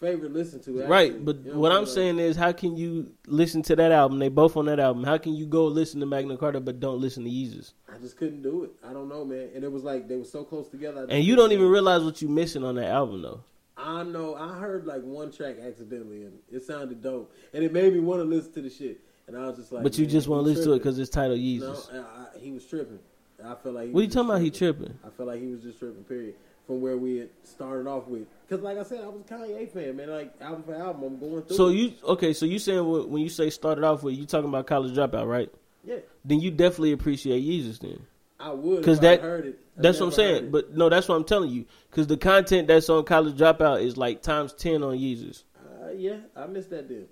favorite listen to. Actually. right? But You know what I'm Like, saying is, how can you listen to that album? They both on that album. How can you go listen to Magna Carta but don't listen to Yeezus? I just couldn't do it. I don't know, man. And it was like they were so close together. And you don't even realize what you're missing on that album, though. I know I heard like one track accidentally and it sounded dope and it made me want to listen to the shit and I was just like, but you just want to listen to it because it's titled no, Yeezus. I, I, he was tripping. I felt like What are you talking just about? He tripping? I felt like he was just tripping. Period. From where we had started off with, because like I said, I was a Kanye fan, man. Like album for album, I'm going through. So it. you okay? So you saying wh- when you say started off with you talking about college dropout, right? yeah, Then you definitely appreciate Yeezus then. I would because that, heard it. I that's what I'm saying. But no, that's what I'm telling you. Because the content that's on college dropout is like times ten on Yeezus. uh, yeah, I missed that deal.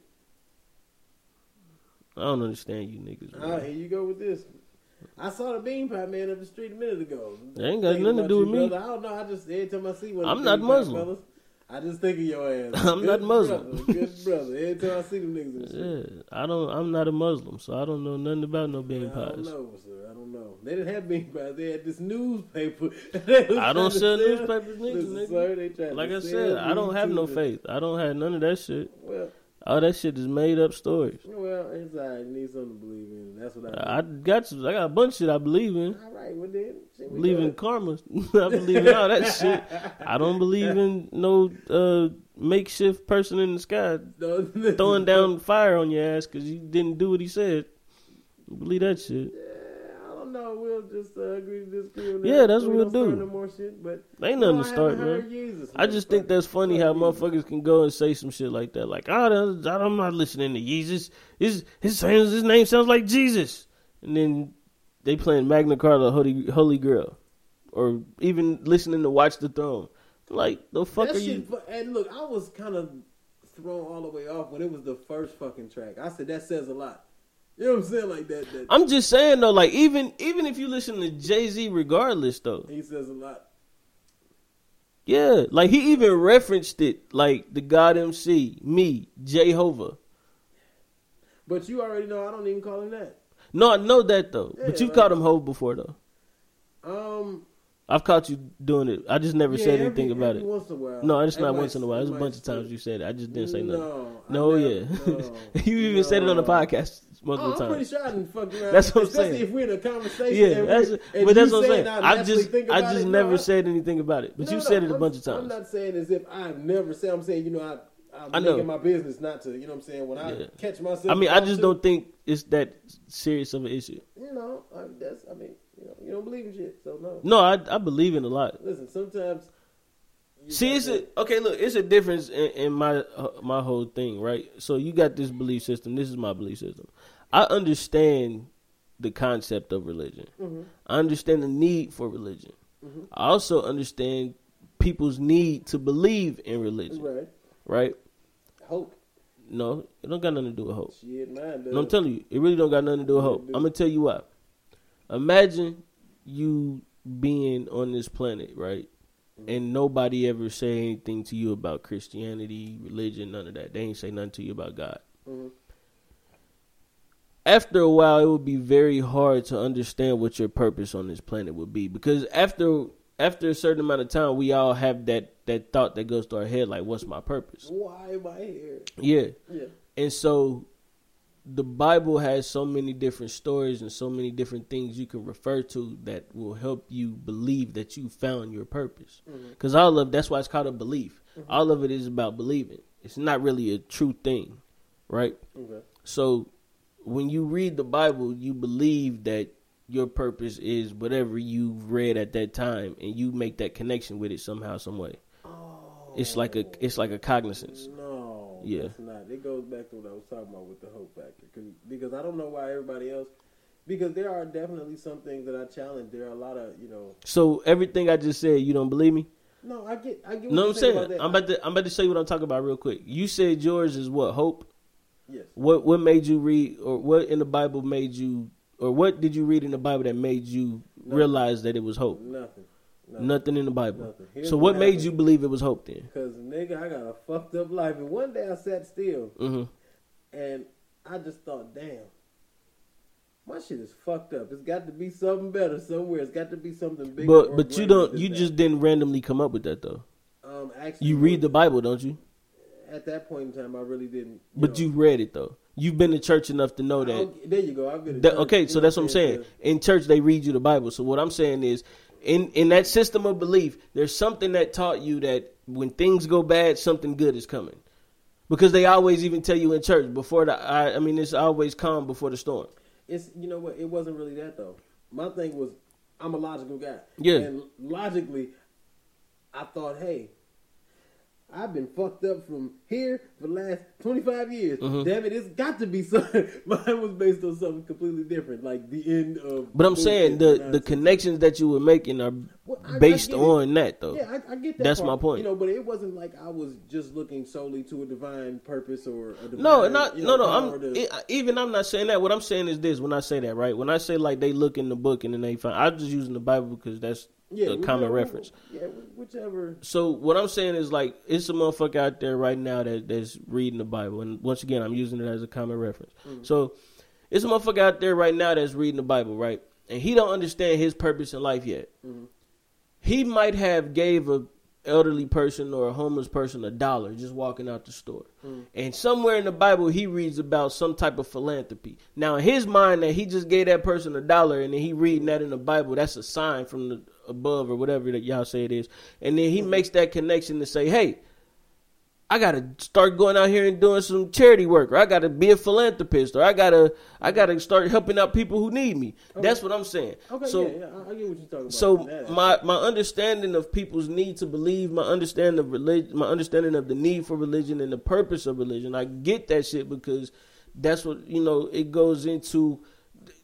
I don't understand you niggas. Ah, Man. here you go with this. I saw the bean pie man up the street a minute ago. That ain't got nothing to do with me. brother. I don't know. I just every time I see one, I'm not Muslim. fellas, I just think of your ass. I'm Good not Muslim. brother, Good brother. Every time I see them niggas shit. Yeah, I don't. I'm not a Muslim, so I don't know nothing about no bean I don't know, sir. I don't know. They didn't have bean pies. They had this newspaper. I don't sell newspapers, niggas, Listen, nigga. sir, Like I said, I don't have no faith. I don't have none of that shit. Well, All that shit is made up stories. well, it's alright. You need something to believe in. That's what I. I got you. I got a bunch of shit I believe in. All right, well then, believe in karma. I believe in all that shit. I don't believe in no uh, makeshift person in the sky throwing down fire on your ass because you didn't do what he said. Believe that shit. Yeah, I. We'll just uh, agree to disagree on that. Yeah, that's what we we'll don't start. No more shit, but Ain't no, nothing to start, haven't man. Jesus, I just think that's funny how motherfuckers can go and say some shit like that. Like, oh, that- I'm not listening to Jesus. His his his name sounds like Jesus, and then they playing Magna Carta, Holy Holy Grail, or even listening to Watch the Throne. Like, the fuck that are shit, you? and look, I was kind of thrown all the way off when it was the first fucking track. I said that says a lot. You know what I'm saying? Like that. that I'm just saying though, like even even if you listen to Jay Z, regardless though, he says a lot. yeah, like he even referenced it, like the God MC, me, Jehovah. But you already know I don't even call him that. No, I know that though, but you've like- called him Hove before though. Um, I've caught you doing it. I just never yeah, said every- anything about every it. Once in a while. No, it's not once in a while. It's a bunch of times you said it. I just didn't say nothing. No, No, yeah. no, you even said it on the podcast multiple Oh, I'm pretty times. sure I didn't fuck around. That's what I'm Especially saying. if we're in a conversation. Yeah, that's but that's what I'm saying. I just I just it. never No, said anything about it. But No, you no, said it a I'm- bunch of times. I'm not saying as if I've never said. I'm saying you know I. I'm I know. making my business not to. You know what I'm saying? When I Yeah. catch myself. I mean, I just to- don't think it's that serious of an issue. You know, I, that's. I mean, you know, you don't believe in shit, so no. No, I I believe in a lot. Listen, sometimes. See, it's a okay. Look, it's a difference in, in my uh, my whole thing, right? So you got this belief system. This is my belief system. I understand the concept of religion. Mhm. I understand the need for religion. Mhm. I also understand people's need to believe in religion, right. right? Hope. No, it don't got nothing to do with hope. Shit, mine does. No, I'm telling you, it really don't got nothing to do with hope. do. I'm gonna tell you why. Imagine you being on this planet, right? Mm-hmm. And nobody ever say anything to you about Christianity, religion, none of that. They ain't say nothing to you about God. Mhm. After a while, it would be very hard to understand what your purpose on this planet would be because after after a certain amount of time, we all have that that thought that goes to our head, like, "What's my purpose?" Why am I here? Yeah, Yeah. and so the Bible has so many different stories and so many different things you can refer to that will help you believe that you found your purpose. Mm-hmm. Because all of that's why it's called a belief. Mm-hmm. All of it is about believing. It's not really a true thing, right? Okay. So when you read the Bible, you believe that your purpose is whatever you've read at that time, and you make that connection with it somehow, some way. Oh. It's like a it's like a cognizance. Oh, no, Yeah. it's not. It goes back to what I was talking about with the hope factor. Cause, because I don't know why everybody else. Because there are definitely some things that I challenge. There are a lot of you know. So everything I just said, you don't believe me? No, I get. I get. What No, you're I'm saying about. I'm about to I'm about to show you what I'm talking about real quick. You said yours is what hope. Yes. What what made you read or what in the Bible made you or what did you read in the Bible that made you Nothing. realize that it was hope? Nothing. Nothing. Nothing in the Bible. So what what made happened. you believe it was hope then? Cause nigga, I got a fucked up life, and one day I sat still hmm and I just thought, damn, my shit is fucked up. It's got to be something better somewhere. It's got to be something bigger. But but you don't you that. just didn't randomly come up with that though. um actually You read the Bible, don't you? at that point in time I really didn't. But know. you read it though. You've been to church enough to know that. There you go. I've been. to that okay, so that's what I'm saying. In church, they read you the Bible. So what I'm saying is, in in that system of belief, there's something that taught you that when things go bad, something good is coming. Because they always even tell you in church before the I, I mean it's always calm before the storm. It's you know what? It wasn't really that though. My thing was, I'm a logical guy. Yeah. And logically, I thought, hey, I've been fucked up from here for the last 25 years. Mhm. Damn it, it's got to be something. Mine was based on something completely different, like the end of. But I'm saying the the nonsense. connections that you were making are Well, I- I based it. on that though. Yeah, I, I get that. That's part, my point. You know, but it wasn't like I was just looking solely to a divine purpose or a divine. No, not you no, know, no. power I'm to- e- even. I'm not saying that. What I'm saying is this: when I say that, right? When I say like they look in the book and then they find, I'm just using the Bible because that's yeah, a common reference. Yeah, whichever. So what I'm saying is like it's a motherfucker out there right now that that's reading the Bible, and once again, I'm using it as a common reference. So it's a motherfucker out there right now that's reading the Bible, right? And he don't understand his purpose in life yet. Mhm. He might have gave a elderly person or a homeless person a dollar just walking out the store. And somewhere in the Bible he reads about some type of philanthropy. Now in his mind that he just gave that person a dollar and then he reading that in the Bible, that's a sign from the above or whatever that y'all say it is. And then he makes that connection to say, Hey, I gotta start going out here and doing some charity work, or I gotta be a philanthropist, or I gotta I gotta start helping out people who need me. That's what I'm saying. Okay, so yeah, yeah, I, I get what you're talking about. so that my my understanding of people's need to believe, my understanding of religion, my understanding of the need for religion and the purpose of religion, I get that shit because that's what you know. It goes into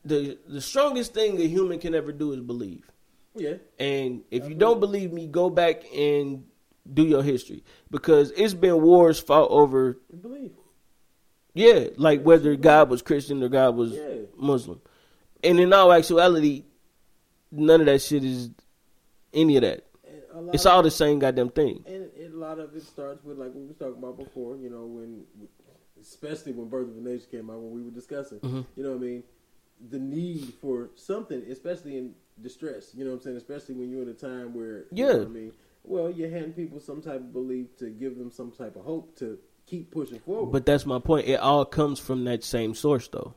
the the strongest thing a human can ever do is believe. Yeah, And if you don't believe me, go back and do your history because it's been wars fought over. believe. Yeah, like whether God was Christian or God was Yeah. Muslim. And in all actuality, none of that shit is any of that. And It's all the same goddamn thing. And it, a lot of it starts with like we were talking about before. You know, when especially when Birth of a Nation came out, when we were discussing. Mhm. You know what I mean? The need for something, especially in distress. You know what I'm saying? Especially when you're in a time where you Yeah. know what I mean. Well, you're handing people some type of belief to give them some type of hope to keep pushing forward. But that's my point. It all comes from that same source, though.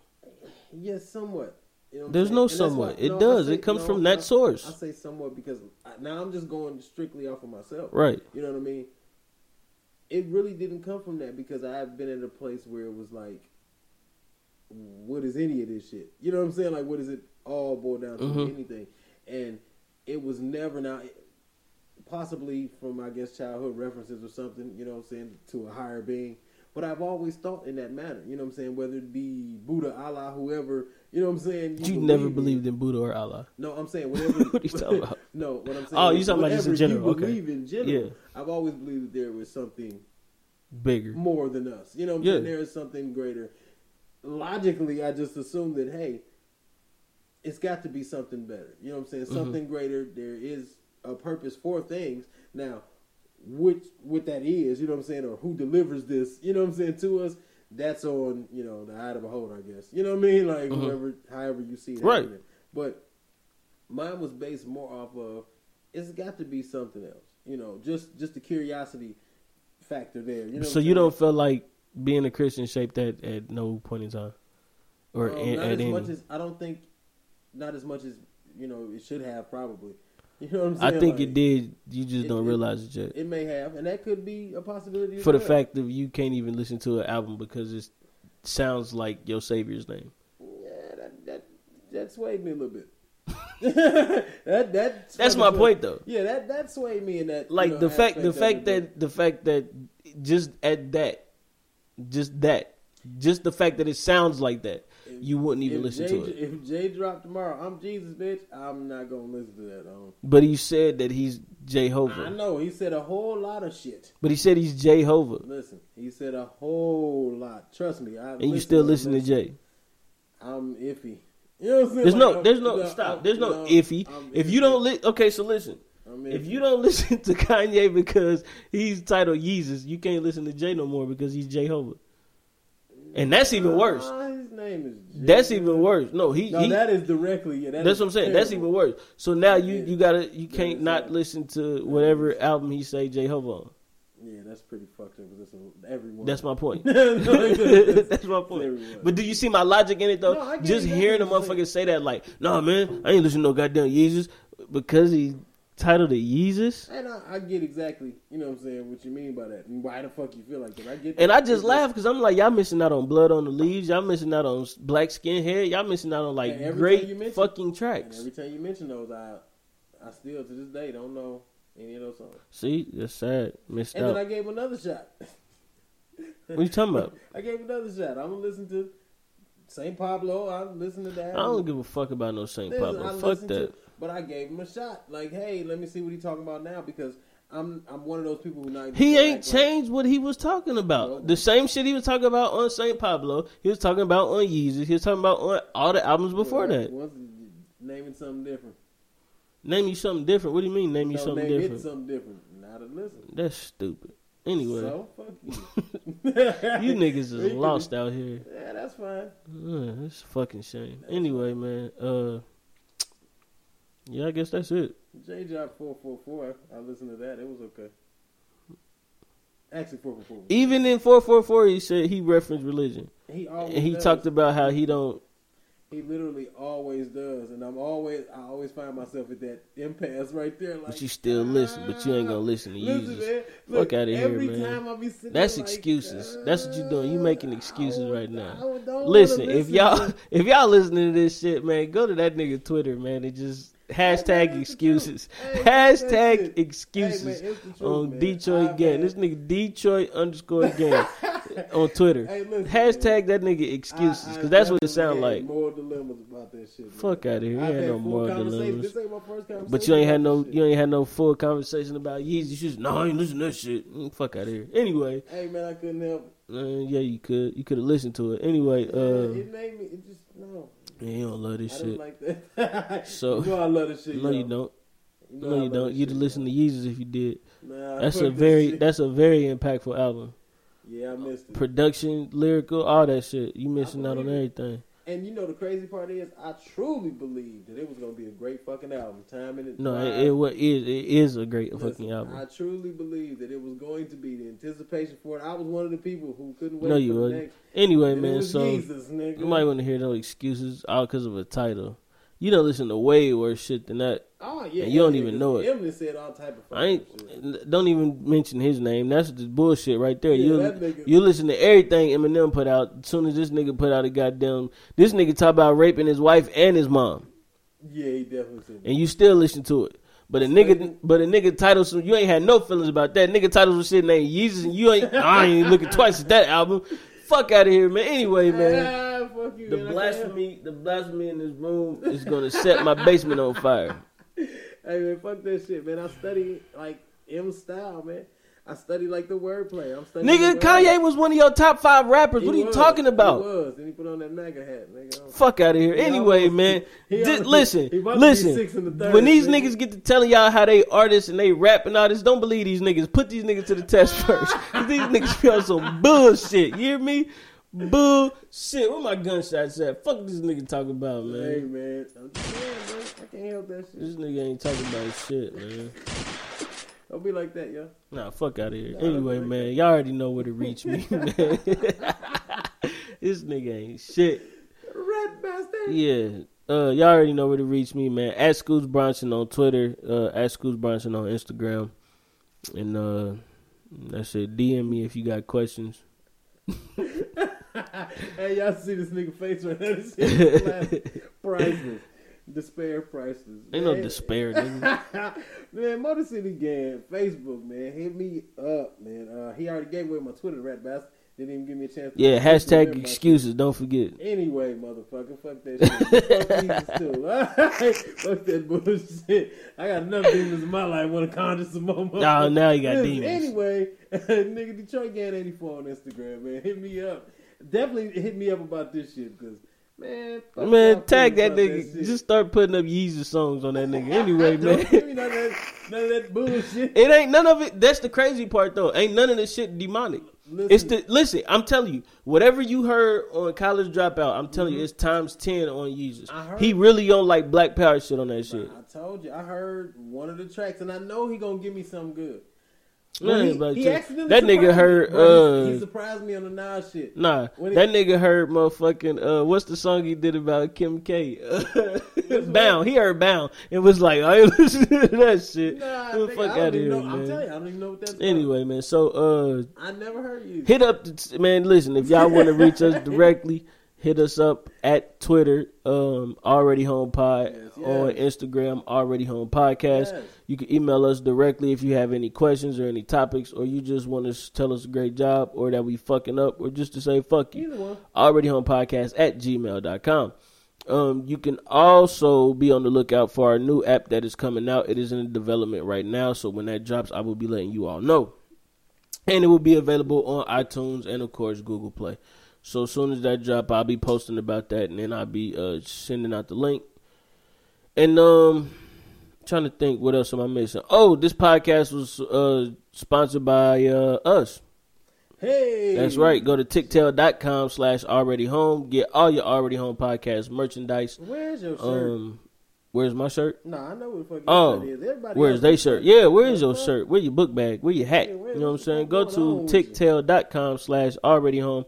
Yes, somewhat. You know There's no somewhat. why- It no, does. say- It comes no, from that I- source. I say somewhat because I, now I'm just going strictly off of myself. Right. You know what I mean? It really didn't come from that because I've been at a place where it was like, what is any of this shit? You know what I'm saying? Like, what does it all boil down to? Mhm. Anything? And it was never now, possibly from I guess childhood references or something. You know what I'm saying? To a higher being. But I've always thought in that manner. You know what I'm saying? Whether it be Buddha, Allah, whoever. You know what I'm saying? You never believe in. believed in Buddha or Allah. No, I'm saying whatever. What are you talking about? no, what I'm saying. Oh, you talking about just in general, You okay. in general. Yeah. I've always believed that there was something Bigger. more than us. You know what I'm Yeah. saying? There is something greater. Logically, I just assumed that hey, it's got to be something better. You know what I'm saying? Mm-hmm. Something greater. There is a purpose for things. Now, which what that is, you know what I'm saying, or who delivers this, you know what I'm saying, to us. That's on you know the eye of the beholder, I guess. You know what I mean? Like Mhm. whoever, however you see it. Right. happening. But mine was based more off of it's got to be something else. You know, just just the curiosity factor there. You know. so you don't feel like being a Christian shaped that at no point in time, or Um, in, not at as any. much as I don't think, not as much as you know it should have probably. You know what I'm saying? I think Like, it did. You just it- don't realize it yet. It may have, and that could be a possibility. For the well. fact that you can't even listen to an album because it sounds like your savior's name. yeah, that that that swayed me a little bit. that that That's my point, though. Yeah, that that swayed me in that. you Like know, the fact, the fact that the fact that just at that, just that, just the fact that it sounds like that, If- you wouldn't even listen Jay, to it. If Jay dropped tomorrow, I'm Jesus, bitch. I'm not gonna listen to that. Um, But he said that he's Jehovah. I know he said a whole lot of shit. But he said he's Jehovah, Listen, he said a whole lot. Trust me. I and you still listen to Jay. I'm iffy. You know what I'm saying? There's Like, no, there's no I'm- stop. There's no I'm- iffy. I'm If you don't li- okay, so listen. I'm If you don't listen to Kanye because he's titled Jesus, you can't listen to Jay no more because he's Jehovah. And that's even worse. Ah, his name is. Jay. That's even worse. No, he. No, he that is directly. Yeah, that that's what I'm saying. That's even worse. So now you Yeah. you gotta you can't not listen to whatever album he say Jehovah on. Yeah, that's pretty fucked up. 'cause That's everyone. That's my point. That's That's my point. But do you see my logic in it though? No, Just hearing a That's motherfucker say that, like, "No, man, I ain't listening to no goddamn Jesus because he titled to Yeezus. And I, I get exactly, you know what I'm saying, what you mean by that, and why the fuck you feel like that. I get. And. I just laugh because I'm like, y'all missing out on blood on the leaves. Y'all missing out on black skinhead. Y'all missing out on like And every time great fucking tracks. every time you mention those, I, I still to this day don't know any of those songs. See, that's sad. Missed And out. And then I gave another shot. what you talking about? I gave another shot. I'm gonna listen to Saint Pablo. I listen to that. I don't give a fuck about no Saint Pablo. Fuck that. to- but I gave him a shot. Like, hey, let me see what he's talking about now because I'm I'm one of those people who not. He ain't act like- changed what he was talking about. The same shit he was talking about on Saint Pablo. He was talking about on Yeezus. He was talking about on all the albums before Well, that. once- naming something different. Name you something different. What do you mean? Name you No, something name it different. something different. Not a listen. That's stupid. Anyway, So fuck you. you niggas is lost out here. Yeah, that's fine. It's a fucking shame. Anyway, man. Uh, yeah, I guess that's it. J Job four four four. I listened to that. It was okay. Actually, four four four. Even in four four four, he said he referenced religion, He always and he does. talked about how he don't. He literally always does, and I'm always I always find myself at that impasse right there. Like, But you still listen, but you ain't gonna listen to Listen, man. Fuck Look, outta here, man. time I be That's like, excuses. That's what you doing. You making uh, excuses right now. Don't Listen, if y'all if y'all listening to this shit, man, go to that nigga Twitter, man, It just hashtag excuses. Hey, Hashtag excuses Hey, man, truth, on man. Detroit gang. had- This nigga Detroit underscore gang on Twitter. Hey, listen, Hashtag that nigga excuses, because that's what it sound like. Moral dilemmas about that shit. Fuck outta here. You ain't had no moral dilemmas. This ain't my first conversation. But you ain't had no you ain't had no full conversation about Yeezy. Just no, I ain't listen to that shit. Mm, fuck out of here. Anyway, Hey man, I couldn't help. it. uh, yeah, you could you could have listened to it. Anyway, it uh, made me. It just no. Yeah, you don't love this shit. like that. So- you know I love this shit. No, yo. you don't. know No, you don't. You'd listen to Yeezus if you did. Nah, That's a very shit. that's a very impactful album. yeah, I missed it. Production, lyrical, all that shit. You missing out on everything. And you know the crazy part is, I truly believed that it was gonna be a great fucking album. Time in it. No, it, it, it is a great Listen, fucking album. I truly believed that it was going to be the anticipation for it. I was one of the people who couldn't wait No, you next. Anyway, And man, so Jesus, nigga. you might want to hear no excuses all because of a title. You don't listen to way worse shit than that. Oh yeah, and you don't even know it. Eminem said all type of. I ain't. Don't even mention his name. That's just bullshit right there. Yeah, you you listen to everything Eminem put out. As soon as this nigga put out a goddamn, this nigga talk about raping his wife and his mom, Yeah, he definitely said. and you still listen to it. But a nigga, but a nigga title some. You ain't had no feelings about that. Nigga title some shit named Yeezus, and you ain't. I ain't looking twice at that album. Fuck out of here, man. Anyway, man. Fuck you, The man. I can't blasphemy, the blasphemy in this room is gonna set my basement on fire. Hey man, fuck that shit, man. I study like M style, man. I study like the wordplay. I'm studying. Nigga, Kanye was one of your top five rappers. He What are you was. talking about? He was. Then he put on that MAGA hat, nigga. Fuck out of here. He Anyway, almost- man, he almost- listen, he about to be six listen. the third, When these nigga. niggas get to telling y'all how they artists and they rap and all this, don't believe these niggas. Put these niggas to the test first. these niggas on some bullshit. You hear me? Bullshit. Where my gunshots at? Fuck this nigga talking about, man. Hey man. I'm saying, bro. I can't help that shit. This nigga ain't talking about shit, man. Don't be like that, yo. Nah, fuck out of here. Nah, Anyway, don't man, y'all already know where to reach me, man. this nigga ain't shit. Red bastard. Yeah. Uh, y'all already know where to reach me, man. At Scoots Bronson on Twitter, uh, at Scoots Bronson on Instagram. And uh that's it. DM me if you got questions. hey, y'all see this nigga face right now? This is classic. priceless. Despair priceless. Ain't no despair, nigga. man, Motor City Gang, Facebook, man, hit me up, man. Uh, he already gave away my Twitter, rat bastard. Didn't even give me a chance. Yeah, hashtag excuses, don't forget. Anyway, motherfucker, fuck that shit. fuck Jesus too. Fuck that bullshit. I got enough demons in my life. Want to conjure some more? Nah, now you got Listen, demons. Anyway, nigga, Detroit Gang 84 on Instagram, man. Hit me up. Definitely hit me up about this shit, because, man, Man, tag that nigga. shit. Just start putting up Yeezus songs on that nigga. Anyway, man. Don't give me none of that, none of that bullshit. It ain't none of it. That's the crazy part, though. Ain't none of this shit demonic. Listen. It's the listen. I'm telling you, whatever you heard on College Dropout, I'm telling you, it's times ten on Yeezus. Mm-hmm. I heard- He really on like Black Power shit on that shit. I told you, I heard one of the tracks, and I know he gonna give me something good. He, he that nigga heard, Bro, he- uh, he surprised me on the Nas shit. Nah, When that nigga heard motherfucking uh, what's the song he did about Kim K? Bound. He heard Bound and was like, I ain't listen to that shit. Nah, the nigga, fuck out of here, know. I'm man. telling you, I don't even know what that's about. Anyway, man. So uh, I never heard you. hit up the, man listen if y'all want to reach us directly hit us up at twitter um already home pod Yes, on instagram already home podcast Yes. you can email us directly if you have any questions or any topics or you just want to tell us a great job or that we fucking up or just to say fuck you already home podcast at gmail.com um, you can also be on the lookout for our new app that is coming out. It is in development right now, so when that drops, I will be letting you all know and it will be available on iTunes and of course Google Play. So as soon as that drop, I'll be posting about that, and then I'll be uh, sending out the link. And um, trying to think what else am I missing? Oh, this podcast was uh sponsored by uh us. Hey, That's right. Go to tictail.com slash already home. Get all your already home podcast merchandise. Where's your shirt? Um, where's my shirt? nah, I know what the fuck Oh, shirt is. Everybody Where's they is shirt? Yeah, where is your shirt? Where your book bag? Where your hat? You know what I'm saying? Go to tictail.com slash already home.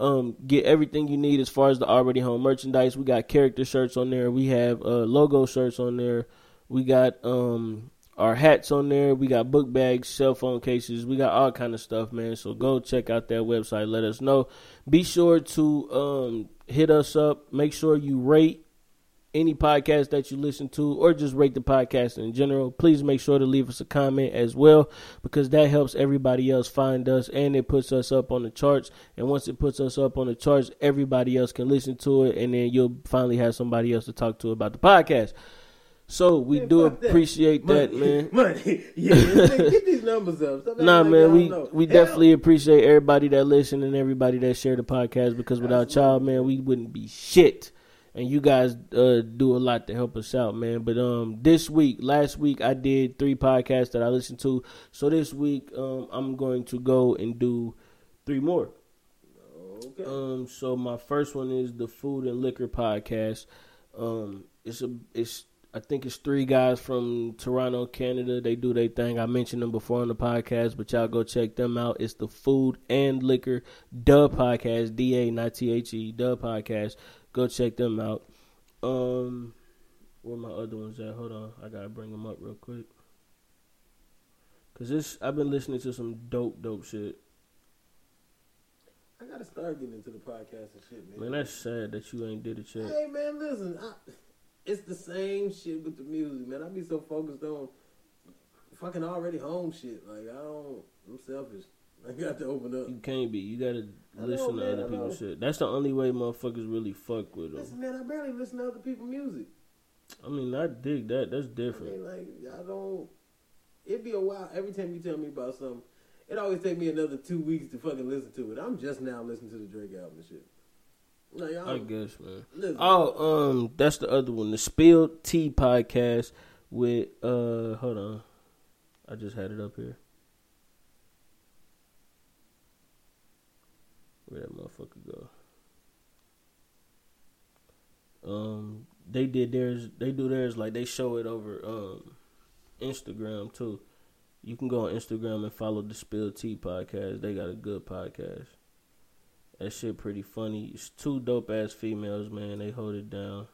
Um, get everything you need as far as the already home merchandise. We got character shirts on there. We have uh, logo shirts on there. We got um our hats on there. We got book bags, cell phone cases. We got all kind of stuff, man. So go check out that website. Let us know. Be sure to um hit us up. Make sure you rate any podcast that you listen to or just rate the podcast in general, please make sure to leave us a comment as well because that helps everybody else find us and it puts us up on the charts. And once it puts us up on the charts, everybody else can listen to it and then you'll finally have somebody else to talk to about the podcast. So we Man, do that. appreciate that, Money. man. Money. Yeah, man, get these numbers up. Nah, man, we know. we Hell, definitely appreciate everybody that listen and everybody that share the podcast because without y'all, man, we wouldn't be shit. And you guys uh, do a lot to help us out, man. But um, this week, last week, I did three podcasts that I listened to. So this week, um, I'm going to go and do three more. Okay. Um, so my first one is the Food and Liquor podcast. Um, it's a it's I think it's three guys from Toronto, Canada. They do their thing. I mentioned them before on the podcast, but y'all go check them out. It's the Food and Liquor Dub Podcast, D A not T H E Dub Podcast. Go check them out. Um, where my other ones at? Hold on, I gotta bring them up real quick. Cause this I've been listening to some dope, dope shit. I gotta start getting into the podcast and shit, man. Man, that's sad that you ain't did it yet. Hey, man, listen. I, it's the same shit with the music, man. I be so focused on fucking already home shit. Like I don't. I'm selfish. I got to open up. You can't be. You gotta I know, listen to man, other people's shit. That's the only way motherfuckers really fuck with them. Listen, man, I barely listen to other people's music. I mean, I dig that. That's I different. mean, like, I don't. It'd be a while. Every time you tell me about something, it always take me another two weeks to fucking listen to it. I'm just now listening to the Drake album and shit. Like, I guess, man. listen, Oh, um, that's the other one, the Spilled Tea podcast with uh, hold on, I just had it up here. Where that motherfucker go? Um, they did theirs. They do theirs like they show it over um Instagram too. You can go on Instagram and follow the Spill Tea podcast. They got a good podcast. That shit pretty funny. It's two dope ass females, man. They hold it down.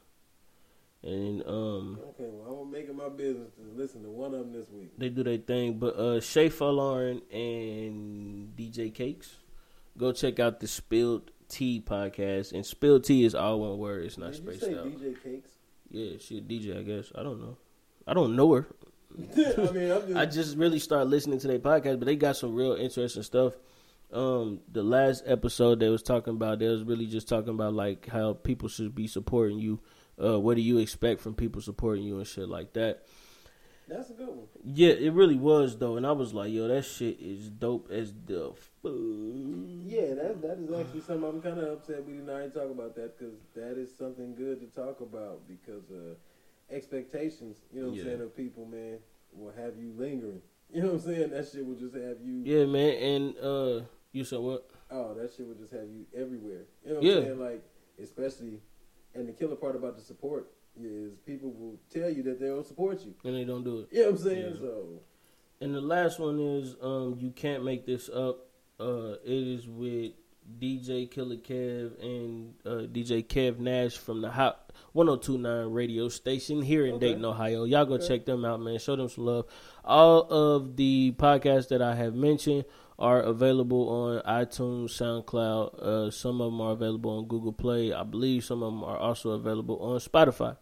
And um Okay, well, I'm it my business to listen to one of them this week. they do their thing. But uh Shay Lauren and DJ Cakes, go check out the Spilled Tea podcast. And Spilled Tea is all one word. It's not Did you spaced say out. DJ Cakes? Yeah, she a DJ, I guess. I don't know. I don't know her. I mean, I'm just. I just really started listening to their podcast, but they got some real interesting stuff. Um, the last episode they was talking about, they was really just talking about like how people should be supporting you. Uh, what do you expect from people supporting you and shit like that? That's a good one. Yeah, it really was though, and I was like, yo, that shit is dope as the fuck. Yeah, that that is actually something I'm kind of upset we did not already talk about that because that is something good to talk about because uh, expectations, you know what Yeah. I'm saying, of people, man, will have you lingering. You know what I'm saying? That shit will just have you. Yeah, man, and uh, you said what? Oh, that shit would just have you everywhere. You know what Yeah. I'm saying? Like, especially, and the killer part about the support is people will tell you that they'll support you. And they don't do it. You know what I'm saying? Yeah. So, And the last one is um, you can't make this up. Uh, it is with DJ Killer Kev and uh, DJ Kev Nash from the Hot 1029 radio station here in Okay. Dayton, Ohio. Y'all go Okay. check them out, man. Show them some love. All of the podcasts that I have mentioned are available on iTunes, SoundCloud. Uh, some of them are available on Google Play. I believe some of them are also available on Spotify.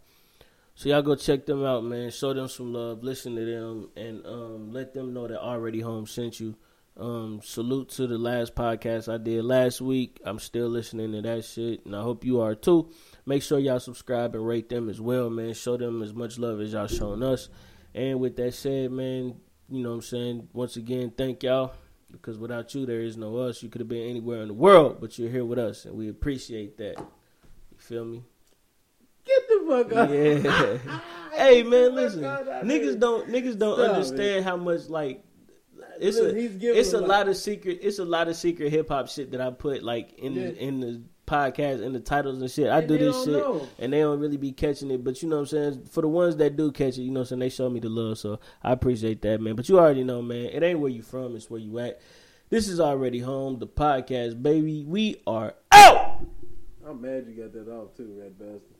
So y'all go check them out, man. Show them some love. Listen to them, and um, let them know that Already Home sent you. Um, salute to the last podcast I did last week. I'm still listening to that shit, and I hope you are too. Make sure y'all subscribe and rate them as well, man. Show them as much love as y'all showing us. And with that said, man, you know what I'm saying? Once again, thank y'all. Because without you, there is no us. You could have been anywhere in the world, but you're here with us, and we appreciate that. You feel me? Get the fuck up. Yeah. hey man, listen. Niggas don't niggas don't Stop, understand how much like it's Listen, a it's a lot. of secret it's a lot of secret hip hop shit that I put like in Yeah. the in the podcast in the titles and shit. I And do this shit know. and they don't really be catching it, but you know what I'm saying? For the ones that do catch it, you know what I'm saying, they show me the love, so I appreciate that, man. But you already know, man, it ain't where you from, it's where you at. This is already home, the podcast, baby. We are out. I'm mad you got that off too, Red Bastard.